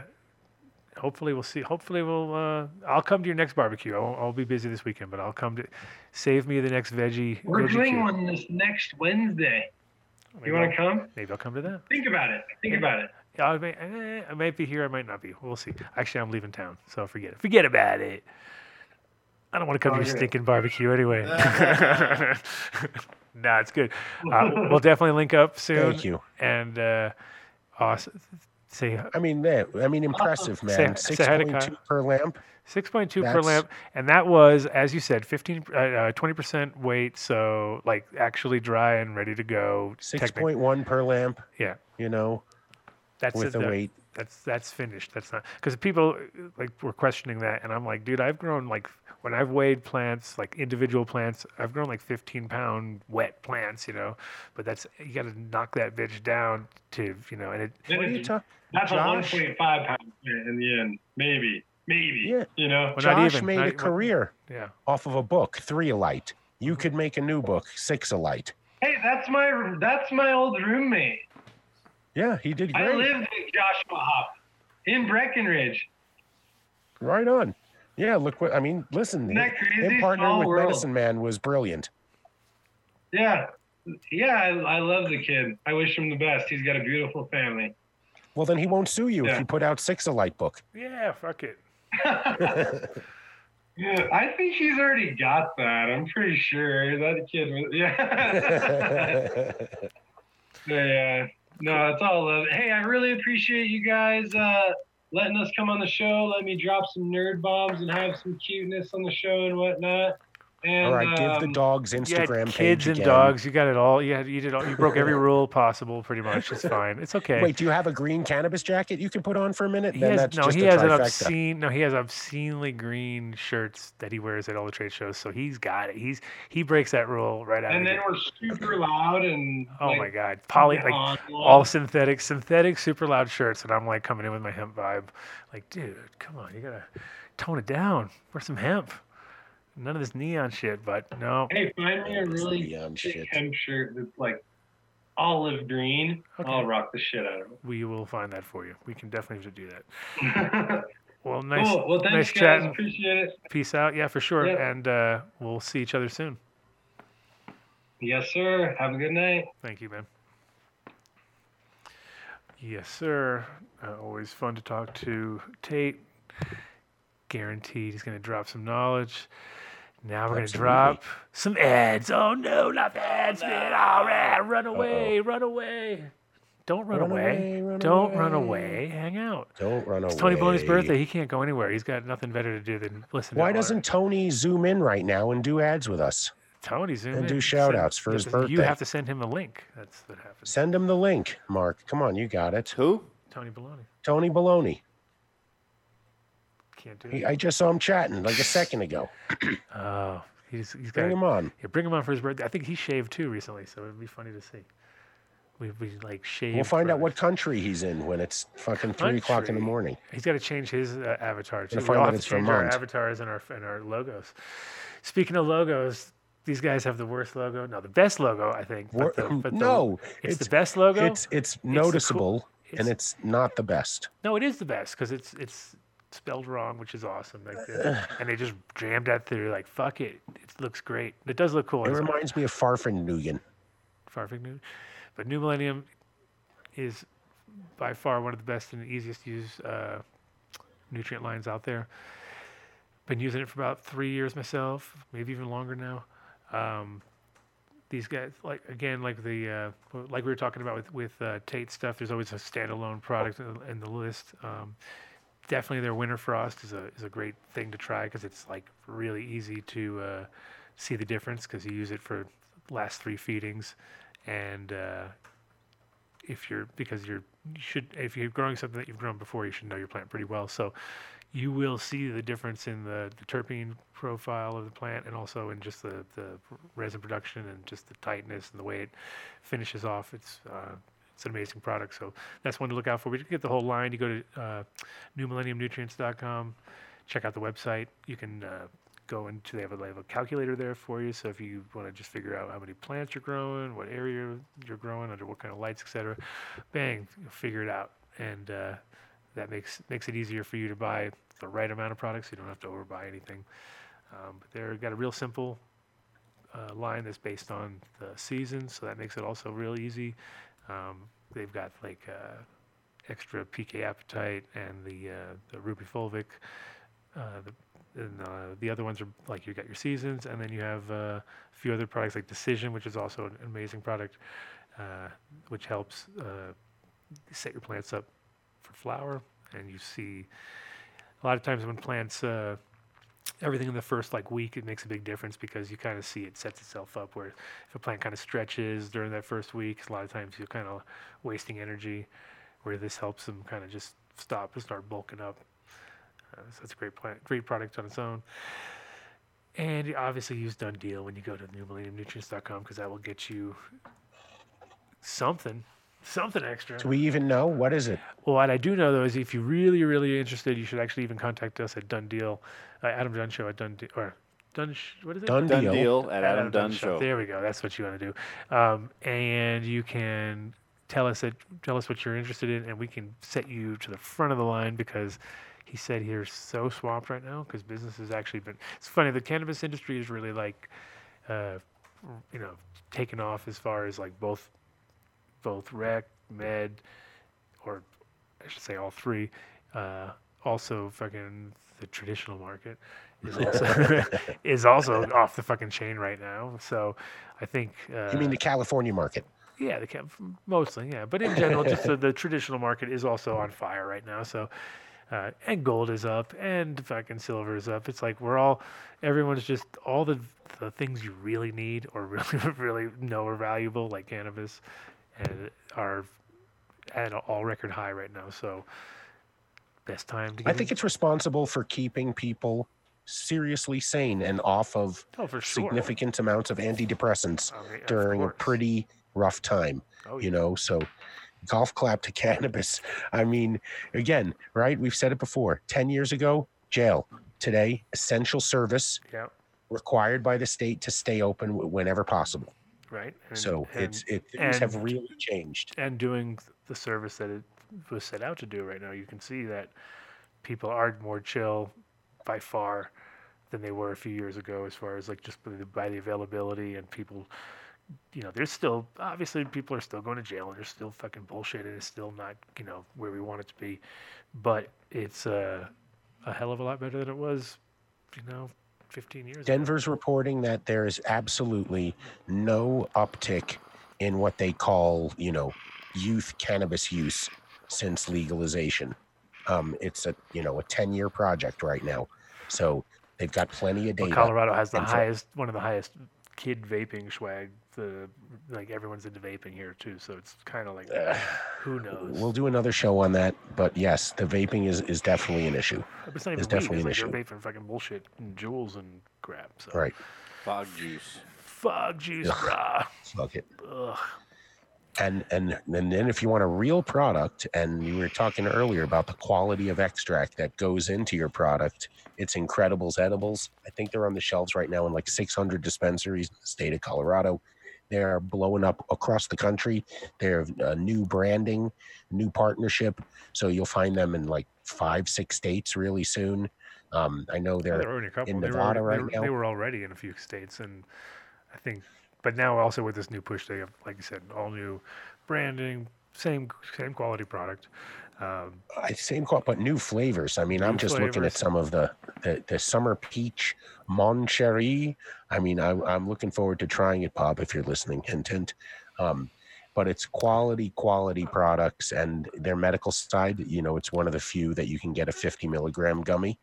hopefully we'll see. Hopefully we'll. Uh, I'll come to your next barbecue. I'll, I'll be busy this weekend, but I'll come to save me the next veggie. We're veggie doing one this next Wednesday. Maybe You want to come? Maybe I'll come to that. Think about it. Think about it. I may, eh, I might be here. I might not be. We'll see. Actually, I'm leaving town, so forget it. Forget about it. I don't want to come to your stinking barbecue anyway. *laughs* *laughs* nah, it's good. Uh, we'll definitely link up *laughs* soon. Thank you. And uh, awesome. Say I mean, that. I mean, impressive, man. say Six point two per lamp. 6.2 per lamp, and that was, as you said, 15, uh, uh, 20% weight, so like actually dry and ready to go. Six point one per lamp. Yeah, You know, that's with it, the weight. That's that's finished. That's not because people like were questioning that, and I'm like, dude, I've grown like when I've weighed plants, like individual plants, I've grown like 15 pound wet plants, you know. But that's you got to knock that bitch down to you know, and it. What are you talking? That's Josh? a 1.5 pound plant in the end. Maybe. Maybe. Yeah. You know? Well, not Josh even, made not a even- career Yeah. off of a book, three a light. You could make a new book, six a light. Hey, that's my that's my old roommate. Yeah, he did great. I lived with Joshua Hop in Breckenridge. Right on. Yeah, look what I mean. Listen, Isn't that crazy? him partnering Small with world. Medicine Man was brilliant. Yeah. Yeah, I, I love the kid. I wish him the best. He's got a beautiful family. Well, then he won't sue you if you put out six a light book. Yeah. Fuck it. *laughs* Yeah, I think he's already got that. I'm pretty sure that kid was. Yeah. *laughs* *laughs* yeah. No, it's all love. Hey, I really appreciate you guys uh, letting us come on the show. Let me drop some nerd bombs and have some cuteness on the show and whatnot. And All right, give the um, dogs Instagram had page kids and again. dogs. You got it all. You had you did all, you broke every *laughs* rule possible. Pretty much. It's fine. It's okay. Wait, do you have a green cannabis jacket you can put on for a minute? He then has, that's no, just he a has an obscene. No, he has obscenely green shirts that he wears at all the trade shows. So he's got it. He's he breaks that rule right out. And of the then we're super loud and. oh like, my god, poly like on- all synthetic, synthetic, super loud shirts, and I'm like coming in with my hemp vibe. Like, dude, come on, you gotta tone it down. Wear some hemp. None of this neon shit. But no, Hey, find me a really neon thick shit. hemp shirt that's like olive green. Okay. I'll rock the shit out of it. we will find that for you. We can definitely do that. *laughs* Well, nice, cool. Well, thanks, nice guys. chatting. Appreciate it. Peace out. Yeah, for sure. Yeah. And uh, we'll see each other soon. Yes, sir. Have a good night. Thank you, man. Yes, sir. Uh, always fun to talk to Tate. Guaranteed he's going to drop some knowledge. Now we're going to drop some ads. Oh, no, not the ads, man. All right, run away, run away. Don't run, Run away. away, run Don't run away. away. Hang out. Don't run away. It's Tony Baloney's birthday. He can't go anywhere. He's got nothing better to do than listen Why our- doesn't Tony zoom in right now and do ads with us? Tony zoom and in. do Send- shout-outs for you his have to- You have to send him a link. That's what happens. Send him the link, Mark. Come on, you got it. Who? Tony Baloney. Tony Baloney. Can't do it. I just saw him chatting like a second ago. *clears throat* Oh, he's he's got. Bring him on. Yeah, bring him on for his birthday. I think he shaved too recently, so it'd be funny to see. We we like shaved. We'll find out what *laughs* country he's in when it's fucking three o'clock in the Country. morning. He's got to change his uh, avatar too. We find all out have it's to change our Vermont. avatars and our and our logos. Speaking of logos, these guys have the worst logo. No, the best logo, I think. Wor- *laughs* the, no, it's, it's the best logo. It's it's noticeable and it's- it's not the best. No, it is the best because it's it's spelled wrong, which is awesome. Like and they just jammed that through. Like fuck it, it looks great. It does look cool. It reminds me of Fahrvergnügen. Farfig New, but New Millennium is by far one of the best and easiest to use uh, nutrient lines out there. Been using it for about three years myself, maybe even longer now. Um, these guys, like again, like the uh, like we were talking about with with uh, Tate stuff. There's always a standalone product in, in the list. Um, definitely, their Winter Frost is a is a great thing to try because it's like really easy to uh, see the difference because you use it for last three feedings, and uh, if you're because you're you should if you're growing something that you've grown before, you should know your plant pretty well. So you will see the difference in the, the terpene profile of the plant and also in just the, the resin production and just the tightness and the way it finishes off. It's uh, it's an amazing product. So that's one to look out for. We can get the whole line. You go to uh, newmillenniumnutrients.com, check out the website. You can uh, go into they have, a, they have a calculator there for you. So if you want to just figure out how many plants you're growing, what area you're growing, under what kind of lights, etc., bang, you'll figure it out. And uh, that makes makes it easier for you to buy the right amount of products. You don't have to overbuy anything. Um, but they've got a real simple uh, line that's based on the season, so that makes it also real easy. Um, they've got like uh, extra PK appetite and the uh, the Ruby Fulvic. Uh, the, and uh, the other ones are like you got your seasons, and then you have uh, a few other products like Decision, which is also an amazing product, uh, which helps uh, set your plants up for flower. And you see a lot of times when plants everything in the first like week it makes a big difference because you kind of see it sets itself up where if a plant kind of stretches during that first week a lot of times you're kind of wasting energy where this helps them kind of just stop and start bulking up. Uh, so it's a great plant, great product on its own. And you obviously use Dunn Deal when you go to newmillenniumnutrients.com because that will get you something, something extra. Do we even know what is it? Well, what I do know though is if you're really, really interested, you should actually even contact us at Dunn Deal, uh, Adam Dunn Show at Done or Done. Sh- what is it? Done Done deal. deal at At Adam Dunn Dunn Show. There we go. That's what you want to do. Um, and you can tell us that tell us what you're interested in, and we can set you to the front of the line because he said he's so swamped right now because business has actually been. It's funny. The cannabis industry is really like, uh, you know, taken off as far as like both, both rec, med, or I should say all three. Uh, also, fucking the traditional market is *laughs* also *laughs* is also off the fucking chain right now. So, I think. Uh, You mean the California market? yeah, the cap mostly, yeah. But in general, just the, the traditional market is also on fire right now. So, uh, and gold is up, and fucking silver is up. It's like we're all, everyone's just all the the things you really need or *laughs* really really know are valuable, like cannabis, and are at all record high right now. So, best time to. Get I think in- it's responsible for keeping people seriously sane and off of oh sure. significant amounts of antidepressants I mean, of during a pretty rough time. Oh, you know so golf clap to *laughs* cannabis i mean again right we've said it before 10 years ago jail today essential service yeah, required by the state to stay open whenever possible right. And- so and- it's it things have really changed and doing the service that it was set out to do right now, you can see that people are more chill by far than they were a few years ago, as far as like just by the, by the availability and people. You know, there's still obviously people are still going to jail and there's still fucking bullshit and it's still not you know where we want it to be, but it's uh, a hell of a lot better than it was, you know, 15 years ago. denver's reporting that there is absolutely no uptick in what they call you know youth cannabis use since legalization um it's a you know a 10 year project right now so they've got plenty of Well, data Colorado has the and so- highest, one of the highest kid vaping swag. The like everyone's into vaping here too, so it's kind of like who knows. We'll do another show on that, but yes, the vaping is is definitely an issue. It's not even weed. definitely It's an like they're vaping fucking bullshit and Juuls and crap. So Right. Fog juice. fog juice, Ugh. brah. Fuck it. Ugh. And and and then if you want a real product, and you were talking earlier about the quality of extract that goes into your product, it's Incredibles edibles. I think they're on the shelves right now in like 600 dispensaries in the state of Colorado. They're blowing up across the country. They're uh, new branding, new partnership. So you'll find them in like five, six states really soon. Um, I know they're they're already a couple. in they, were Nevada right they, were, now. they were already in a few states, and I think, but now also with this new push, they have, like you said, all new branding, same same quality product. Um, same qual, but new flavors. I mean, I'm just looking at some of the the, the summer peach Mon Cherie. I mean, I'm I'm looking forward to trying it, Bob. If you're listening, hint hint. Um, but it's quality quality products, and their medical side. You know, it's one of the few that you can get a 50 milligram gummy,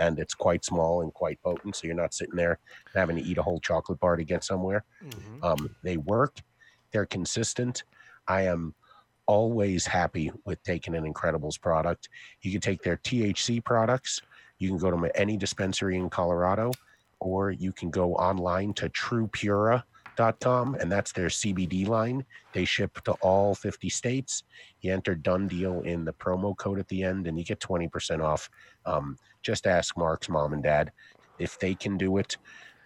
and it's quite small and quite potent. So you're not sitting there having to eat a whole chocolate bar to get somewhere. mhm. Um, they work, they're consistent. I am always happy with taking an Incredibles product. You can take their THC products, you can go to any dispensary in Colorado, or you can go online to truepura.com, and that's their CBD line. They ship to all 50 states. You enter Dunn Deal in the promo code at the end, and you get 20% off. Um, just ask Mark's mom and dad if they can do it.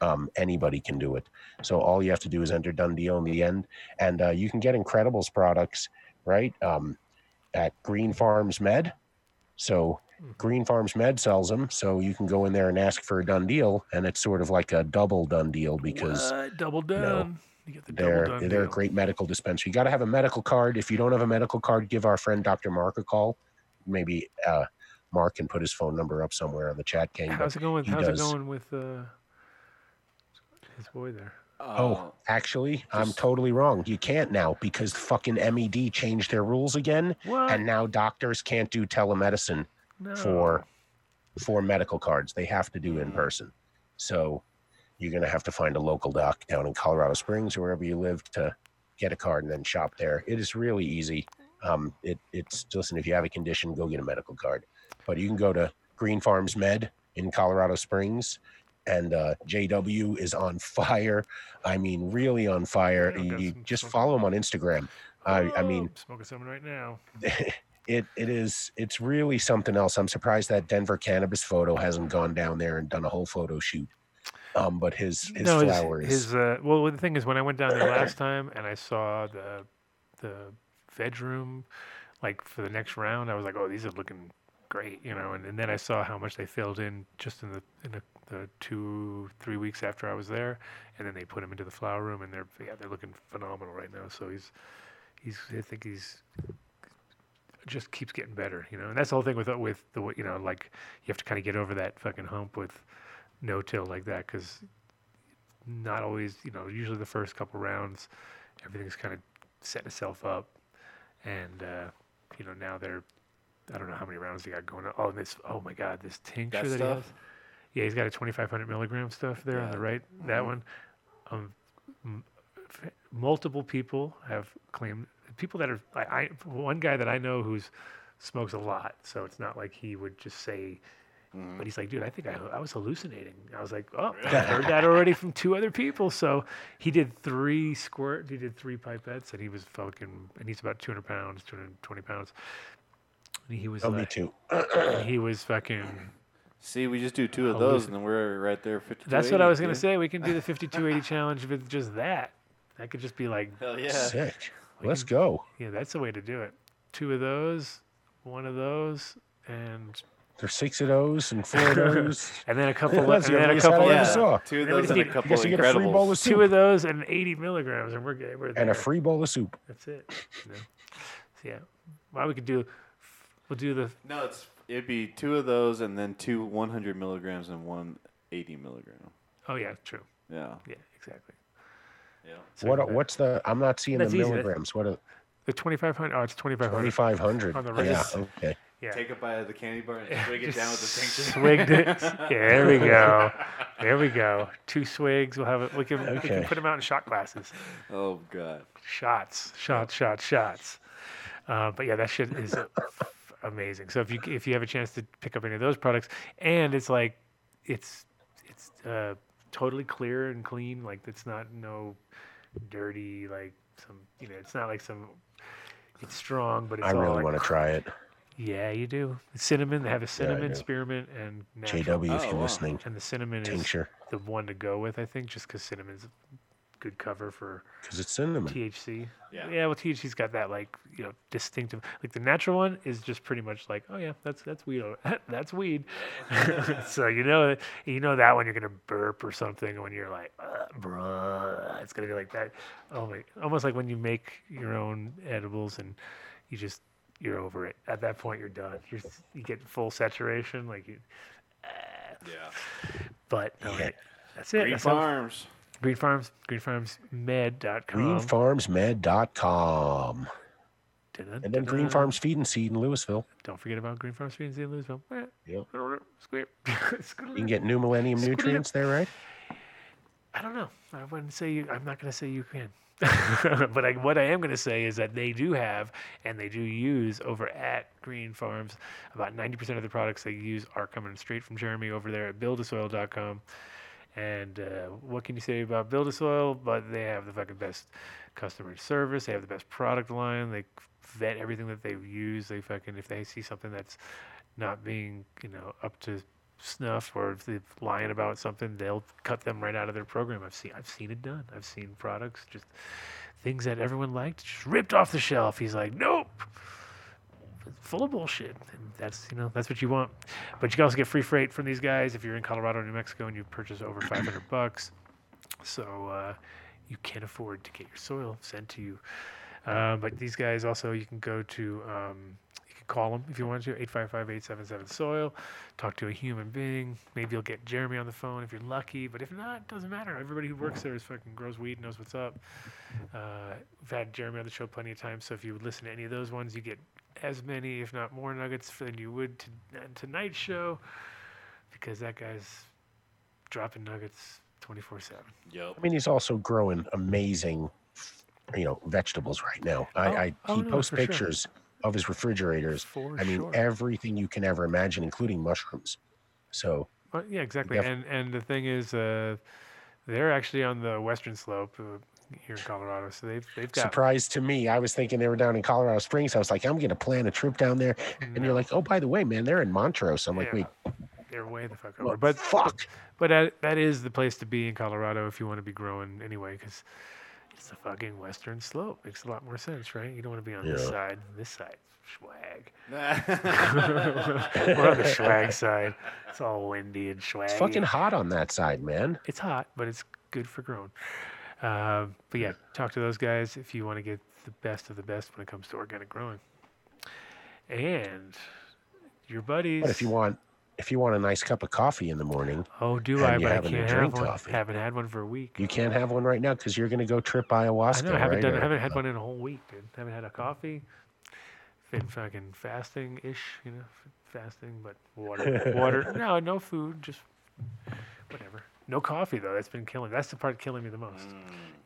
Um, anybody can do it. So all you have to do is enter Dunn Deal in the end, and uh, you can get Incredibles products right um, at Green Farms Med. So Green Farms Med sells them, so you can go in there and ask for a done deal, and it's sort of like a double done deal because What? double done. You get the double they're done they're a great medical dispensary. You got to have a medical card. If you don't have a medical card, give our friend Dr. Mark a call. Maybe uh, Mark can put his phone number up somewhere on the chat game. but- How's it going? How's does. it going with uh, his boy there? Oh, actually, I'm totally wrong. You can't now because fucking MED changed their rules again, What? and now doctors can't do telemedicine no. for for medical cards. They have to do in person. So you're gonna have to find a local doc down in Colorado Springs or wherever you live to get a card and then shop there. It is really easy. Um, it, it's listen, if you have a condition, go get a medical card. But you can go to Green Farms Med in Colorado Springs, and uh, JW is on *laughs* fire. I mean, really on fire. Yeah, I've You just follow him on Instagram. I, I Oh, mean, I'm smoking something right now. *laughs* it it is it's really something else. I'm surprised that Denver cannabis photo hasn't gone down there and done a whole photo shoot. Um, but his his no, flowers. his, his uh, well, the thing is, when I went down there last time and I saw the the veg room, like for the next round, I was like, oh, these are looking great, you know. And, and then I saw how much they filled in just in the in the, two three weeks after I was there, and then they put him into the flower room, and they're yeah, they're looking phenomenal right now. So he's he's I think he's just keeps getting better, you know. And that's the whole thing with with the you know like you have to kind of get over that fucking hump with no till like that because not always you know usually the first couple rounds everything's kind of setting itself up and uh, you know now they're I don't know how many rounds he got going on. Oh, and this oh my god, this tincture That that, he has. Yeah, he's got a 2,500 milligram stuff there on the right. That one. Um, m- f- multiple people have claimed people that are I, I one guy that I know who's smokes a lot, so it's not like he would just say. But he's like, dude, I think I, I was hallucinating. I was like, oh, I *laughs* heard that already from two other people. So he did three squirt, he did three pipettes, and he was fucking, and he's about 200 pounds, 220 pounds. And he was oh, me like, too. *clears throat* he was fucking. See, we just do two of those, and then we're right there. 52 That's what I was gonna say. We can do the *laughs* 5280 challenge with just that. That could just be like, Hell yeah! Sick. Let's go. yeah, that's the way to do it. Two of those, one of those, and There's six of those and four of those. *laughs* and then a couple, and That's the then a couple, I Yeah, saw. two of those just and a couple Guess of you get a free bowl of soup two of those, and 80 milligrams, and we're good. We're there. and a free bowl of soup. That's it. You know? So, yeah. Well, we could do. We'll do the. No, it's it'd be two of those, and then two 100 milligrams and one 80 milligram. Oh yeah, true. Yeah, Yeah, exactly. yeah. So What? What's the? I'm not seeing the That's easy. Milligrams. What? are the 2500? Oh, it's 2500. 2,500. On the right. Yeah. Okay. Yeah. Take a bite of the candy bar and swig it Just down with the tincture. Swigged it. *laughs* Yeah, there we go. There we go. Two swigs. We'll have it. We can, we can Okay. put them out in shot glasses. Oh god. Shots, shots, shots, shots. Uh, but yeah, that shit is *laughs* amazing. So if you if you have a chance to pick up any of those products, and it's like, it's it's uh, totally clear and clean. Like it's not no dirty like some you know it's not like some. It's strong, but it's I really like want to try it. Yeah, you do. Cinnamon. They have a cinnamon, do. spearmint, and natural. JW, if Oh, you're wow. listening, And the cinnamon is tincture the one to go with, I think, just because cinnamon's a good cover for because it's cinnamon. THC. Yeah. Yeah, well, THC's got that like you know distinctive. Like the natural one is just pretty much like, oh yeah, that's that's weed. *laughs* that's weed. *laughs* so you know you know that when you're gonna burp or something when you're like, uh, bruh, it's gonna be like that. Oh my, almost like when you make your own edibles and you just you're over it. At that point, you're done. You're, s- you get full saturation, like you. Yeah. But no, Yeah. that's it. Green That's how- Farms. Green Farms, greenfarmsmed.com. GreenFarmsMed.com. And then Green. Farms Feed and Seed in Louisville. Don't forget about Green Farms Feed and Seed in Louisville. Squeak. *laughs* You can get New Millennium Scoot it up. nutrients there, right? I don't know. I wouldn't say you. I'm not going to say you can. *laughs* but I, what I am going to say is that they do have and they do use over at Green Farms. About 90% of the products they use are coming straight from Jeremy over there at buildasoil.com. And uh, what can you say about Build a Soil? But they have the fucking best customer service. They have the best product line. They vet everything that they use. They fucking if they see something that's not being you know up to snuff or if they're lying about something, they'll cut them right out of their program. I've seen I've seen it done. I've seen products just things that everyone liked just ripped off the shelf. He's like, nope. Full of bullshit, and that's you know that's what you want. But you can also get free freight from these guys if you're in Colorado, or New Mexico, and you purchase over *clears throat* 500 bucks. So uh, you can't afford to get your soil sent to you. Uh, but these guys also, you can go to, um, you can call them if you want to, 855-877-SOIL, talk to a human being. Maybe you'll get Jeremy on the phone if you're lucky, but if not, it doesn't matter. Everybody who works there is fucking grows weed, and knows what's up. Uh, we've had Jeremy on the show plenty of times, so if you would listen to any of those ones, you get as many, if not more, nuggets than you would to tonight's show, because that guy's dropping nuggets 24/7. Yep. I mean, he's also growing amazing you know vegetables right now. Oh, I oh, he no, posts for sure. pictures of his refrigerators. For I mean, sure. everything you can ever imagine, including mushrooms. So Well, yeah, exactly. Def- and and the thing is, uh, they're actually on the western slope uh, here in Colorado, so they've they've got. surprise to me, I was thinking they were down in Colorado Springs. I was like, I'm gonna plan a trip down there, and you're like, oh, by the way, man, they're in Montrose. I'm like, Yeah. wait, They're way the fuck what? over. But fuck. but that, that is the place to be in Colorado if you want to be growing anyway, because it's the fucking western slope. Makes a lot more sense, right? You don't want to be on this side. This side, swag. *laughs* We're on the swag side. It's all windy and swag. It's fucking hot on that side, man. it's hot, but it's good for growing. Uh, but yeah, talk to those guys if you want to get the best of the best when it comes to organic growing. And your buddies. But if you want, if you want a nice cup of coffee in the morning, oh, do I? But I can't have one. coffee. Haven't had one for a week. you can't have one right now because you're gonna go trip I ayahuasca, know. I haven't right? done. I Or- haven't had one in a whole week, dude. Haven't had a coffee. Been fucking fasting ish, you know, fasting, but water, water. *laughs* No, no food, just whatever. No coffee though. That's been killing. That's the part killing me the most,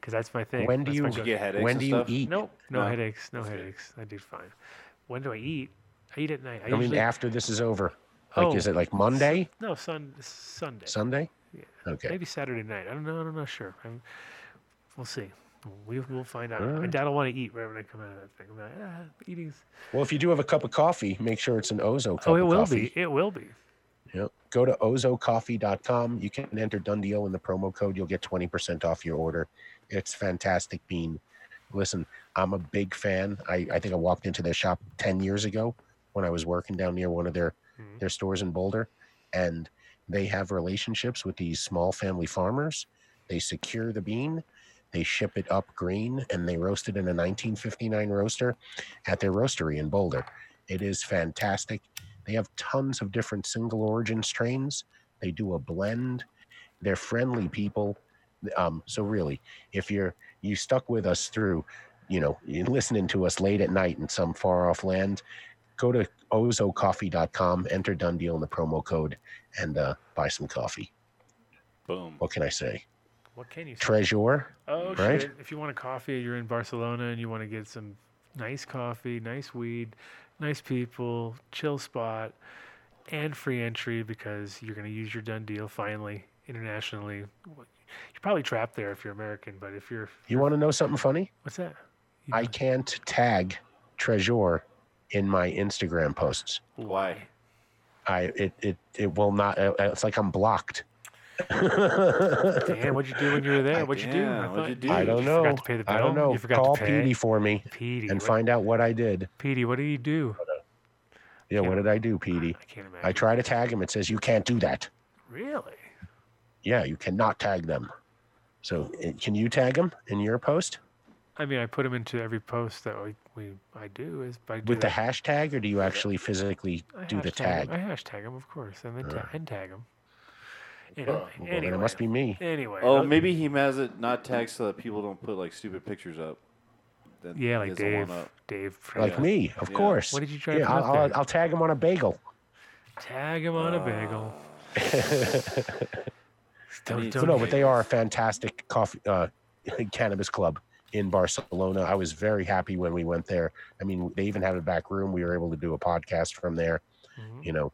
because that's my thing. When do That's you you get headaches when do you stuff? eat? Nope, no, No. headaches, no That's good. headaches. I do fine. When do I eat? I eat at night. I, I mean, after this is over, like, Oh, is it like Monday, no, sun, Sunday. Sunday? Yeah. Okay. Maybe Saturday night. I don't know. I'm not sure. I'm, we'll see. We, we'll find out. My Alright. dad will want to eat right when I come out of that thing. I'm like, ah, eating's. Well, if you do have a cup of coffee, make sure it's an Ozo cup of coffee. Oh, it of will coffee. be. It will be. Go to ozocoffee.com. You can enter Dunn Deal in the promo code. You'll get 20% off your order. It's fantastic bean. Listen, I'm a big fan. I, I think I walked into their shop 10 years ago when I was working down near one of their, Mhm. their stores in Boulder. And they have relationships with these small family farmers. They secure the bean, they ship it up green, and they roast it in a 1959 roaster at their roastery in Boulder. It is fantastic. They have tons of different single origin strains. They do a blend. They're friendly people. Um, so really, if you're you stuck with us through, you know, listening to us late at night in some far off land, go to ozocoffee.com, enter Dunn Deal in the promo code, and uh, buy some coffee. Boom. What can I say? What can you say? Treasure. Oh, right? shit. If you want a coffee, you're in Barcelona and you want to get some nice coffee, nice weed, nice people, chill spot, and free entry because you're going to use your Dunn Deal finally internationally. You're probably trapped there if you're American, but if you're. You want to know something funny? What's that? You I know- can't tag Treasure in my Instagram posts. Why? I it it it will not. uh, It's like I'm blocked. Damn, what'd you do when you were there? What'd you do? Damn, what'd you do? I don't you know. Forgot to pay the bill. I don't know. You forgot Call to pay. Petey for me Petey. and what, find out what I did. Petey, what did you do? Yeah, what Can't- did I do, Petey? I can't imagine. I try to tag him. It says you can't do that. Really? Yeah, you cannot tag them. So uh, can you tag them in your post I mean, I put them into every post that we, we I do is by with the hashtag, or do you actually physically do the tag? I hashtag them, of course, and then ta- and tag them. Anyway, Well, then anyway, it must be me. Anyway. Oh, tho- maybe he has it not tagged so that people don't put like stupid pictures up. that Yeah, like Dave. Dave. from- Like Yeah. me, of Yeah. course. What did you try to Yeah, put I'll, up I'll, there? I'll tag him on a bagel. Tag him on a bagel. *laughs* Don't, don't, no, but they are a fantastic coffee uh, *laughs* cannabis club in Barcelona. I was very happy when we went there. I mean, they even had a back room. We were able to do a podcast from there. Mhm. You know,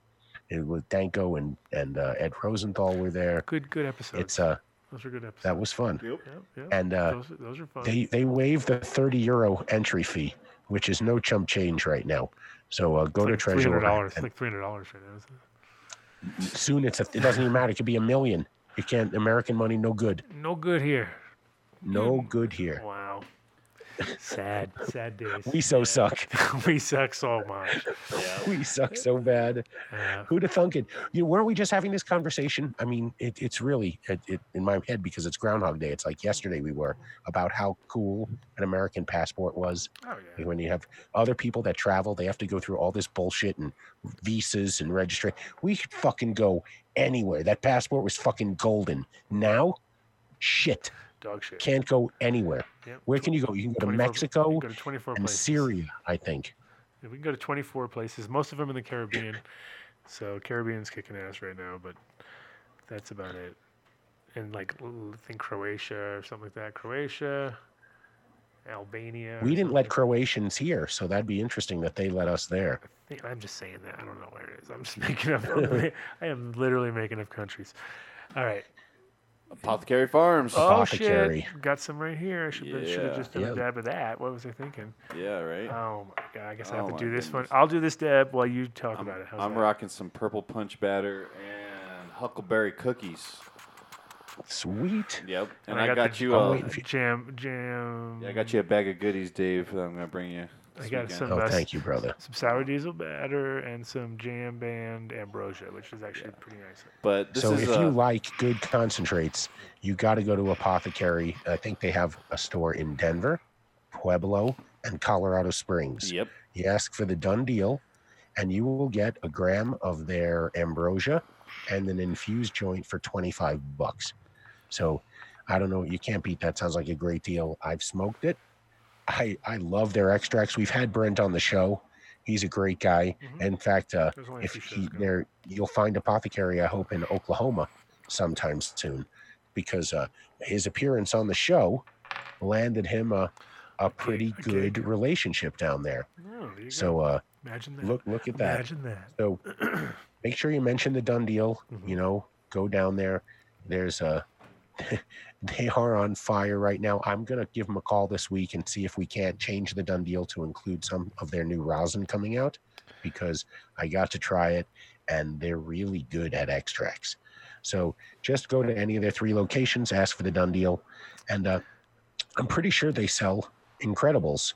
it was Danko and and uh, Ed Rosenthal were there. good, good episode. It's uh those are good episodes. that was fun. Yep. Yep, yep. And uh, those, those are fun. they they waived the 30 euro entry fee, which is no chump change right now. So uh, go it's to like three Treasure. hundred dollars. and Like three hundred dollars right now. isn't it? Soon it's a, it doesn't even matter. It could be a million. You can't American money no good. No good here. No good here. Wow. Sad, sad days. We so Yeah. suck. *laughs* we suck so much. We suck so bad. Uh, Who'd have thunk it? You know, weren't we just having this conversation? I mean, it, it's really it, it, in my head because it's Groundhog Day. It's like yesterday we were about how cool an American passport was. oh yeah. When you have other people that travel, they have to go through all this bullshit and visas and registry. We could fucking go anywhere. That passport was fucking golden. Now, shit, Dog shit. can't go anywhere. Yep. Where can you go? You can go to Mexico go to 24 and places. Syria, I think. Yeah, we can go to 24 places. Most of them in the Caribbean. So Caribbean's kicking ass right now, but that's about it. And like I think Croatia or something like that. Croatia, Albania. We didn't let. Croatians here, so that'd be interesting that they let us there. I'm just saying that. I don't know where it is. I'm just *laughs* making up. *laughs* I am literally making up countries. All right. Apothecary Farms. Oh Apothecary. shit! Got some right here. I should should have Yeah. just done Yeah. a dab of that. What was I thinking? Yeah, right. Oh my god! I guess I have Oh to do this one. I'll do this dab while you talk I'm, about it. How's I'm that? rocking some purple punch batter and huckleberry cookies. Sweet. Yep. And, And I I, got got, the- you a, waiting you. Jam, jam. yeah, I got you a bag of goodies, Dave. That I'm gonna bring you. I got some- Oh, Best. thank you, brother. some sour diesel batter and some jam band ambrosia, which is actually pretty nice. But this so is if uh, you like good concentrates, you got to go to Apothecary. I think they have a store in Denver, Pueblo, and Colorado Springs. Yep. You ask for the Dunn Deal, and you will get a gram of their ambrosia and an infused joint for 25 bucks. So I don't know. You can't beat that. Sounds like a great deal. I've smoked it. I, I love their extracts. We've had Brent on the show. He's a great guy. Mhm. In fact, uh, There's only a if he there, you'll find Apothecary. I hope in Oklahoma sometime soon, because uh, his appearance on the show landed him a a pretty good relationship down there. Oh, there So uh, imagine that. look look at that. Imagine that. So *clears throat* make sure you mention the Dunn Deal. Mhm. You know, go down there. There's a. *laughs* they are on fire right now. I'm gonna give them a call this week and see if we can't change the Dunn Deal to include some of their new rosin coming out, because I got to try it and they're really good at extracts. So just go to any of their three locations, ask for the Dunn Deal, and uh, I'm pretty sure they sell Incredibles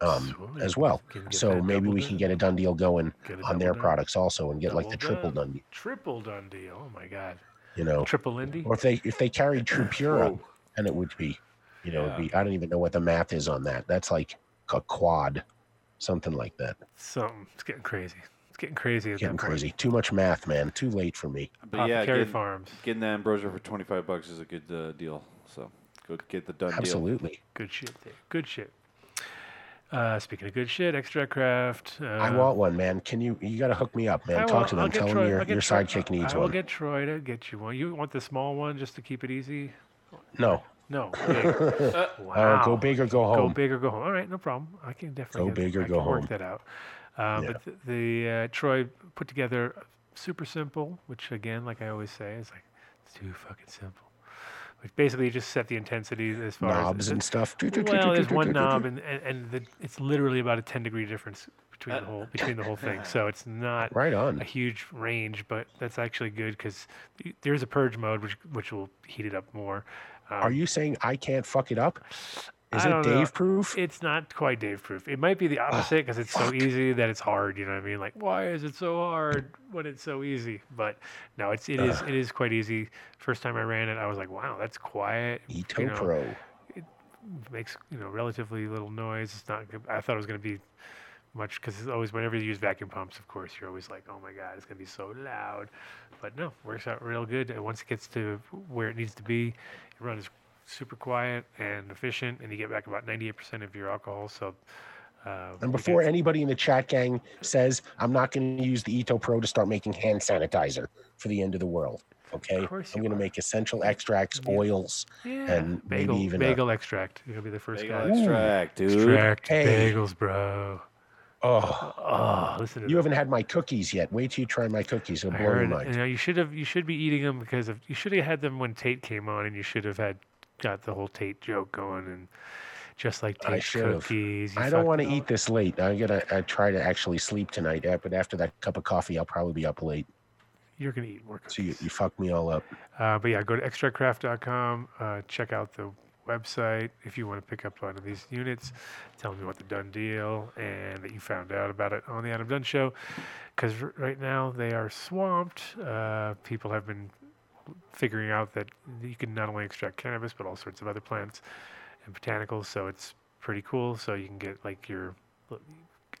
um, as well. So maybe we can get a Dunn Deal going on their done. products also and get like the triple done. done, deal, Triple done deal. Oh my god. You know. Triple Indy. Or if they if they carried True *clears throat* Pura, and it would be, you know, it'd Yeah. be I don't even know what the math is on that. That's like a quad, something like that. Something. It's getting crazy. It's getting crazy at Getting that point. crazy. Too much math, man. Too late for me. But yeah, Apothecary getting, Farms. getting that ambrosia for 25 bucks is a good uh, deal. So go get the Dunn Deal. Absolutely. Good shit, Dave. Good shit. Uh, speaking of good shit, Extract Craft. Uh, I want one, man. Can you? You got to hook me up, man. I Talk will- to them. Tell Troy- them your, your Troy- sidekick needs one. I will one. get Troy to get you one. You want the small one just to keep it easy? no. No. *laughs* Uh, wow. go big or go home. Go home. big or go home. All right, no problem. I can definitely Go get- big or I go can work that out. Uh, Yeah. But th- the uh, Troy put together super simple, which again, like I always say, is like it's too fucking simple. Which basically you just set the intensity as far as Knobs as and stuff. well, there's one knob, and and, and the, it's literally about a 10 degree difference between Uh, the whole between the whole thing. *laughs* So it's not Right on. a huge range, but that's actually good because there's a purge mode which which will heat it up more. Um, Are you saying I can't fuck it up? Is it don't know. Dave proof? It's not quite Dave proof. It might be the opposite because it's so easy that it's hard. You know what I mean? Like, why is it so hard when it's so easy? But no, it's it is it is quite easy. First time I ran it, I was like, wow, that's quiet. Eto you know, Pro. makes you know relatively little noise. It's not. I thought it was going to be much because it's always whenever you use vacuum pumps, of course, you're always like, oh my god, it's going to be so loud. But no, works out real good. And once it gets to where it needs to be, it runs super quiet and efficient, and you get back about 98% of your alcohol. So. Uh, And before get- anybody in the chat gang says, I'm not going to use the Eto Pro to start making hand sanitizer for the end of the world. Okay. I'm going to make essential extracts, Yeah. oils. yeah, and maybe bagel, even a- bagel extract. You're gonna be the first Bagel guy. extract, dude. Extract Hey. bagels, bro. Oh, Oh, listen to you that. haven't had my cookies yet. Wait till you try my cookies. It'll I blow your heard. mind. You know, you should have. You should be eating them because of. You should have had them when Tate came on, and you should have had got the whole Tate joke going, and just like I Tate should've. cookies. I don't want to eat this late. I'm to I try to actually sleep tonight. uh, But after that cup of coffee, I'll probably be up late. You're gonna eat more So you, cookies. you fucked me all up. Uh, but yeah, go to extractcraft.com. Uh, check out the website if you want to pick up one of these units. Tell me what the Dunn Deal and that you found out about it on the Adam Dunn Show. Because r- right now they are swamped. Uh, people have been figuring out that you can not only extract cannabis but all sorts of other plants and botanicals. So it's pretty cool. So you can get like your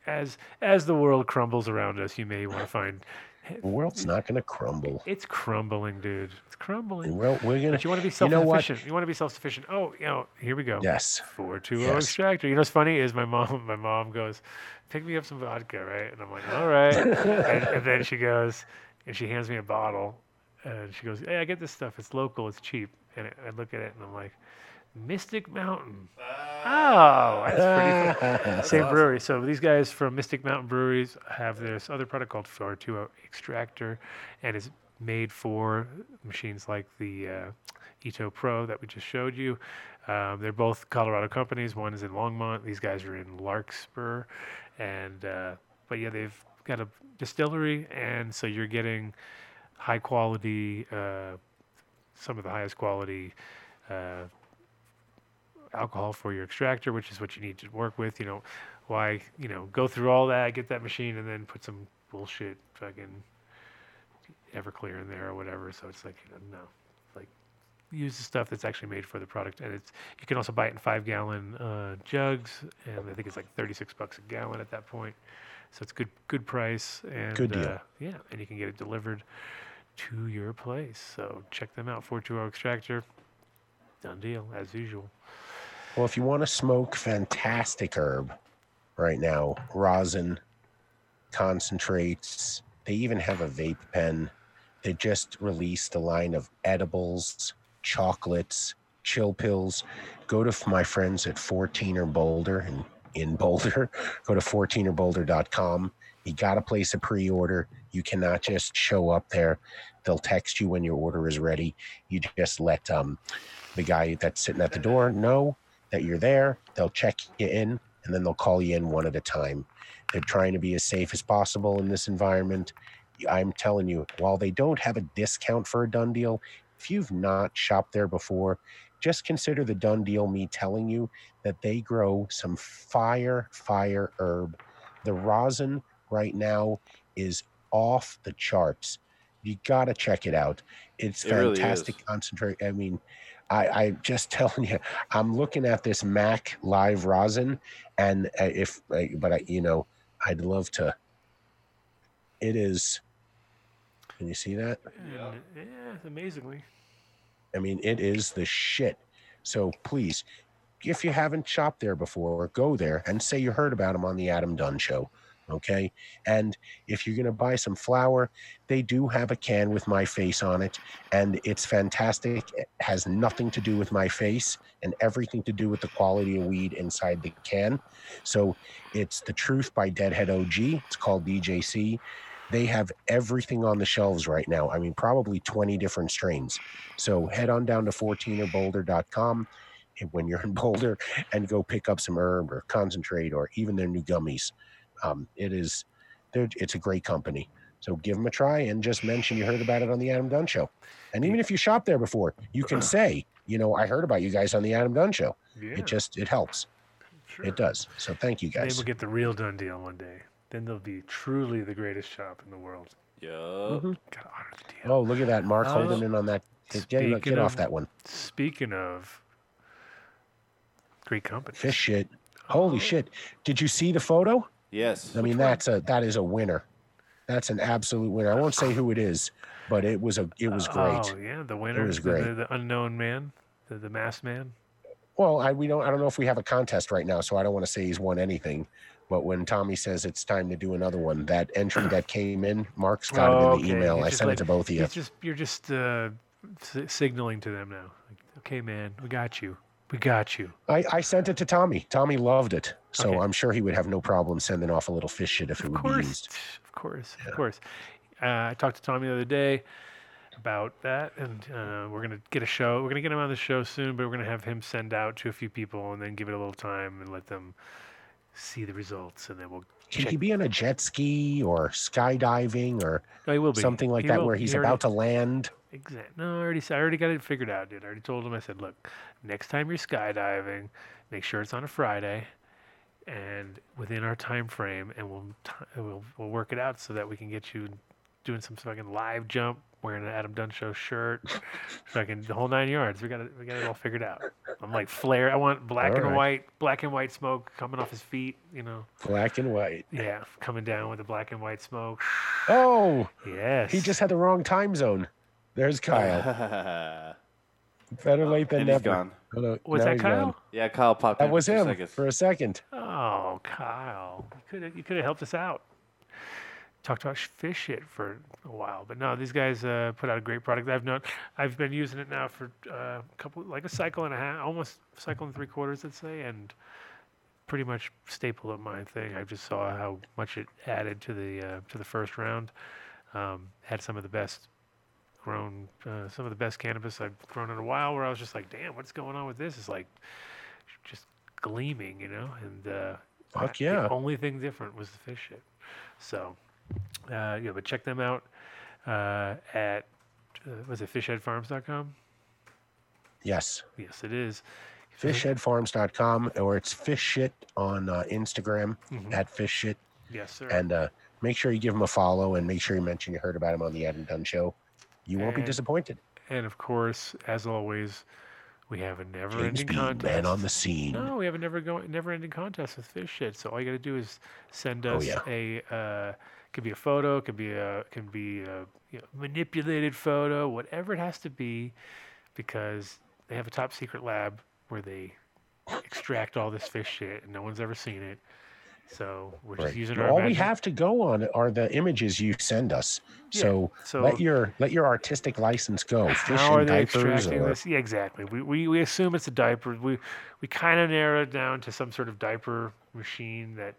as as the world crumbles around us, you may want to find *laughs* The world's not going to crumble. it's crumbling, dude. It's crumbling. Well, we're going But you want to be You know self-sufficient. You, want to be self-sufficient. Oh, you know, here we go. Yes. Four two oh Yes. extractor. You know what's funny is my mom. *laughs* My mom goes, "Pick me up some vodka, right?" And I'm like, "All right." *laughs* and, and then she goes, and she hands me a bottle, and she goes, "Hey, I get this stuff. It's local. It's cheap." And I look at it, and I'm like, Mystic Mountain. Oh, that's pretty cool. *laughs* Same brewery. So these guys from Mystic Mountain Breweries have this other product called 420 Extractor, and it's made for machines like the uh, Eto Pro that we just showed you. Um, they're both Colorado companies. One is in Longmont. These guys are in Larkspur, and uh, but yeah, they've got a distillery, and so you're getting high quality, uh, some of the highest quality uh, alcohol for your extractor, which is what you need to work with. You know, why you know go through all that, get that machine, and then put some bullshit fucking Everclear in there or whatever. So it's like you know, no, like use the stuff that's actually made for the product, and it's you can also buy it in five gallon uh, jugs, and I think it's like thirty six bucks a gallon at that point. So it's good good price and Good deal. Uh, yeah, and you can get it delivered to your place. So check them out. 420 Extractor. Dunn Deal as usual. Well, if you want to smoke fantastic herb right now, rosin, concentrates, they even have a vape pen. They just released a line of edibles, chocolates, chill pills. Go to my friends at 14er Boulder and in Boulder. *laughs* Go to 14erboulder.com. You got to place a pre order. You cannot just show up there. They'll text you when your order is ready. You just let um, the guy that's sitting at the door know that you're there. They'll check you in and then they'll call you in one at a time. They're trying to be as safe as possible in this environment. I'm telling you, while they don't have a discount for a Dunn Deal, if you've not shopped there before, just consider the Dunn Deal me telling you that they grow some fire, fire herb. The rosin right now is off the charts. You got to check it out. It's It fantastic is. concentrate. I mean, I, I just *laughs* telling you, I'm looking at this Mac Live rosin, and uh, if, but I, you know, I'd love to. It is. Can you see that? And, yeah, amazingly. I mean, it is the shit. So please, if you haven't shopped there before, go there and say you heard about them on the Adam Dunn show. Okay. And if you're going to buy some flour, they do have a can with my face on it, and it's fantastic. It has nothing to do with my face and everything to do with the quality of weed inside the can. So it's The Truth by Deadhead OG. It's called DJC. They have everything on the shelves right now. I mean, probably 20 different strains. So head on down to 14erboulder.com and when you're in *laughs* Boulder and go pick up some herb or concentrate or even their new gummies. Um, it is, it's a great company. So give them a try and just mention you heard about it on the Adam Dunn show. And even if you shop there before, you can *clears throat* say, you know, I heard about you guys on the Adam Dunn show. Yeah, It just, it helps. sure. It does. So thank you Maybe guys. we'll get the real Dunn Deal one day. Then they'll be truly the greatest shop in the world. Yup. Mhm. Gotta honor the deal. Oh, look at that. Mark Oh. holding in on that. Get, get, Speaking get off that one. Speaking of great company. Fish shit. Holy shit. Did you see the photo? Yes. I mean, that's a that is a winner. That's an absolute winner. I won't say who it is, but it was a it was great. Oh yeah, the winner was is the, great. the, the unknown man, the, the masked man. Well, I we don't I don't know if we have a contest right now, so I don't want to say he's won anything. But when Tommy says it's time to do another one, that entry that came in, Mark's got it in Oh, the okay. email. I sent like- it to both of you. Just you're just uh, s- signaling to them now. Like, okay, man, we got you. We got you. I, I sent it to Tommy. Tommy loved it, so Okay. I'm sure he would have no problem sending off a little fish shit if it Of would be course, used. of course, of course. Uh, I talked to Tommy the other day about that, and uh, we're gonna get a show. We're gonna get him on the show soon, but we're gonna have him send out to a few people, and then give it a little time and let them see the results, and then we'll. Can check. he be on a jet ski or skydiving or No, he something like He that will. where He he's already- about to land? Exact. No, I already, I already got it figured out, dude. I already told him. I said, look, next time you're skydiving, make sure it's on a Friday, and within our time frame, and we'll t- we'll we'll work it out so that we can get you doing some fucking live jump, wearing an Adam Dunn show shirt, fucking the whole nine yards. We got it. We got it all figured out. I'm like flare. I want black All and right. white, black and white smoke coming off his feet. You know, Black and white. yeah, coming down with the black and white smoke. Oh, Yes. he just had the wrong time zone. There's Kyle. *laughs* Better late than and he's never. gone. No, was now that he's gone. Kyle? Yeah, Kyle popped That in was for him seconds. for a second. Oh, Kyle, you could have you could have helped us out. Talked about fish shit for a while. But no, these guys uh, put out a great product. I've known, I've been using it now for uh, a couple, like a cycle and a half, almost cycle and three quarters, I'd say, and pretty much staple of my thing. I just saw how much it added to the uh, to the first round. Um, had some of the best grown, uh, some of the best cannabis I've grown in a while. Where I was just like, damn, what's going on with this? It's like just gleaming, you know. And uh, Fuck the yeah. only thing different was the fish shit. So uh, yeah, but check them out uh, at uh, was it fishheadfarms.com? Yes. Yes, it is. Fishheadfarms.com or it's fish shit on uh, Instagram Mhm. at fish shit. Yes, sir. And uh, make sure you give him a follow and make sure you mention you heard about him on the Adam Dunn show. You won't be disappointed. And of course, as always, we have a never-ending contest. man on the scene. No, we have a never going, never-ending contest with fish shit. So all you got to do is send Oh, us yeah. a. Uh, could be a photo, could be a can be a you know, manipulated photo, whatever it has to be, because they have a top secret lab where they extract all this fish shit, and no one's ever seen it. So we're just Right. using our. All we have to go on are the images you send us. Yeah, So, so- let your let your artistic license go. Fish How are and they diapers extracting or this? Yeah, exactly. We, we, we assume it's a diaper. We we kind of narrow it down to some sort of diaper machine that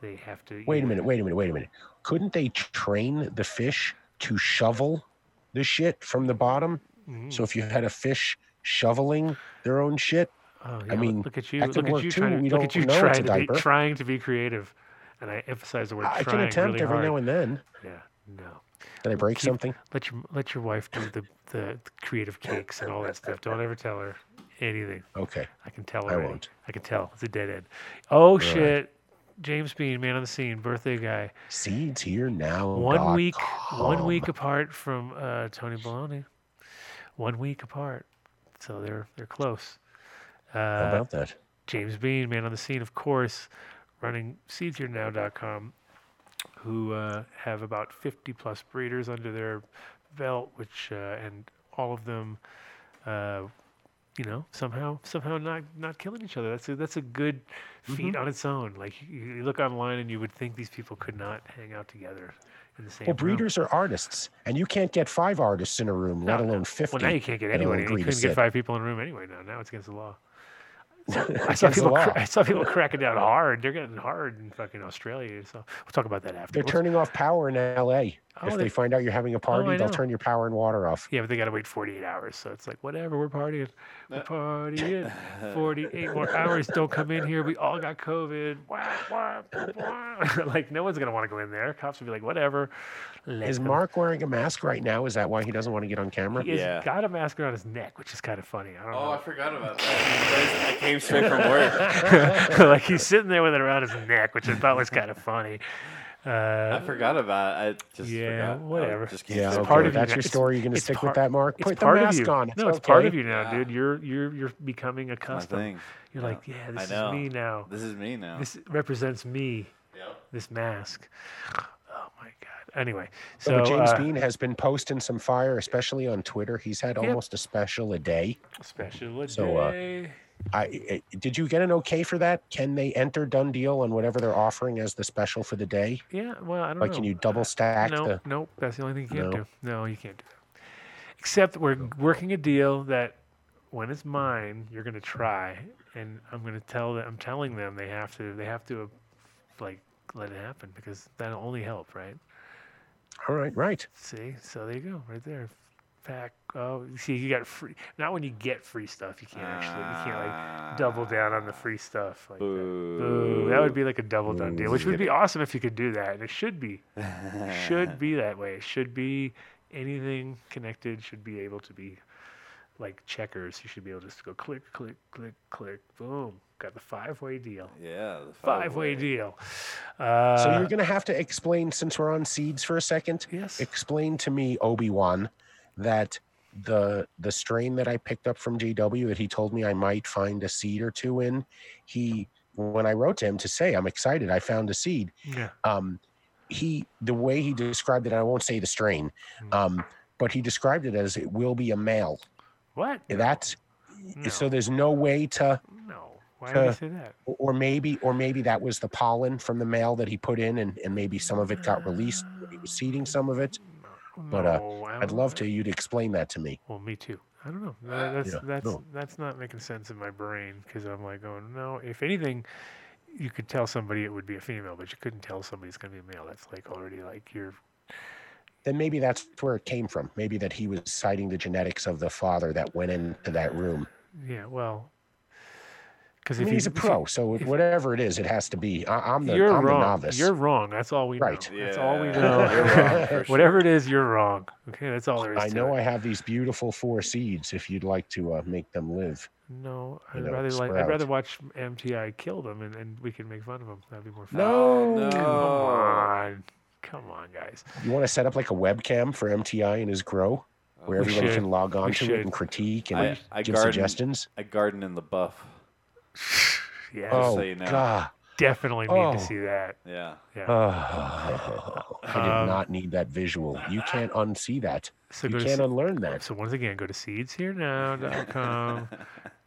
they have to. wait a minute, wait a minute, wait a minute. Couldn't they train the fish to shovel the shit from the bottom? Mhm. So if you had a fish shoveling their own shit, Oh, I yeah, look- mean, look at you. Look at you trying look at you trying to be trying to be creative, and I emphasize the word I can attempt really every hard. now and then. Yeah, no. Did I break Keep- something? Let your let your wife do the, the creative cakes and all that stuff. Don't ever tell her anything. Okay. I can tell her. I already. won't. I can tell. It's a dead end. Oh right. shit. James Bean, man on the scene, birthday guy. Seeds here now. one week one week apart from uh, Tony Baloney. One week apart, so they're they're close. How Uh, about that? James Bean, man on the scene, of course, running seedsherenow.com, who uh, have about 50 plus breeders under their belt, which uh, and all of them, uh, you know, somehow somehow not not killing each other. That's a, that's a good feat Mm-hmm. on its own. Like you, you look online and you would think these people could not hang out together in the same Well, room. breeders are artists, and you can't get five artists in a room, let No, no. alone fifty. Well, now you can't get that'll. You couldn't get five people in a room anyway. Now, now it's against the law. *laughs* I saw people. Cra- I saw people cracking down hard. They're getting hard in fucking Australia. So we'll talk about that after. They're turning off power in L.A. Oh, if they- they find out you're having a oh, party, I they'll turn your power and water off. Yeah, but they got to wait 48 hours. So it's like, whatever, we're partying. We're uh, partying. *laughs* 48 more hours. Don't come in here. We all got COVID. Wah, wah, wah. *laughs* like, no one's going to want to go in there. Cops will be like, whatever. Let Is them- Mark wearing a mask right now? Is that why he doesn't want to get on camera? He has Yeah. got a mask around his neck, which is kind of funny. I don't Oh, know. I forgot about that. I came straight from work. *laughs* like he's sitting there with it around his neck, which I thought was kind of funny. I Uh, forgot about it. I just Yeah, forgot. Whatever. Just Yeah, It's okay. part of you That's now. your story. You're going to it's stick part- with that, Mark? it's Put the part of mask you. on. No, It's it's part of you now, Yeah. dude. You're you're you're becoming my accustomed. You're like, yeah, this is me now. This is me now. This represents me. Yep. This mask. Oh my god. Anyway, So, so but James uh, Bean has been posting some fire, especially on Twitter. He's had Yep. almost a special a day. special So, uh, day. I, I did you get an okay for that? Can they enter Dunn Deal on whatever they're offering as the special for the day? yeah. Well, I don't Like, know. can you double uh, stack no, the? nope. That's the only thing you can't No? do. No, you can't do that. Except we're oh. working a deal that when it's mine, you're gonna try, and I'm gonna tell them. I'm telling them they have to. They have to, uh, like, let it happen because that'll only help, right? All right, right. See, so there you go, right there. Pack. Oh, see, you got free. Not when you get free stuff. You can't actually. You can't like double down on the free stuff. Like that. Boo. That would be like a double done deal, which would be awesome if you could do that, and it should be. should be that way. It should be anything connected should be able to be like checkers. You should be able to just go click, click, click, click, boom. Got the five way deal. Yeah. the Five way five-way. deal. Uh, So you're going to have to explain, since we're on seeds for a second, yes. explain to me, Obi Wan, that the the strain that I picked up from JW that he told me I might find a seed or two in, he when I wrote to him to say I'm excited, I found a seed. Yeah. Um, he the way he described it, I won't say the strain, Mm. um, but he described it as it will be a male. What? That's No. so there's no way to No. Why did he say that? or or maybe or maybe that was the pollen from the male that he put in and, and maybe some of it got released he was seeding some of it but, uh, No, i'd love to you to explain that to me Well, me too. I don't know. Tha- That's Yeah, that's no. that's not making sense in my brain because I'm like going, no. If anything, you could tell somebody it would be a female, but you couldn't tell somebody it's going to be a male. That's like already like you're. then maybe that's where it came from maybe that he was citing the genetics of the father that went into that room Yeah, well, because I if mean, he's a pro so if- whatever it is it has to be I, i'm the you're i'm wrong. the novice You're wrong. That's all we know. Right. That's all we know. *laughs* you're wrong, for *laughs* Whatever sure. it is, you're wrong. Okay, that's all there is. i to know it. i have these beautiful four seeds if you'd like to uh, make them live No, I'd know, rather like I'd rather watch MTI kill them and, and we can make fun of them. That'd be more fun. no no. Come on, come on, guys. you want to set up like a webcam for mti and his grow where We everybody should. can log on We to should. it and critique and I, I give garden. suggestions I garden in the buff. *sighs* Yeah, oh so you know. god definitely need Oh. to see that. Yeah. Yeah. Oh, *sighs* *sighs* I did Um, not need that visual. You can't unsee that. so You can't se- unlearn that. So once again, go to seedsherenow.com,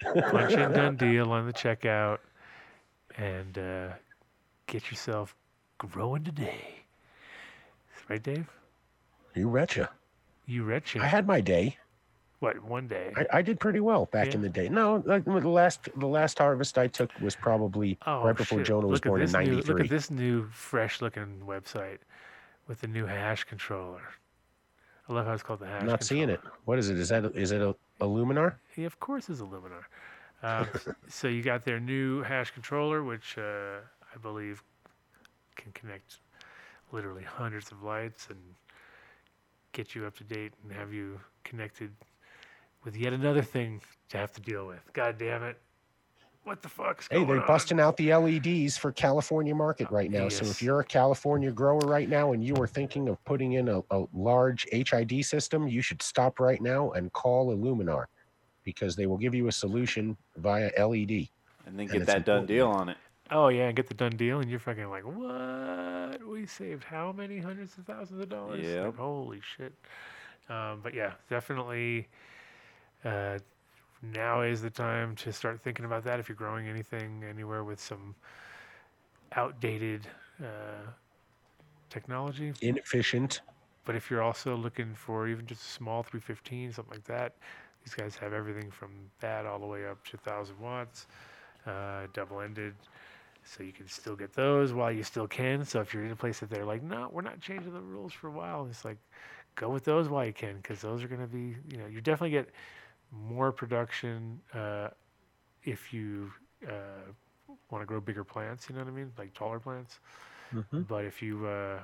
*laughs* punch in Dunn Deal on the checkout, and uh, get yourself growing today. Right, Dave? You betcha. You read I had my day. What one day? I, I did pretty well back Yeah. in the day. No, like the last the last harvest I took was probably oh, right before shit. Jonah was look born in this new, Look at this new, fresh-looking website with the new hash controller. I love how it's called the hash. I'm not seeing it. What is it? Is that is it a, a Luminar? Yeah, of course, it's a Luminar. Um, *laughs* so you got their new hash controller, which uh, I believe can connect literally hundreds of lights and get you up to date and have you connected with yet another thing to have to deal with. God damn it! What the fuck's Hey, they're on? busting out the LEDs for California market right now. So if you're a California grower right now and you are thinking of putting in a, a large HID system, you should stop right now and call Illuminar because they will give you a solution via LED. And then get it's that done important. deal on it. Oh yeah, and get the Dunn Deal, and you're fucking like, what? We saved how many hundreds of thousands of dollars? Like, holy shit. Um, but yeah, definitely. Uh, now is the time to start thinking about that. If you're growing anything anywhere with some outdated uh, technology, Inefficient. but if you're also looking for even just a small 315, something like that, these guys have everything from that all the way up to 1,000 watts, uh, double ended. So you can still get those while you still can. So if you're in a place that they're like, no, we're not changing the rules for a while, it's like, go with those while you can, because those are going to be, you know, you definitely get more production uh, if you uh, want to grow bigger plants. You know what I mean, like taller plants. Mhm. But if you uh,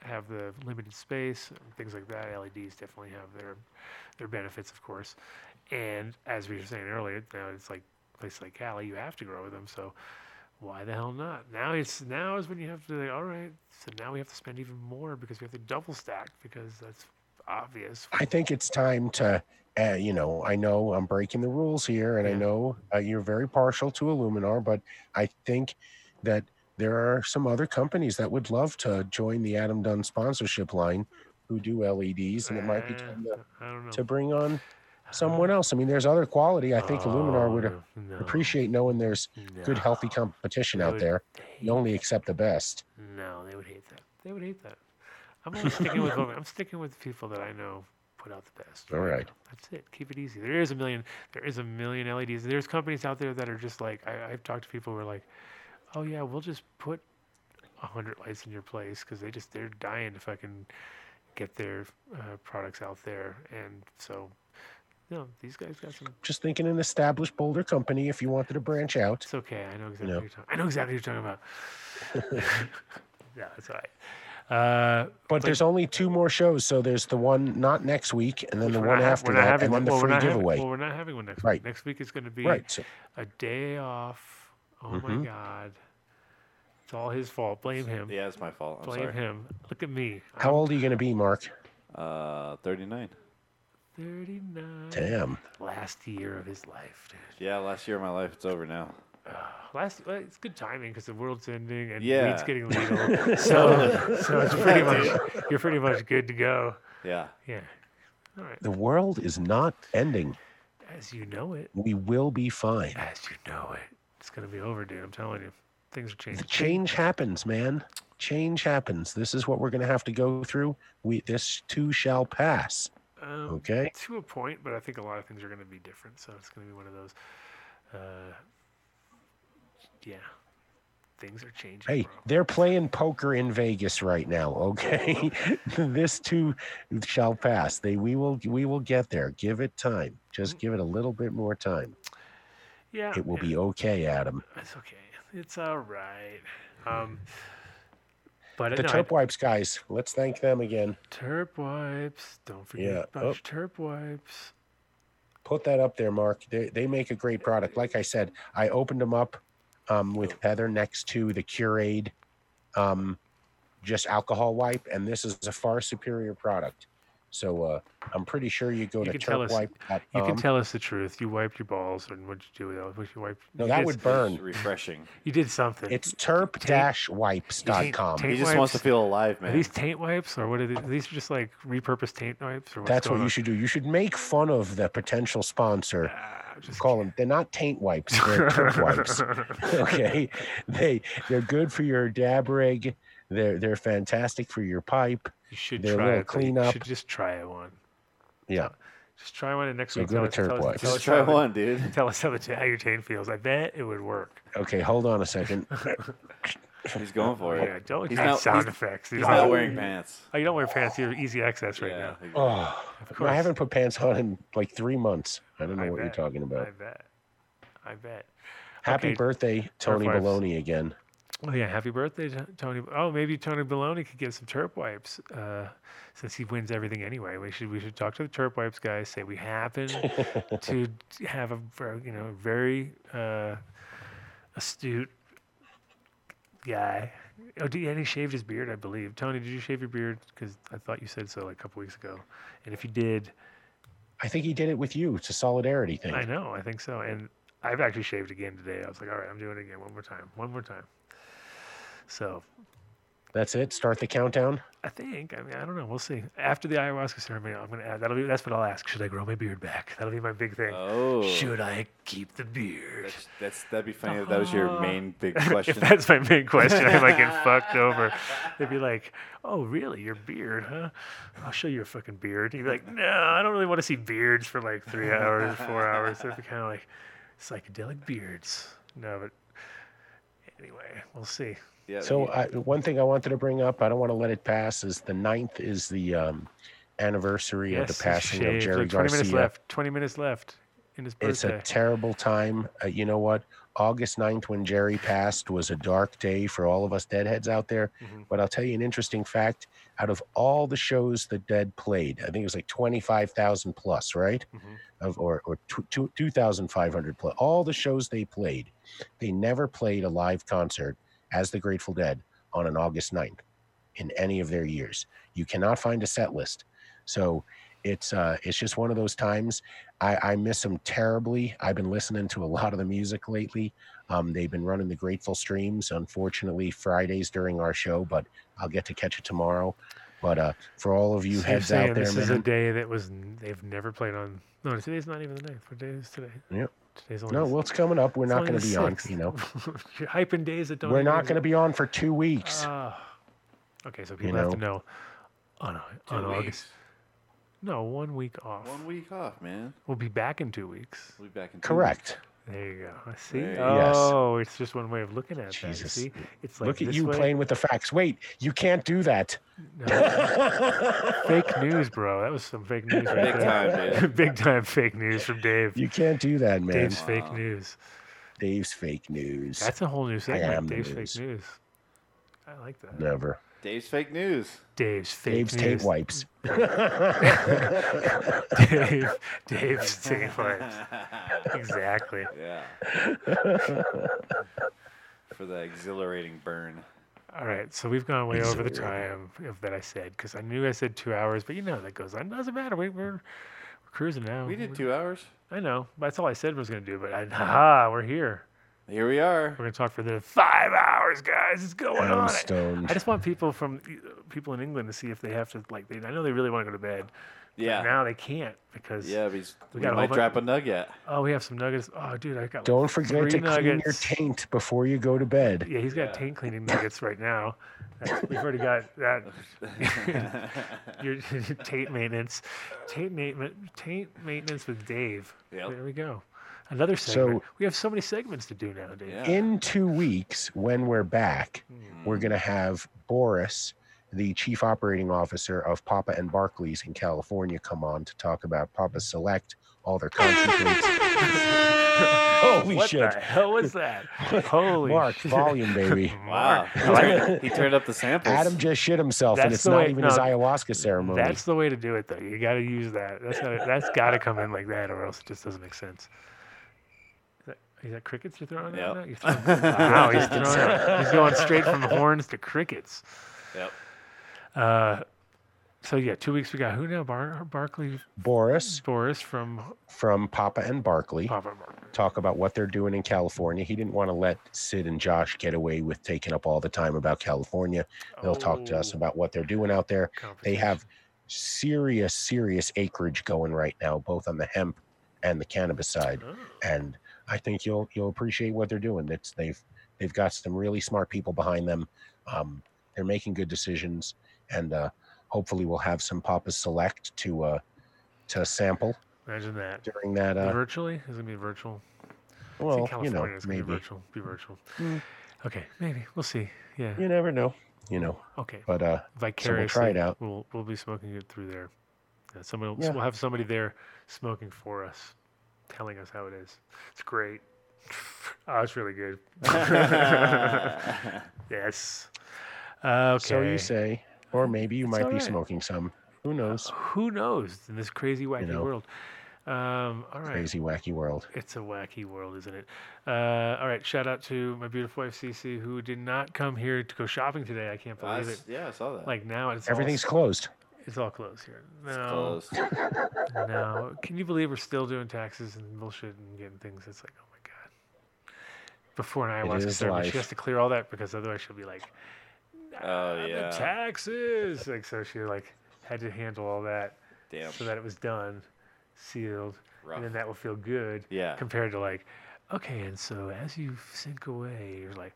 have the limited space and things like that, LEDs definitely have their their benefits, of course. And as we were saying earlier, now it's like places like Cali, you have to grow with them. So why the hell not? Now it's now is when you have to. Like, All right, so now we have to spend even more because we have to double stack because that's obvious. I think it's time to, uh, you know, I know I'm breaking the rules here, and I know uh, you're very partial to Illuminar, but I think that there are some other companies that would love to join the Adam Dunn sponsorship line who do LEDs, and it might be Uh, time to, know. to bring on someone else. I mean, there's other quality. I think Illuminar would Oh, no, appreciate knowing there's good, healthy competition They out there. You only accept the best. No, they would hate that. They would hate that. I'm only sticking with what- I'm sticking with people that I know put out the best. All right. That's it. Keep it easy. There is a million. There is a million LEDs. There's companies out there that are just like I, I've talked to people who are like, oh yeah, we'll just put a hundred lights in your place because they just they're dying to fucking get their uh, products out there, and so. No, these guys got some. Just thinking an established Boulder company if you wanted to branch out. It's okay. I know exactly. know. What you're talking, I know exactly what you're talking about. *laughs* yeah, that's all right. Uh, But there's only two more shows, so there's the one not next week, and then the one ha- after that, having and then one- the well, free not having- giveaway. well, we're not having one next Right. week. Next week is going to be Right. So a day off. Oh Mhm. my God. It's all his fault. Blame him. Yeah, it's my fault. I'm Blame sorry. him. Look at me. how old are you going to be, Mark? Uh, 39. 39. Damn. Last year of his life, dude. Yeah, last year of my life, it's over now. *sighs* Last, well, it's good timing because the world's ending and Yeah. weed's getting legal. *laughs* so, so it's pretty much you're pretty much good to go. Yeah. Yeah. All right. The world is not ending. As you know it. We will be fine. As you know it. it's gonna be over, dude. I'm telling you, things are changing. The change happens, man. Change happens. This is what we're going to have to go through. We this too shall pass. Um, Okay. To a point, but I think a lot of things are going to be different. So it's going to be one of those. Uh, yeah, things are changing. Hey, bro. they're playing poker in Vegas right now. Okay, *laughs* this too shall pass. They we will we will get there. Give it time. Just give it a little bit more time. yeah, It will yeah, be okay, Adam. It's okay. It's all right. Um, but The no, Terp Wipes guys. Let's thank them again. Terp wipes. Don't forget Yeah, about oh. Terp wipes. Put that up there, Mark. They they make a great product. Like I said, I opened them up um, with Heather next to the Curad, um, just alcohol wipe, and this is a far superior product. So uh, I'm pretty sure you go You to can tell us- terpwipe.com. You can tell us the truth. You wiped your balls, and what'd you do with those? What you wiped? No, you that did would burn. Refreshing. You did something. It's terp-wipes.com. He just wants to feel alive, man. Are these taint wipes, or what are these? Are these are just like repurposed taint wipes, or what's That's what going you on? should do. You should make fun of the potential sponsor. Ah, just Call them. They're not taint wipes. They're *laughs* terp wipes. *laughs* *laughs* Okay, they they're good for your dab rig. They're they're fantastic for your pipe. You should They're a try little it. though. You should just try one. Yeah. Just try one, and next So week go tell to us, tell, us, Just try how the- one, dude. *laughs* tell us how, the, how your taint feels. I bet it would work. Okay, hold on a second. *laughs* He's going for it. Yeah, don't He's use not- sound he's- effects. He's These not are- wearing pants. Oh, you don't wear pants. You're easy access right yeah. now. he- Oh, Of I haven't put pants on in like three months. I don't know I what you're bet. talking I about. bet. I bet. Happy Okay, birthday, Tony Wipes. Baloney again. Oh yeah, happy birthday, Tony. Oh, maybe Tony Baloney could get some Terp wipes, uh, since he wins everything anyway. We should we should talk to the Terp wipes guys. Say we happen *laughs* to have a you know very uh, astute guy. Oh, did, and he shaved his beard, I believe. Tony, did you shave your beard? Because I thought you said so like a couple weeks ago. And if you did, I think he did it with you. It's a solidarity thing. I know, I think so. And I've actually shaved again today. I was like, all right, I'm doing it again one more time, one more time. So That's it. Start the countdown. I think. I mean, I don't know. We'll see. After the ayahuasca ceremony, I'm gonna add. That'll be. That's what I'll ask. Should I grow my beard back? That'll be my big thing. Oh. Should I keep the beard? That's, that's that'd be funny. if That was your uh-huh. main big *laughs* question. if that's my main question, I might get fucked over. *laughs* They'd be like, "Oh, really? Your beard, huh? I'll show you a fucking beard." You'd be like, "No, I don't really want to see beards for like three hours, four hours." They'd be kind of like psychedelic beards. No, but anyway, we'll see. Yeah, So I, one thing I wanted to bring up, I don't want to let it pass, is the 9th is the um, anniversary of the passing of. Jerry Like Twenty minutes left. Twenty minutes left in his birthday. It's a terrible time. Uh, you know what? August 9th, when Jerry passed, was a dark day for all of us deadheads out there. Mhm. But I'll tell you an interesting fact. Out of all the shows the Dead played, I think it was like 25,000 plus, right? Mhm. Of, or or tw- tw- 2,500 plus. All the shows they played, they never played a live concert as the Grateful Dead on an August 9th in any of their years. You cannot find a set list. So it's uh, it's just one of those times. I, I miss them terribly. I've been listening to a lot of the music lately. Um, they've been running the Grateful streams, unfortunately, Fridays during our show, but I'll get to catch it tomorrow. But uh, for all of you So heads out there, this is a day that was they've never played on. No, today's not even the ninth. What day is today? Yep. Today's only. no, the- well, it's coming up. We're not going to the be on. You know, *laughs* You're hyping days that don't. we're not going to be on for two weeks. Ah. okay, so people have to know on Two on August. weeks. No, one week off. One week off, man. We'll be back in two weeks. We'll be back in. two Correct. There you go. I see. There you go. Oh, it's just one way of looking at Jesus. that. you See, it's like Look at you way. playing with the facts. Wait, you can't do that. No, fake news, bro. That was some fake news right Big there. time, dude. *laughs* Big time fake news from Dave. You can't do that, man. Dave's fake news. Dave's fake news. That's a whole new am segment. the Dave's news. fake news. I like that. Never. Dave's fake news. Dave's fake Dave's news. tape wipes. *laughs* Dave, Dave's tape wipes. *laughs* Exactly. Yeah. For the exhilarating burn. All right, so we've gone way over the time of that I said because I knew I said two hours, but you know how that goes. It doesn't matter. We, we're we're cruising now. We did We're- two hours. I know. That's all I said was going to do. But I, *laughs* haha, we're here. Here we are. We're going to talk for the five hours, guys. It's going I'm on. I- stoned. I just want people from people in England to see if they have to like. They, I know they really want to go to bed, Yeah. Now they can't because Yeah, but We we, got might bu- drop a nugget. oh we have some nuggets. Oh dude, I got like Don't forget three to clean your taint before you go to bed. Yeah, he's got taint cleaning *laughs* nuggets right now. We've already got that. *laughs* *laughs* Your taint maintenance, taint maintenance, taint maintenance with Dave. Yep. There we go. Another segment. So- we have so many segments to do now, Dave. Yeah. In two weeks, when we're back, hmm. we're going to have Boris, the chief operating officer of Papa and Barkley's in California, come on to talk about Papa Select, all their concentrates. *laughs* Holy what shit. the hell was that? Holy Mark, shit. volume, baby. *laughs* Wow. Mark. He turned, up the samples. Adam just shit himself, and it's not way- even no, his ayahuasca ceremony. That's the way to do it, though. You got to use that. That's gotta, that's got to come in like that, or else it just doesn't make sense. Is that crickets you're throwing Yep. out now? You're throwing, wow, he's *laughs* throwing. He's going straight from horns to crickets. Yep. Uh, so yeah, two weeks we got who now? Bar- Barkley Boris Boris from from Papa and Barkley Papa Barkley. talk about what they're doing in California. He didn't want to let Sid and Josh get away with taking up all the time about California. They'll talk to us Oh, about what they're doing out there. They have serious, serious acreage going right now, both on the hemp and the cannabis side. Oh, And I think you'll you'll appreciate what they're doing. It's they've they've got some really smart people behind them. Um, they're making good decisions, and uh, hopefully we'll have some Papa Select to uh, to sample imagine that. during that. Uh, virtually? Is it gonna be virtual? It's in well, you know, California, it's gonna be maybe virtual. Be virtual. Mm. Okay, maybe we'll see. Yeah. you never know. You know, Okay. but uh, Vicariously, try it out. We'll we'll be smoking it through there. Yeah, somebody Yeah. we'll have somebody there smoking for us, telling us how it is. It's great. *laughs* Oh, it's really good. *laughs* *laughs* yes. Okay. so you say, or maybe you It's might be right. smoking some. Who knows? Who knows in this crazy wacky know. world? Um, all right. Crazy wacky world. It's a wacky world, isn't it? Uh, all right. Shout out to my beautiful wife Cece, who did not come here to go shopping today. I can't believe s- it. yeah, I saw that. Like now, it's Everything's all, closed. It's all closed here. No, Close. *laughs* no. Can you believe we're still doing taxes and bullshit and getting things? It's like, oh my god. Before an ayahuasca ceremony, she has to clear all that because otherwise she'll be like, Oh, "Ah, the yeah. taxes. Like so, she like had to handle all that Damn. so that it was done, sealed, Rough. and then that will feel good. Yeah. Compared to like, okay, and so as you sink away, you're like,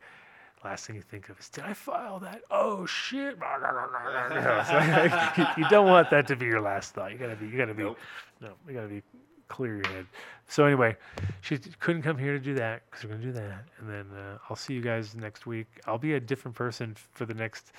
last thing you think of is, did I file that? Oh shit! You, know, so, you- you don't want that to be your last thought. You gotta be, you gotta be, Nope. no, you gotta be clear your head. So anyway, she couldn't come here to do that because we're gonna do that, and then uh, I'll see you guys next week. I'll be a different person for the next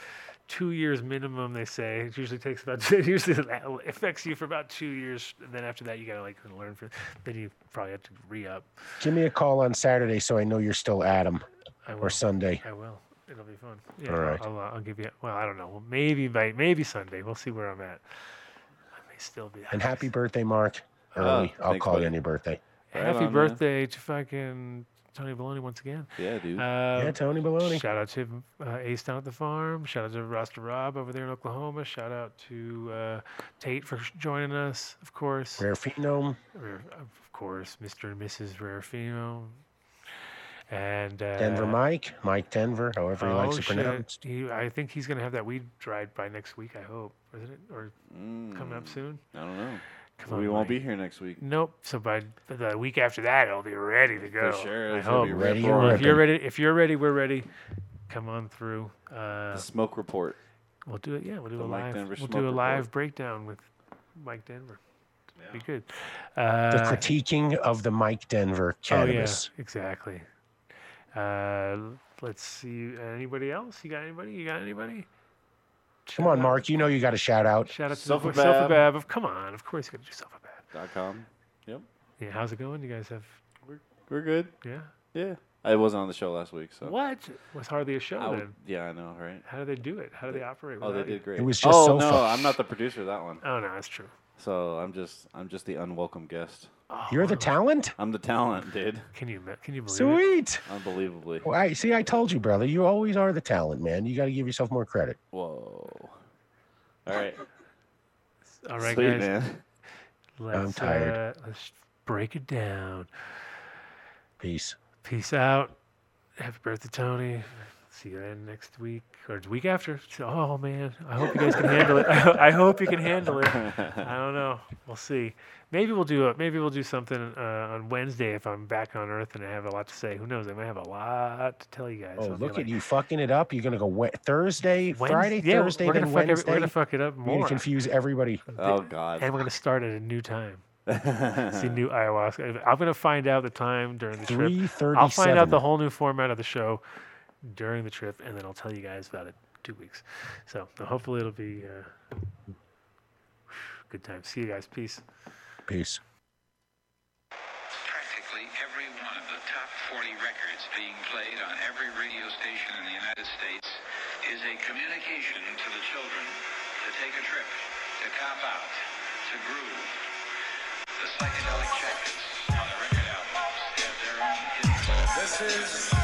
two years minimum. They say it usually takes about *laughs* it usually *laughs* affects you for about two years, and then after that you gotta like learn for. Then you probably have to re up. Give me a call on Saturday so I know you're still Adam I will. or Sunday. I will. It'll be fun. Yeah, All I'll- I'll, uh, I'll give you. Well, I don't know. Well, maybe by maybe Sunday. We'll see where I'm at. I may still be. And happy *laughs* birthday, Mark. Early. I'll thanks, call you on your birthday. Right Happy on, man. birthday to fucking Tony Baloney once again. Yeah, dude. Uh, yeah, Tony Baloney. Shout out to uh, Ace down at the farm. Shout out to Rasta Rob over there in Oklahoma. Shout out to uh, Tate for joining us, of course. Rare Phenome. Rare- Of course, Mr. and Mrs. Rarefino. And uh, Denver Mike. Mike Denver, however he likes oh, to shit. pronounce. He, I think he's gonna have that weed dried by next week. I hope, isn't it? Or coming up Mm, soon? I don't know. Come we on, won't Mike. be here next week. Nope. So by the week after that, it'll be ready to go. For sure, I hope. be Ready rip. If you're ready, if you're ready, we're ready. Come on through. Uh, The smoke report. we'll do it. Yeah, we'll do The a Mike live. Denver We'll do a live Report. breakdown with Mike Denver. Be good. The Uh, critiquing of the Mike Denver cannabis. Oh yeah, exactly. Uh, let's see. Anybody else? You got anybody? You got anybody? Come on, out- Mark. You know you got a shout out. Shout out to Sulfabab. Sulfabab. Sulfabab. of- Come on, of course you got to do Sulfabab. Dot com. Yep. Yeah, how's it going? You guys have We're good. yeah. Yeah. I wasn't on the show last week, so. What was hardly a show I would- then? yeah, I know, right? How do they do it? How do they operate? Oh, they without you? did great. It was just oh so no, fu- I'm not the producer of that one. Oh no, that's true. So I'm just I'm just the unwelcome guest. Oh, You're the talent? I'm the talent, dude. Can you can you believe it? Sweet. Unbelievably. Well, I see. I told you, brother. You always are the talent, man. You got to give yourself more credit. Whoa. All right. *laughs* All right, Sweet guys. man. Let's tired. Uh, let's break it down. Peace. Peace out. Happy birthday, Tony. See you then next week or the week after. So- Oh man, I hope you guys can handle it. *laughs* I hope you can handle it. *laughs* I don't know. We'll see. Maybe we'll do a, maybe we'll do something uh, on Wednesday if I'm back on Earth and I have a lot to say. Who knows? I might have a lot to tell you guys. Oh, I'll be look like, at you fucking it up. You're gonna go we- Thursday, Wednes- Friday, yeah, Thursday, we're gonna then fuck every- Wednesday. we're gonna fuck it up more. You're gonna confuse everybody. *laughs* Oh God. and we're gonna start at a new time. See new ayahuasca. I'm gonna find out the time during the trip. I'll find out the whole new format of the show during the trip, and then I'll tell you guys about it two weeks. So hopefully it'll be uh, good time. See you guys. Peace. Peace. Practically every one of the top 40 records being played on every radio station in the United States is a communication to the children to take a trip, to cop out, to groove. The psychedelic jackets on the record albums have their own hidden This is a